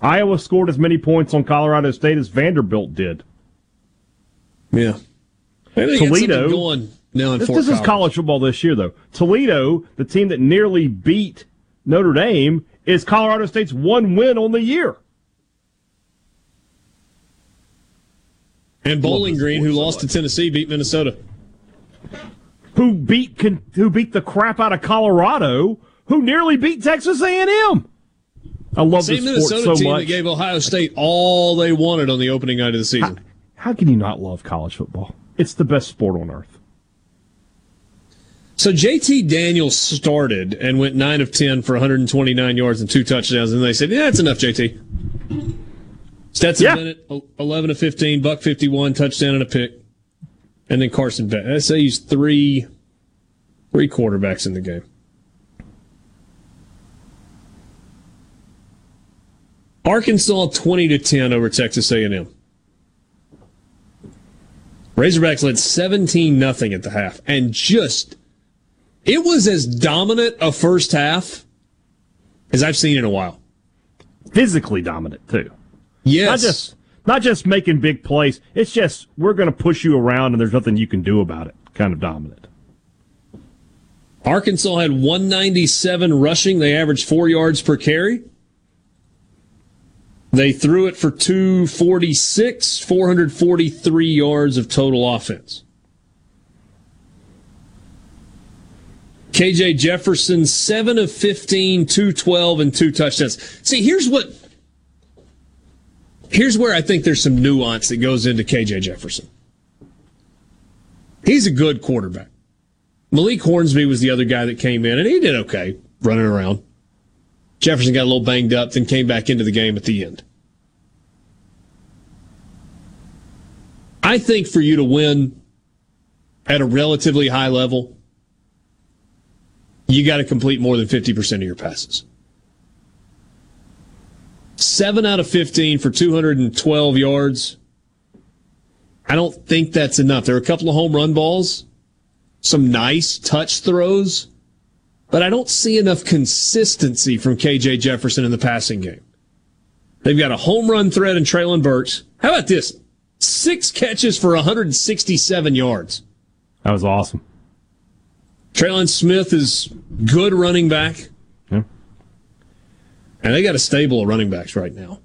Iowa scored as many points on Colorado State as Vanderbilt did. Yeah. Maybe they got something Toledo. going now in This, this is college football this year, though. Toledo, the team that nearly beat Notre Dame, is Colorado State's one win on the year. And Bowling Green, who lost to Tennessee, beat Minnesota. Who beat who beat the crap out of Colorado? Who nearly beat Texas A&M? I love Same this sport Minnesota so team much. that gave Ohio State all they wanted on the opening night of the season. How can you not love college football? It's the best sport on earth. So JT Daniels started and went 9 of 10 for 129 yards and two touchdowns, and they said, yeah, that's enough, JT. Stetson Yeah. Bennett, 11 of 15, buck 51, touchdown and a pick. And then Carson Bennett. I say he's three, three quarterbacks in the game. Arkansas 20 to 10 over Texas A&M. Razorbacks led 17 nothing at the half and just it was as dominant a first half as I've seen in a while. Physically dominant too. Yes. Not just not just making big plays. It's just we're going to push you around and there's nothing you can do about it. Kind of dominant. Arkansas had 197 rushing. They averaged four yards per carry. They threw it for 246, 443 yards of total offense. KJ Jefferson, 7 of 15, 212, and two touchdowns. See, here's what. Here's where I think there's some nuance that goes into KJ Jefferson. He's a good quarterback. Malik Hornsby was the other guy that came in, and he did okay running around. Jefferson got a little banged up, then came back into the game at the end. I think for you to win at a relatively high level, you got to complete more than 50% of your passes. Seven out of 15 for 212 yards. I don't think that's enough. There are a couple of home run balls, some nice touch throws, but I don't see enough consistency from KJ Jefferson in the passing game. They've got a home run threat in Treylon Burks. How about this? Six catches for 167 yards. That was awesome. Trelon Smith is good running back. Yeah. And they got a stable of running backs right now.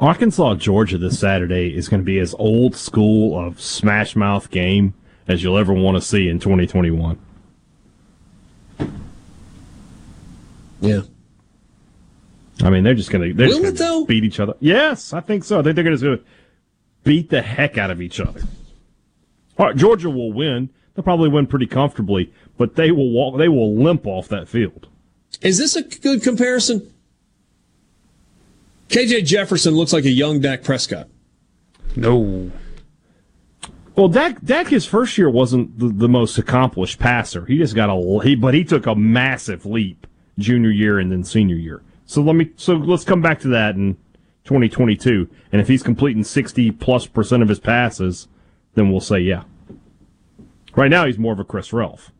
Arkansas Georgia this Saturday is going to be as old school of smash mouth game as you'll ever want to see in 2021. Yeah. I mean, they're just going to they're just gonna it, beat each other. Yes, I think so. I think they're going to beat the heck out of each other. All right, Georgia will win. They'll probably win pretty comfortably, but they will walk. They will limp off that field. Is this a good comparison? KJ Jefferson looks like a young Dak Prescott. No. Well, Dak, Dak his first year wasn't the, the most accomplished passer. He just got a he, but he took a massive leap junior year and then senior year. So let me so let's come back to that in 2022. And if he's completing 60 plus percent of his passes, then we'll say yeah. Right now he's more of a Chris Relf.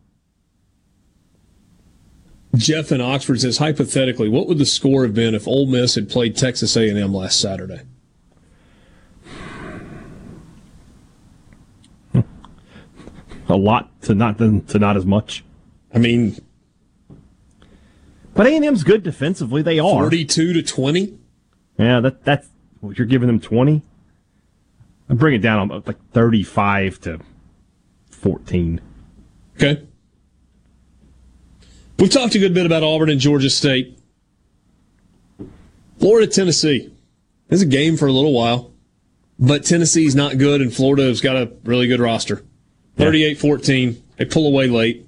Jeff in Oxford says hypothetically, what would the score have been if Ole Miss had played Texas A&M last Saturday? Hmm. A lot to not to not as much. I mean, but A&M's good defensively. They are 42 to 20. Yeah, that that's well, you're giving them 20. I bring it down on uh, like 35 to 14. Okay. We've talked a good bit about Auburn and Georgia State. Florida, Tennessee. It's a game for a little while, but Tennessee's not good, and Florida's got a really good roster. 38 14. They pull away late.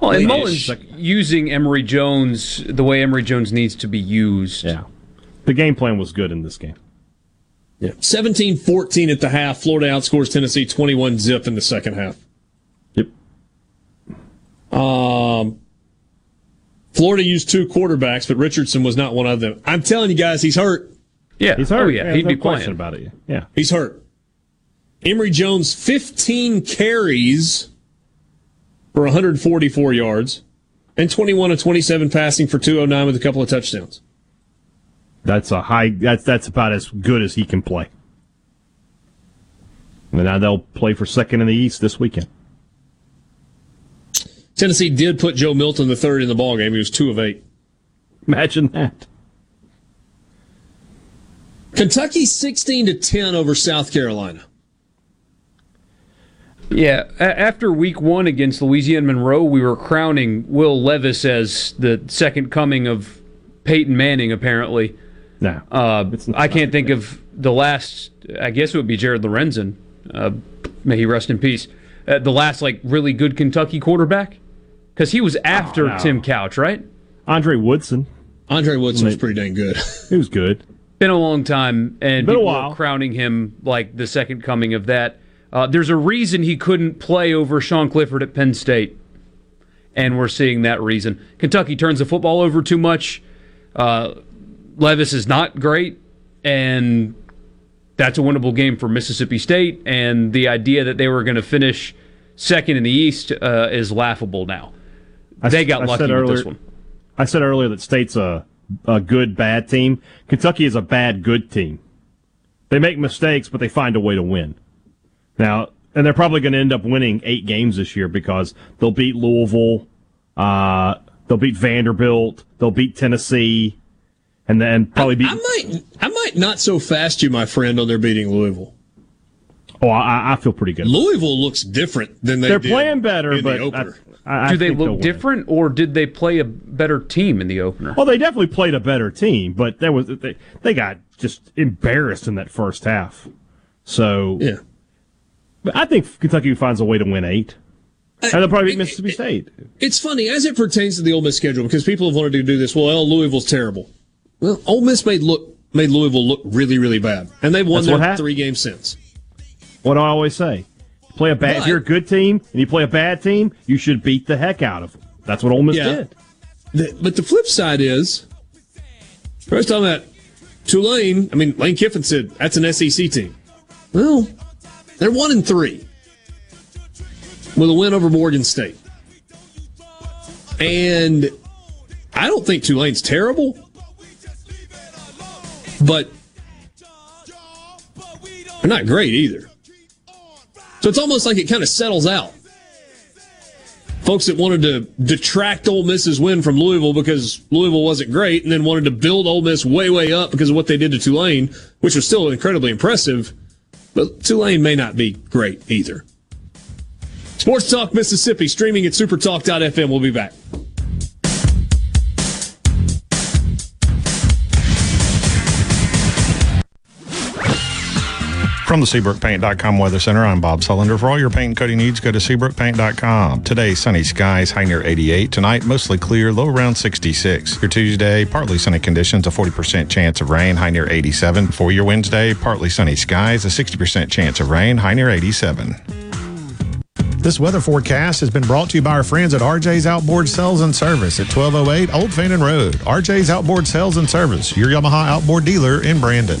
Well, and Late-ish. Mullen's using Emory Jones the way Emory Jones needs to be used. Yeah. The game plan was good in this game. Yeah. 17 14 at the half. Florida outscores Tennessee 21 zip in the second half. Yep. Um, Florida used two quarterbacks, but Richardson was not one of them. I'm telling you guys, he's hurt. Yeah. He's hurt. Oh, yeah. He'd no be question playing. about it. Yeah. He's hurt. Emory Jones, 15 carries for 144 yards and 21 of 27 passing for 209 with a couple of touchdowns. That's a high. That's that's about as good as he can play. And now they'll play for second in the East this weekend. Tennessee did put Joe Milton the third in the ball game. He was two of eight. Imagine that. Kentucky 16 to 10 over South Carolina. Yeah, after week one against Louisiana Monroe, we were crowning Will Levis as the second coming of Peyton Manning, apparently. No. Uh, I can't think of the last, I guess it would be Jared Lorenzen. Uh, may he rest in peace. Uh, the last, like, really good Kentucky quarterback? Because he was after no. Tim Couch, right? Andre Woodson. Andre Woodson was pretty dang good. (laughs) He was good. Been a long time, and Been a while. are crowning him like the second coming of that. Uh, there's a reason he couldn't play over Sean Clifford at Penn State, and we're seeing that reason. Kentucky turns the football over too much. Uh, Levis is not great, and that's a winnable game for Mississippi State. And the idea that they were going to finish second in the East uh, is laughable now. I they got I lucky said with this one. I said earlier that State's a a good bad team. Kentucky is a bad good team. They make mistakes, but they find a way to win. Now, and they're probably going to end up winning eight games this year because they'll beat Louisville, uh, they'll beat Vanderbilt, they'll beat Tennessee, and then probably be. I might, I might not so fast you, my friend, on their beating Louisville. oh, I, I feel pretty good. Louisville looks different than they They're did playing better, in but the opener. I, I Do they think they'll look win. different, or did they play a better team in the opener? Well, they definitely played a better team, but that was they, they got just embarrassed in that first half. So yeah, but I think Kentucky finds a way to win eight, and they'll probably beat Mississippi State. It's funny as it pertains to the Ole Miss schedule because people have wanted to do this. Well, Louisville's terrible. Well, Ole Miss made look made Louisville look really, really bad, and they've won That's their three games since. What do I always say? Play a bad. If you're a good team and you play a bad team, you should beat the heck out of them. That's what Ole Miss Yeah. did. The, but the flip side is, first time that Tulane. I mean, Lane Kiffin said that's an SEC team. Well, they're one and three with a win over Morgan State, and I don't think Tulane's terrible, but they're not great either. So it's almost like it kind of settles out folks that wanted to detract Ole Miss's win from Louisville because Louisville wasn't great, and then wanted to build Ole Miss way, way up because of what they did to Tulane, which was still incredibly impressive. But Tulane may not be great either. Sports Talk Mississippi, streaming at supertalk.fm. We'll be back. From the SeabrookPaint.com Weather Center, I'm Bob Sullender. For all your paint and coating needs, go to SeabrookPaint.com. Today, sunny skies, high near 88. Tonight, mostly clear, low around 66. Your Tuesday, partly sunny conditions, a 40% chance of rain, high near 87. For your Wednesday, partly sunny skies, a 60% chance of rain, high near 87. This weather forecast has been brought to you by our friends at RJ's Outboard Sales and Service at 1208 Old Fannin Road. RJ's Outboard Sales and Service, your Yamaha outboard dealer in Brandon.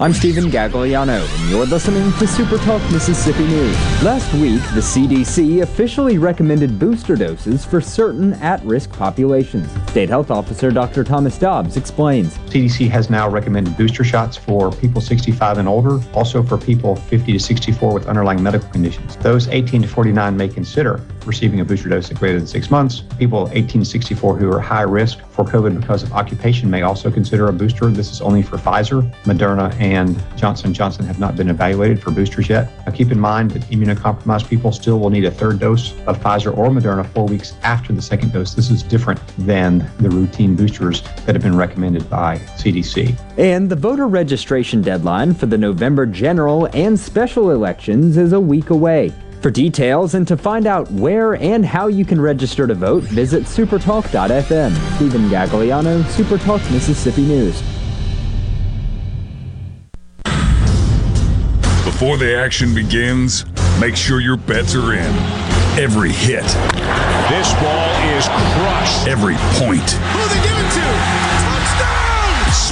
I'm Stephen Gagliano, and you're listening to Super Talk Mississippi News. Last week, the CDC officially recommended booster doses for certain at-risk populations. State Health Officer Dr. Thomas Dobbs explains. CDC has now recommended booster shots for people 65 and older, also for people 50 to 64 with underlying medical conditions. Those 18 to 49 may consider receiving a booster dose at greater than six months. People 18 to 64 who are high risk for COVID because of occupation may also consider a booster. This is only for Pfizer, Moderna, and Johnson Johnson have not been evaluated for boosters yet. Now keep in mind that immunocompromised people still will need a third dose of Pfizer or Moderna four weeks after the second dose. This is different than the routine boosters that have been recommended by CDC. And the voter registration deadline for the November general and special elections is a week away. For details and to find out where and how you can register to vote, visit supertalk.fm. Stephen Gagliano, Supertalk Mississippi News. Before the action begins, make sure your bets are in. Every hit. This ball is crushed. Every point.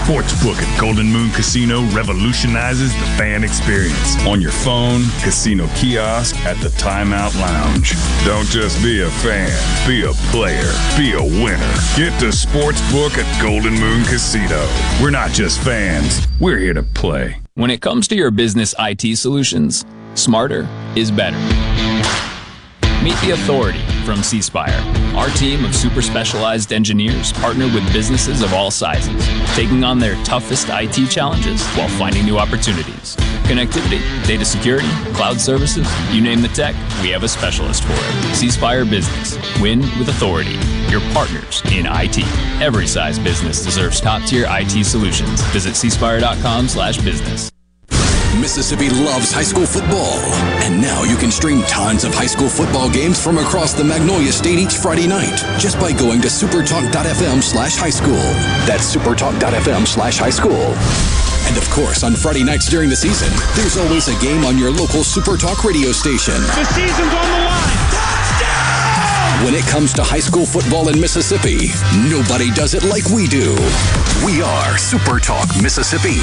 Sportsbook at Golden Moon Casino revolutionizes the fan experience. On your phone, casino kiosk, at the timeout lounge. Don't just be a fan, be a player, be a winner. Get to Sportsbook at Golden Moon Casino. We're not just fans, we're here to play. When it comes to your business IT solutions, smarter is better. Meet the authority from C Spire. Our team of super specialized engineers partner with businesses of all sizes, taking on their toughest IT challenges while finding new opportunities. Connectivity, data security, cloud services, you name the tech, we have a specialist for it. C Spire Business. Win with authority. Your partners in IT. Every size business deserves top-tier IT solutions. Visit cspire.com slash business. Mississippi loves high school football. And now you can stream tons of high school football games from across the Magnolia State each Friday night just by going to supertalk.fm slash high school. That's supertalk.fm slash high school. And of course, on Friday nights during the season, there's always a game on your local Supertalk radio station. The season's on the line. When it comes to high school football in Mississippi, nobody does it like we do. We are Super Talk Mississippi.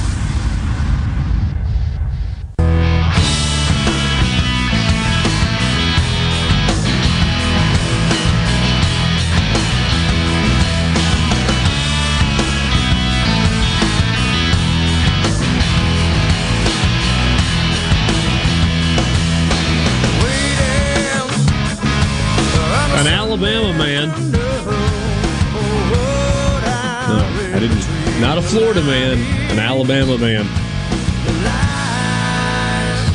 Alabama man.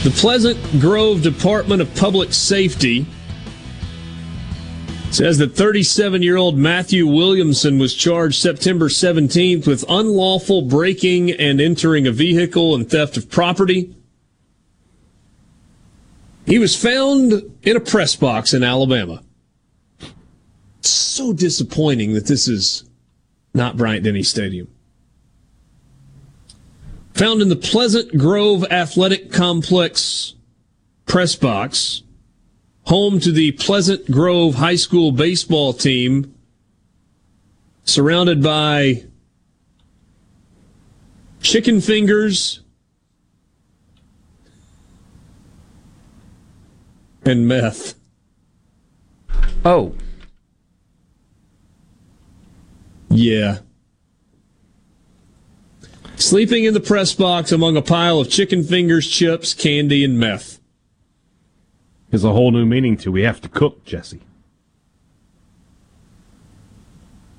The Pleasant Grove Department of Public Safety says that 37 year old Matthew Williamson was charged September 17th with unlawful breaking and entering a vehicle and theft of property. He was found in a press box in Alabama. So disappointing that this is not Bryant Denny Stadium. Found in the Pleasant Grove Athletic Complex press box, home to the Pleasant Grove High School baseball team, surrounded by chicken fingers and meth. Oh. Yeah. Sleeping in the press box among a pile of chicken fingers, chips, candy, and meth. There's a whole new meaning to we have to cook, Jesse.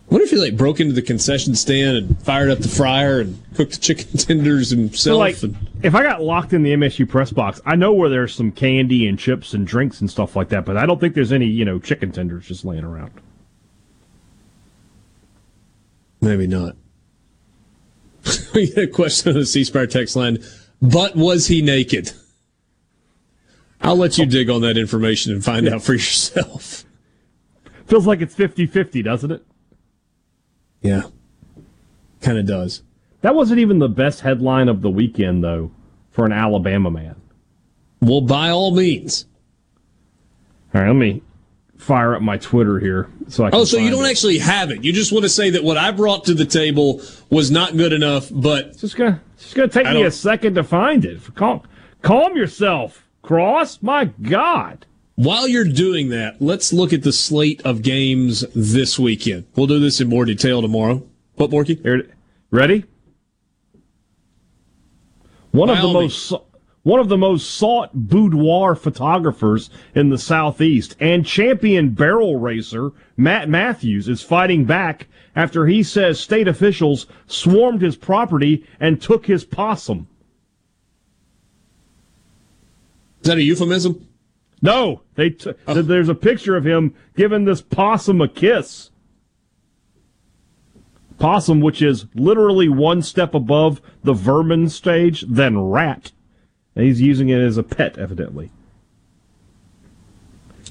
What if he like broke into the concession stand and fired up the fryer and cooked the chicken (laughs) tenders himself? So like, and, if I got locked in the MSU press box, I know where there's some candy and chips and drinks and stuff like that, but I don't think there's any, you know, chicken tenders just laying around. maybe not. (laughs) we get a question on the C Spire text line. But was he naked? I'll let you oh. dig on that information and find out for yourself. Feels like it's 50-50, doesn't it? Yeah. Kind of does. That wasn't even the best headline of the weekend, though, for an Alabama man. Well, by all means. All right, let me fire up my Twitter here so I can Oh, so you don't it. actually have it. You just want to say that what I brought to the table was not good enough, but It's just gonna it's just gonna take me a second to find it. Calm, calm yourself, Cross. My God. While you're doing that, let's look at the slate of games this weekend. We'll do this in more detail tomorrow. What, Borky? Ready? One of the most one of the most sought boudoir photographers in the southeast and champion barrel racer Matt Matthews is fighting back after he says state officials swarmed his property and took his possum. Is that a euphemism? No, they t- Oh. there's a picture of him giving this possum a kiss. Possum, which is literally one step above the vermin stage, then rat. And he's using it as a pet, evidently.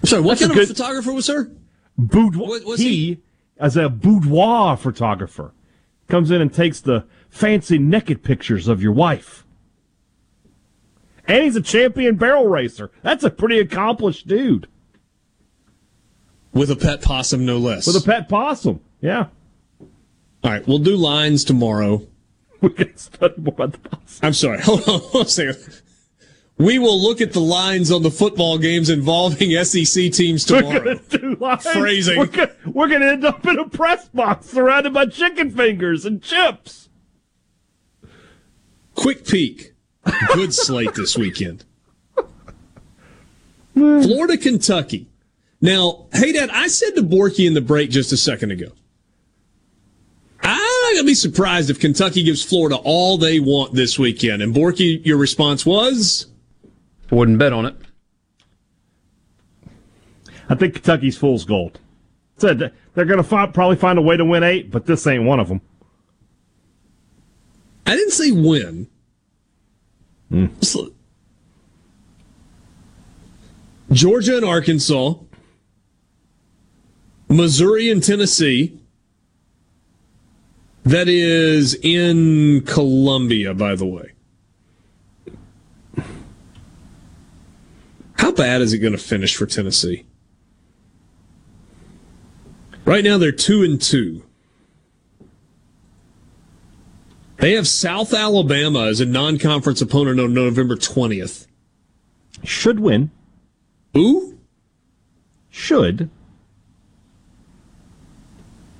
Sorry, what That's kind of good- photographer was her? Boudoir. What- what's he, he? as a boudoir photographer, comes in and takes the fancy naked pictures of your wife. And he's a champion barrel racer. That's a pretty accomplished dude With a pet possum, no less. with a pet possum. Yeah. All right, we'll do lines tomorrow. (laughs) We can study more about the possum. I'm sorry. (laughs) Hold on, hold on a second. We will look at the lines on the football games involving (laughs) SEC teams tomorrow. Phrasing. We're gonna, we're gonna end up in a press box surrounded by chicken fingers and chips. Quick peek. Good slate this weekend. (laughs) Florida, Kentucky. Now, hey, Dad, I said to Borky in the break just a second ago. I'm not going to be surprised if Kentucky gives Florida all they want this weekend. And Borky, your response was? Wouldn't bet on it. I think Kentucky's fool's gold. Said they're gonna fi- probably find a way to win eight, but this ain't one of them. I didn't say win. Hmm. Just l- Georgia and Arkansas, Missouri and Tennessee. That is in Columbia, by the way. How bad is it going to finish for Tennessee? Right now, they're two and two. They have South Alabama as a non-conference opponent on November twentieth. Should win. Who? Should.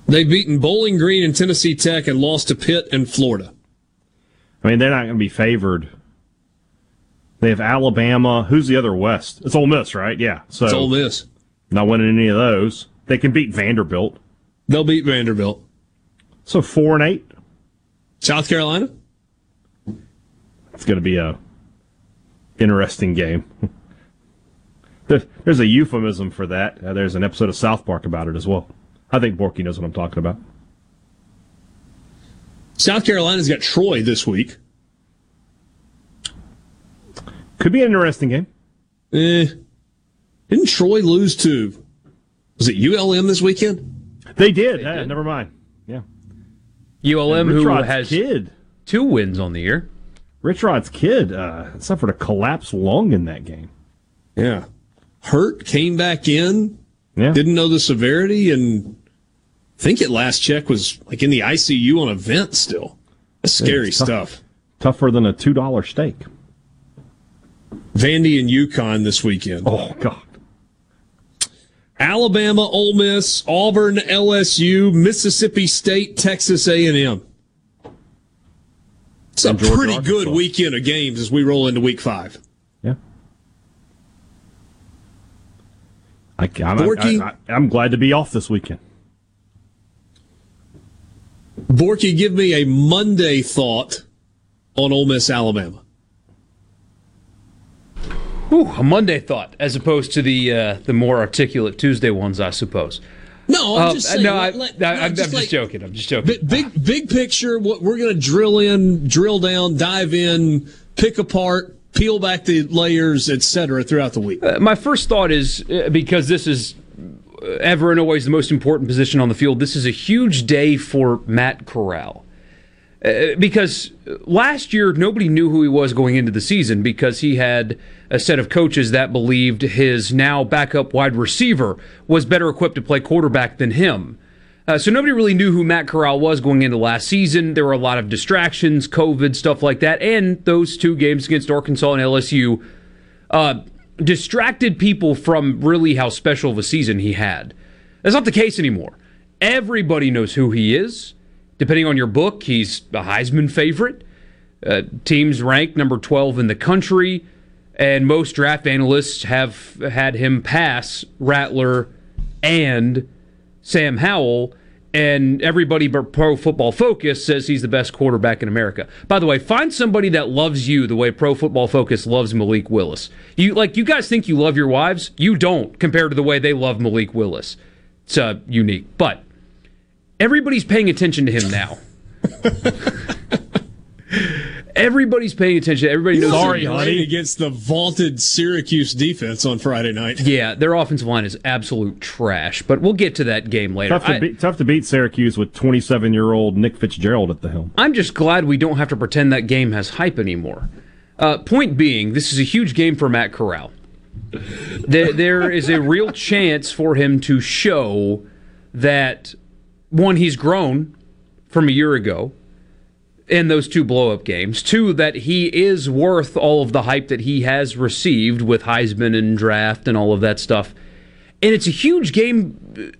They've beaten Bowling Green and Tennessee Tech and lost to Pitt and Florida. I mean, they're not gonna be favored. They have Alabama. Who's the other West? It's Ole Miss, right? Yeah. So It's Ole Miss. not winning any of those. They can beat Vanderbilt. They'll beat Vanderbilt. So four and eight. South Carolina? It's going to be a interesting game. (laughs) There's a euphemism for that. Uh, there's an episode of South Park about it as well. I think Borky knows what I'm talking about. South Carolina's got Troy this week. Could be an interesting game. Eh. Didn't Troy lose to, was it ULM this weekend? They did. Eh, never mind. Yeah. ULM, who has kid. two wins on the year. Rich Rod's kid uh, suffered a collapse lung in that game. Yeah. Hurt, came back in, Yeah. didn't know the severity, and I think at last check was like in the ICU on a vent still. That's scary It's tough- stuff. Tougher than a two dollar steak. Vandy and UConn this weekend. Oh God. Alabama, Ole Miss, Auburn, LSU, Mississippi State, Texas A&M. It's a Georgia, pretty good weekend of games as we roll into week five. Yeah. I, I'm, Borky? I, I, I'm glad to be off this weekend. Borky, give me a Monday thought on Ole Miss, Alabama. Whew, a Monday thought, as opposed to the uh, the more articulate Tuesday ones, I suppose. No, I'm Uh, just saying. no, I, no, I'm, I'm just just joking. I'm just joking. Big, big, big picture. What we're going to drill in, drill down, dive in, pick apart, peel back the layers, etc. throughout the week. Uh, my first thought is uh, because this is uh, ever and always the most important position on the field. This is a huge day for Matt Corral. Uh, because last year nobody knew who he was going into the season because he had a set of coaches that believed his now backup wide receiver was better equipped to play quarterback than him. Uh, so nobody really knew who Matt Corral was going into last season. There were a lot of distractions, COVID, stuff like that, and those two games against Arkansas and LSU uh, distracted people from really how special of a season he had. That's not the case anymore. Everybody knows who he is. Depending on your book, he's a Heisman favorite. Uh, teams ranked number 12 in the country, and most draft analysts have had him pass Rattler and Sam Howell, and everybody but Pro Football Focus says he's the best quarterback in America. By the way, find somebody that loves you the way Pro Football Focus loves Malik Willis. You like you guys think you love your wives? You don't compared to the way they love Malik Willis. It's uh, unique, but everybody's paying attention to him now. Everybody's paying attention. Everybody knows. Sorry, who honey. Against the vaunted Syracuse defense on Friday night. Yeah, their offensive line is absolute trash, but we'll get to that game later. Tough to, I- beat, tough to beat Syracuse with 27 year old Nick Fitzgerald at the helm. I'm just glad we don't have to pretend that game has hype anymore. Uh, point being, this is a huge game for Matt Corral. There, there is a real (laughs) chance for him to show that one, he's grown from a year ago in those two blow up games. Two, that he is worth all of the hype that he has received with Heisman and draft and all of that stuff. And it's a huge game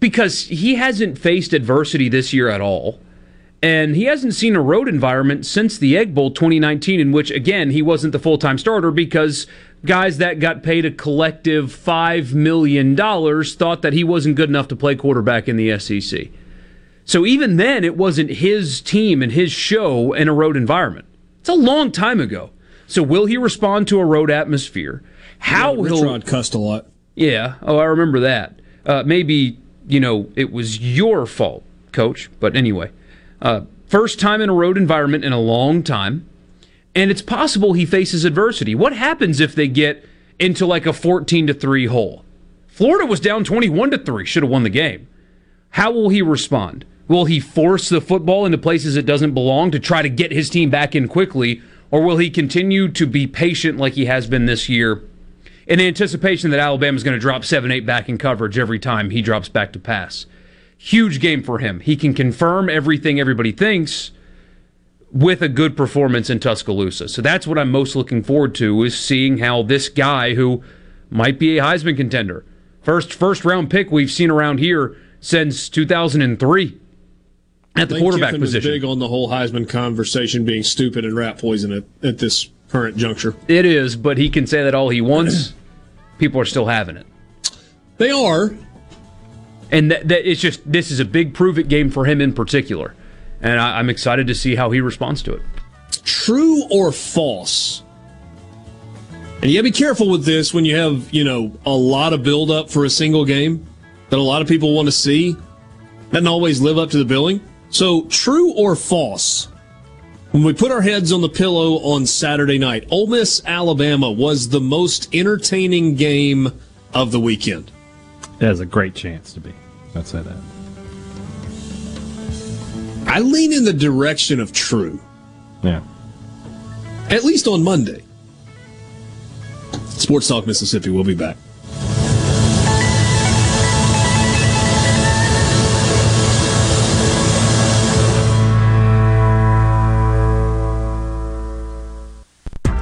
because he hasn't faced adversity this year at all. And he hasn't seen a road environment since the Egg Bowl 2019, in which, again, he wasn't the full time starter because guys that got paid a collective $5 million thought that he wasn't good enough to play quarterback in the SEC. So even then, it wasn't his team and his show in a road environment. It's a long time ago. So will he respond to a road atmosphere? How Yeah, he'll Rod cussed a lot. yeah. Oh, I remember that. Uh, maybe you know it was your fault, coach. But anyway, uh, first time in a road environment in a long time, and it's possible he faces adversity. What happens if they get into like a fourteen to three hole? Florida was down twenty-one to three, should have won the game. How will he respond? Will he force the football into places it doesn't belong to try to get his team back in quickly, or will he continue to be patient like he has been this year? in anticipation that Alabama's going to drop 7 8 back in coverage every time he drops back to pass. Huge game for him. He can confirm everything everybody thinks with a good performance in Tuscaloosa. So that's what I'm most looking forward to is seeing how this guy who might be a Heisman contender, first first round pick we've seen around here since 2003 at the Lane quarterback Kiffin is position. big on the whole Heisman conversation being stupid and rat poison at, at this current juncture. It is, but he can say that all he wants. (clears throat) People are still having it. They are. And that, that it's just this is a big prove it game for him in particular, and I, I'm excited to see how he responds to it. True or false? And you got to be careful with this when you have, you know, a lot of build up for a single game that a lot of people want to see. Doesn't always live up to the billing. So, true or false? When we put our heads on the pillow on Saturday night, Ole Miss Alabama was the most entertaining game of the weekend. It has a great chance to be. I'd say that. I lean in the direction of true. Yeah. At least on Monday. Sports Talk Mississippi. We'll be back.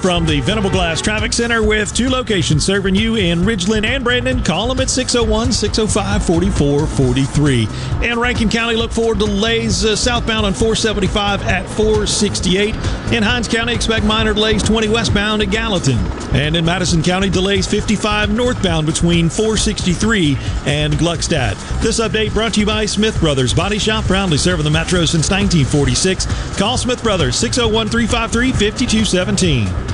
From the Venable Glass Traffic Center with two locations serving you in Ridgeland and Brandon. Call them at 601 605 4443. In Rankin County, look for delays uh, southbound on 475 at 468. In Hinds County, expect minor delays 20 westbound at Gallatin. And in Madison County, delays 55 northbound between 463 and Gluckstadt. This update brought to you by Smith Brothers Body Shop, proudly serving the Metro since 1946. Call Smith Brothers 601 353 5217.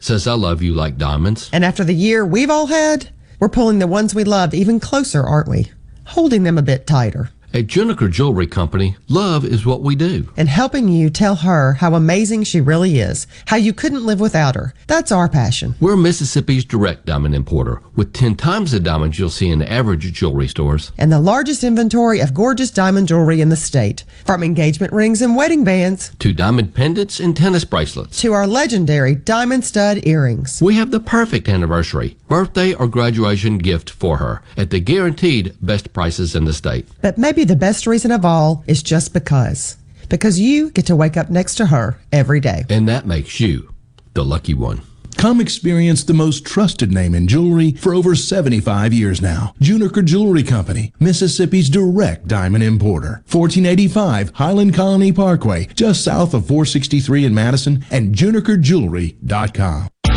says I love you like diamonds. And after the year we've all had, we're pulling the ones we loved even closer, aren't we? Holding them a bit tighter. At Juniker Jewelry Company, love is what we do. And helping you tell her how amazing she really is, how you couldn't live without her. That's our passion. We're Mississippi's direct diamond importer, with 10 times the diamonds you'll see in the average jewelry stores. And the largest inventory of gorgeous diamond jewelry in the state. From engagement rings and wedding bands, To diamond pendants and tennis bracelets. to our legendary diamond stud earrings. We have the perfect anniversary, birthday, or graduation gift for her at the guaranteed best prices in the state. But maybe the best reason of all is just because. Because you get to wake up next to her every day. And that makes you the lucky one. Come experience the most trusted name in jewelry for over 75 years now. Juniker Jewelry Company, Mississippi's direct diamond importer. 1485 Highland Colony Parkway, just south of 463 in Madison, and junikerjewelry.com.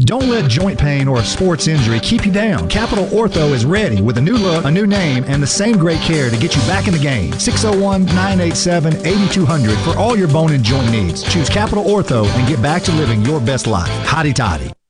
Don't let joint pain or a sports injury keep you down. Capital Ortho is ready with a new look, a new name, and the same great care to get you back in the game. 601 987 8200 for all your bone and joint needs. Choose Capital Ortho and get back to living your best life. Hotty toddy.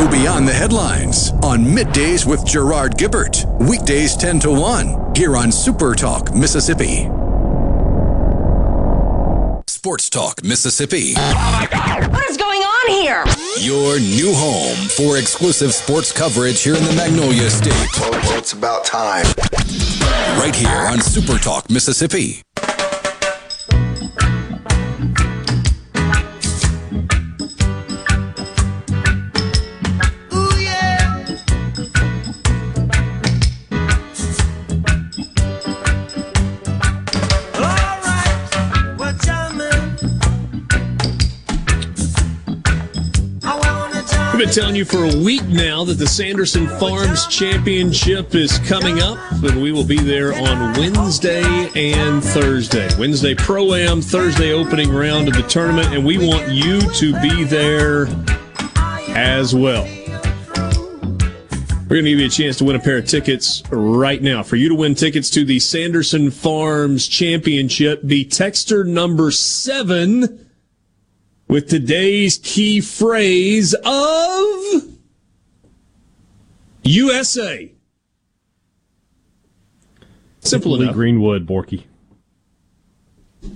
Go beyond the headlines on Middays with Gerard Gibert. Weekdays 10 to 1 here on Super Talk, Mississippi. Sports Talk, Mississippi. What is going on here. Your new home for exclusive sports coverage here in the Magnolia State. Well, it's about time. Right here on Super Talk, Mississippi. We've been telling you for a week now that the Sanderson Farms Championship is coming up, and we will be there on Wednesday and Thursday. Wednesday Pro Am, Thursday opening round of the tournament, and we want you to be there as well. We're going to give you a chance to win a pair of tickets right now. For you to win tickets to the Sanderson Farms Championship, be texter number seven with today's key phrase of USA. Simple enough. Greenwood, Borky.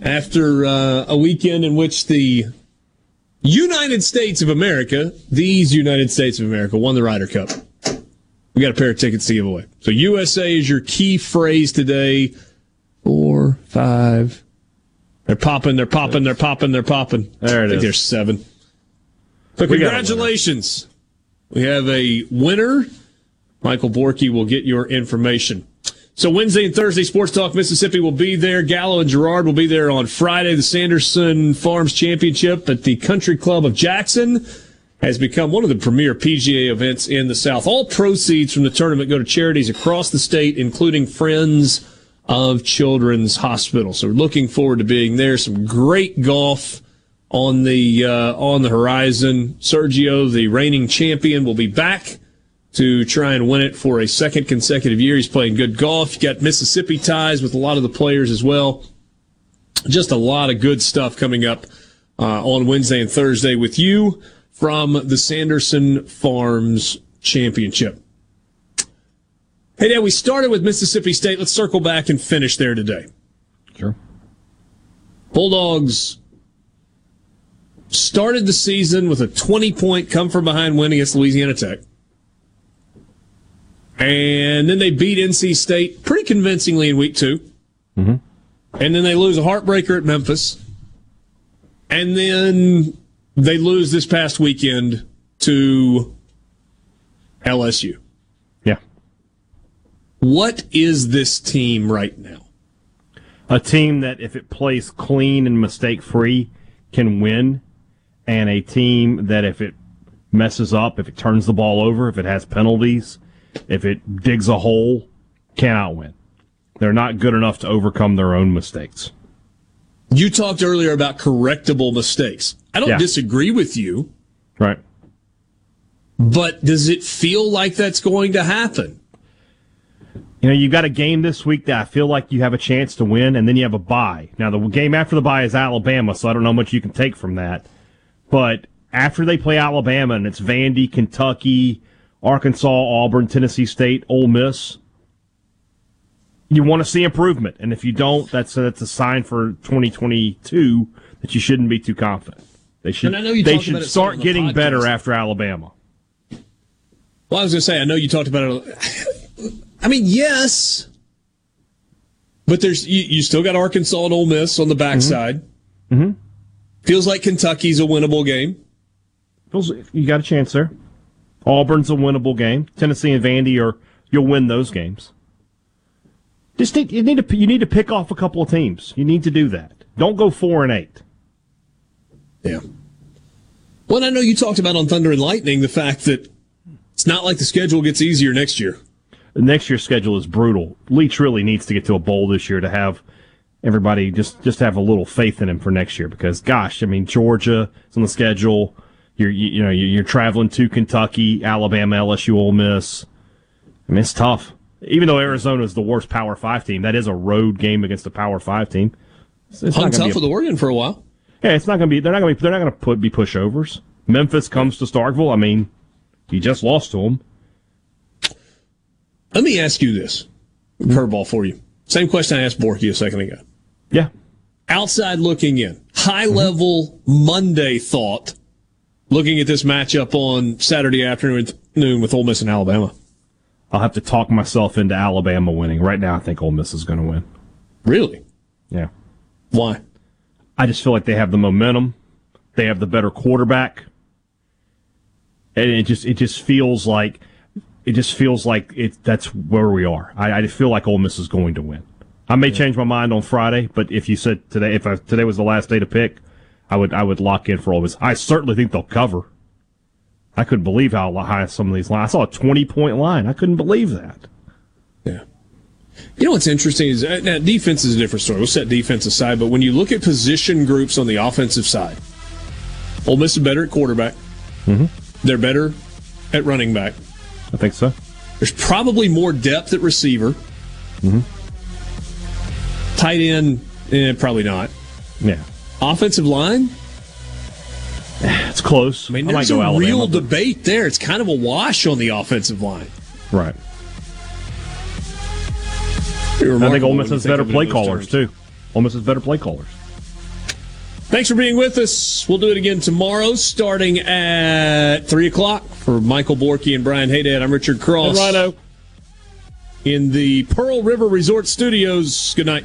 After uh, a weekend in which the United States of America, these United States of America, won the Ryder Cup, we got a pair of tickets to give away. So USA is your key phrase today. Four, five. They're popping, they're popping, they're popping, they're popping. There it I think is. There's seven. We congratulations. We have a winner. Michael Borky will get your information. So Wednesday and Thursday, Sports Talk Mississippi will be there. Gallo and Gerard will be there on Friday. The Sanderson Farms Championship at the Country Club of Jackson has become one of the premier PGA events in the South. All proceeds from the tournament go to charities across the state, including Friends of Children's Hospital. So we're looking forward to being there. Some great golf on the uh, on the horizon. Sergio, the reigning champion, will be back to try and win it for a second consecutive year. He's playing good golf. You got Mississippi ties with a lot of the players as well. Just a lot of good stuff coming up uh, on Wednesday and Thursday with you from the Sanderson Farms Championship. Hey, Dad, we started with Mississippi State. Let's circle back and finish there today. Sure. Bulldogs started the season with a 20 point come from behind win against Louisiana Tech. And then they beat NC State pretty convincingly in week 2 Mm-hmm. And then they lose a heartbreaker at Memphis. And then they lose this past weekend to LSU. What is this team right now? A team that, if it plays clean and mistake free, can win, and a team that, if it messes up, if it turns the ball over, if it has penalties, if it digs a hole, cannot win. They're not good enough to overcome their own mistakes. You talked earlier about correctable mistakes. I don't Yeah. disagree with you, Right. but does it feel like that's going to happen? You know, you've got a game this week that I feel like you have a chance to win, and then you have a bye. Now, the game after the bye is Alabama, so I don't know much you can take from that. But after they play Alabama, and it's Vandy, Kentucky, Arkansas, Auburn, Tennessee State, Ole Miss, you want to see improvement. And if you don't, that's a, that's a sign for 2022 that you shouldn't be too confident. They should And I know you they should start getting podcast. better after Alabama. Well, I was going to say, I know you talked about it. I mean, yes, but there's you, you still got Arkansas and Ole Miss on the backside. Mm-hmm. Feels like Kentucky's a winnable game. Feels you got a chance there. Auburn's a winnable game. Tennessee and Vandy are you'll win those games. Just need, you need to you need to pick off a couple of teams. You need to do that. Don't go four and eight. Yeah. Well, I know you talked about on Thunder and Lightning the fact that it's not like the schedule gets easier next year. Next year's schedule is brutal. Leach really needs to get to a bowl this year to have everybody just just have a little faith in him for next year because gosh, I mean Georgia is on the schedule. You're you, you know you're, traveling to Kentucky, Alabama, LSU, Ole Miss. I mean it's tough. Even though Arizona is the worst Power Five team, that is a road game against a Power Five team. It's, it's Hung not gonna tough be a- with Oregon for a while. yeah, it's not going to be. They're not going to be. They're not going to put be pushovers. Memphis comes to Starkville. I mean, you just lost to them. Let me ask you this curveball for you. Same question I asked Borky a second ago. Yeah. Outside looking in, high mm-hmm. level Monday thought looking at this matchup on Saturday afternoon noon with Ole Miss and Alabama? I'll have to talk myself into Alabama winning. Right now, I think Ole Miss is going to win. Really? Yeah. Why? I just feel like they have the momentum. They have the better quarterback. And it just it just feels like it just feels like it that's where we are. I, I feel like Ole Miss is going to win. I may yeah. change my mind on Friday, but if you said today if I, today was the last day to pick, I would I would lock in for Ole Miss. I certainly think they'll cover. I couldn't believe how high some of these lines. I saw a twenty point line. I couldn't believe that. Yeah. You know what's interesting is uh, now defense is a different story. We'll set defense aside, but when you look at position groups on the offensive side, Ole Miss is better at quarterback. Mm-hmm. They're better at running back. I think so. There's probably more depth at receiver. Mm-hmm. Tight end, eh, probably not. Yeah. Offensive line. (sighs) It's close. I mean, there's a Alabama, real but... debate there. It's kind of a wash on the offensive line. Right. I think Ole Miss has better play callers terms. too. Ole Miss has better play callers. Thanks for being with us. We'll do it again tomorrow, starting at three o'clock. For Michael Borky and Brian Haydad, I'm Richard Cross. And Rhino. In the Pearl River Resort Studios. Good night.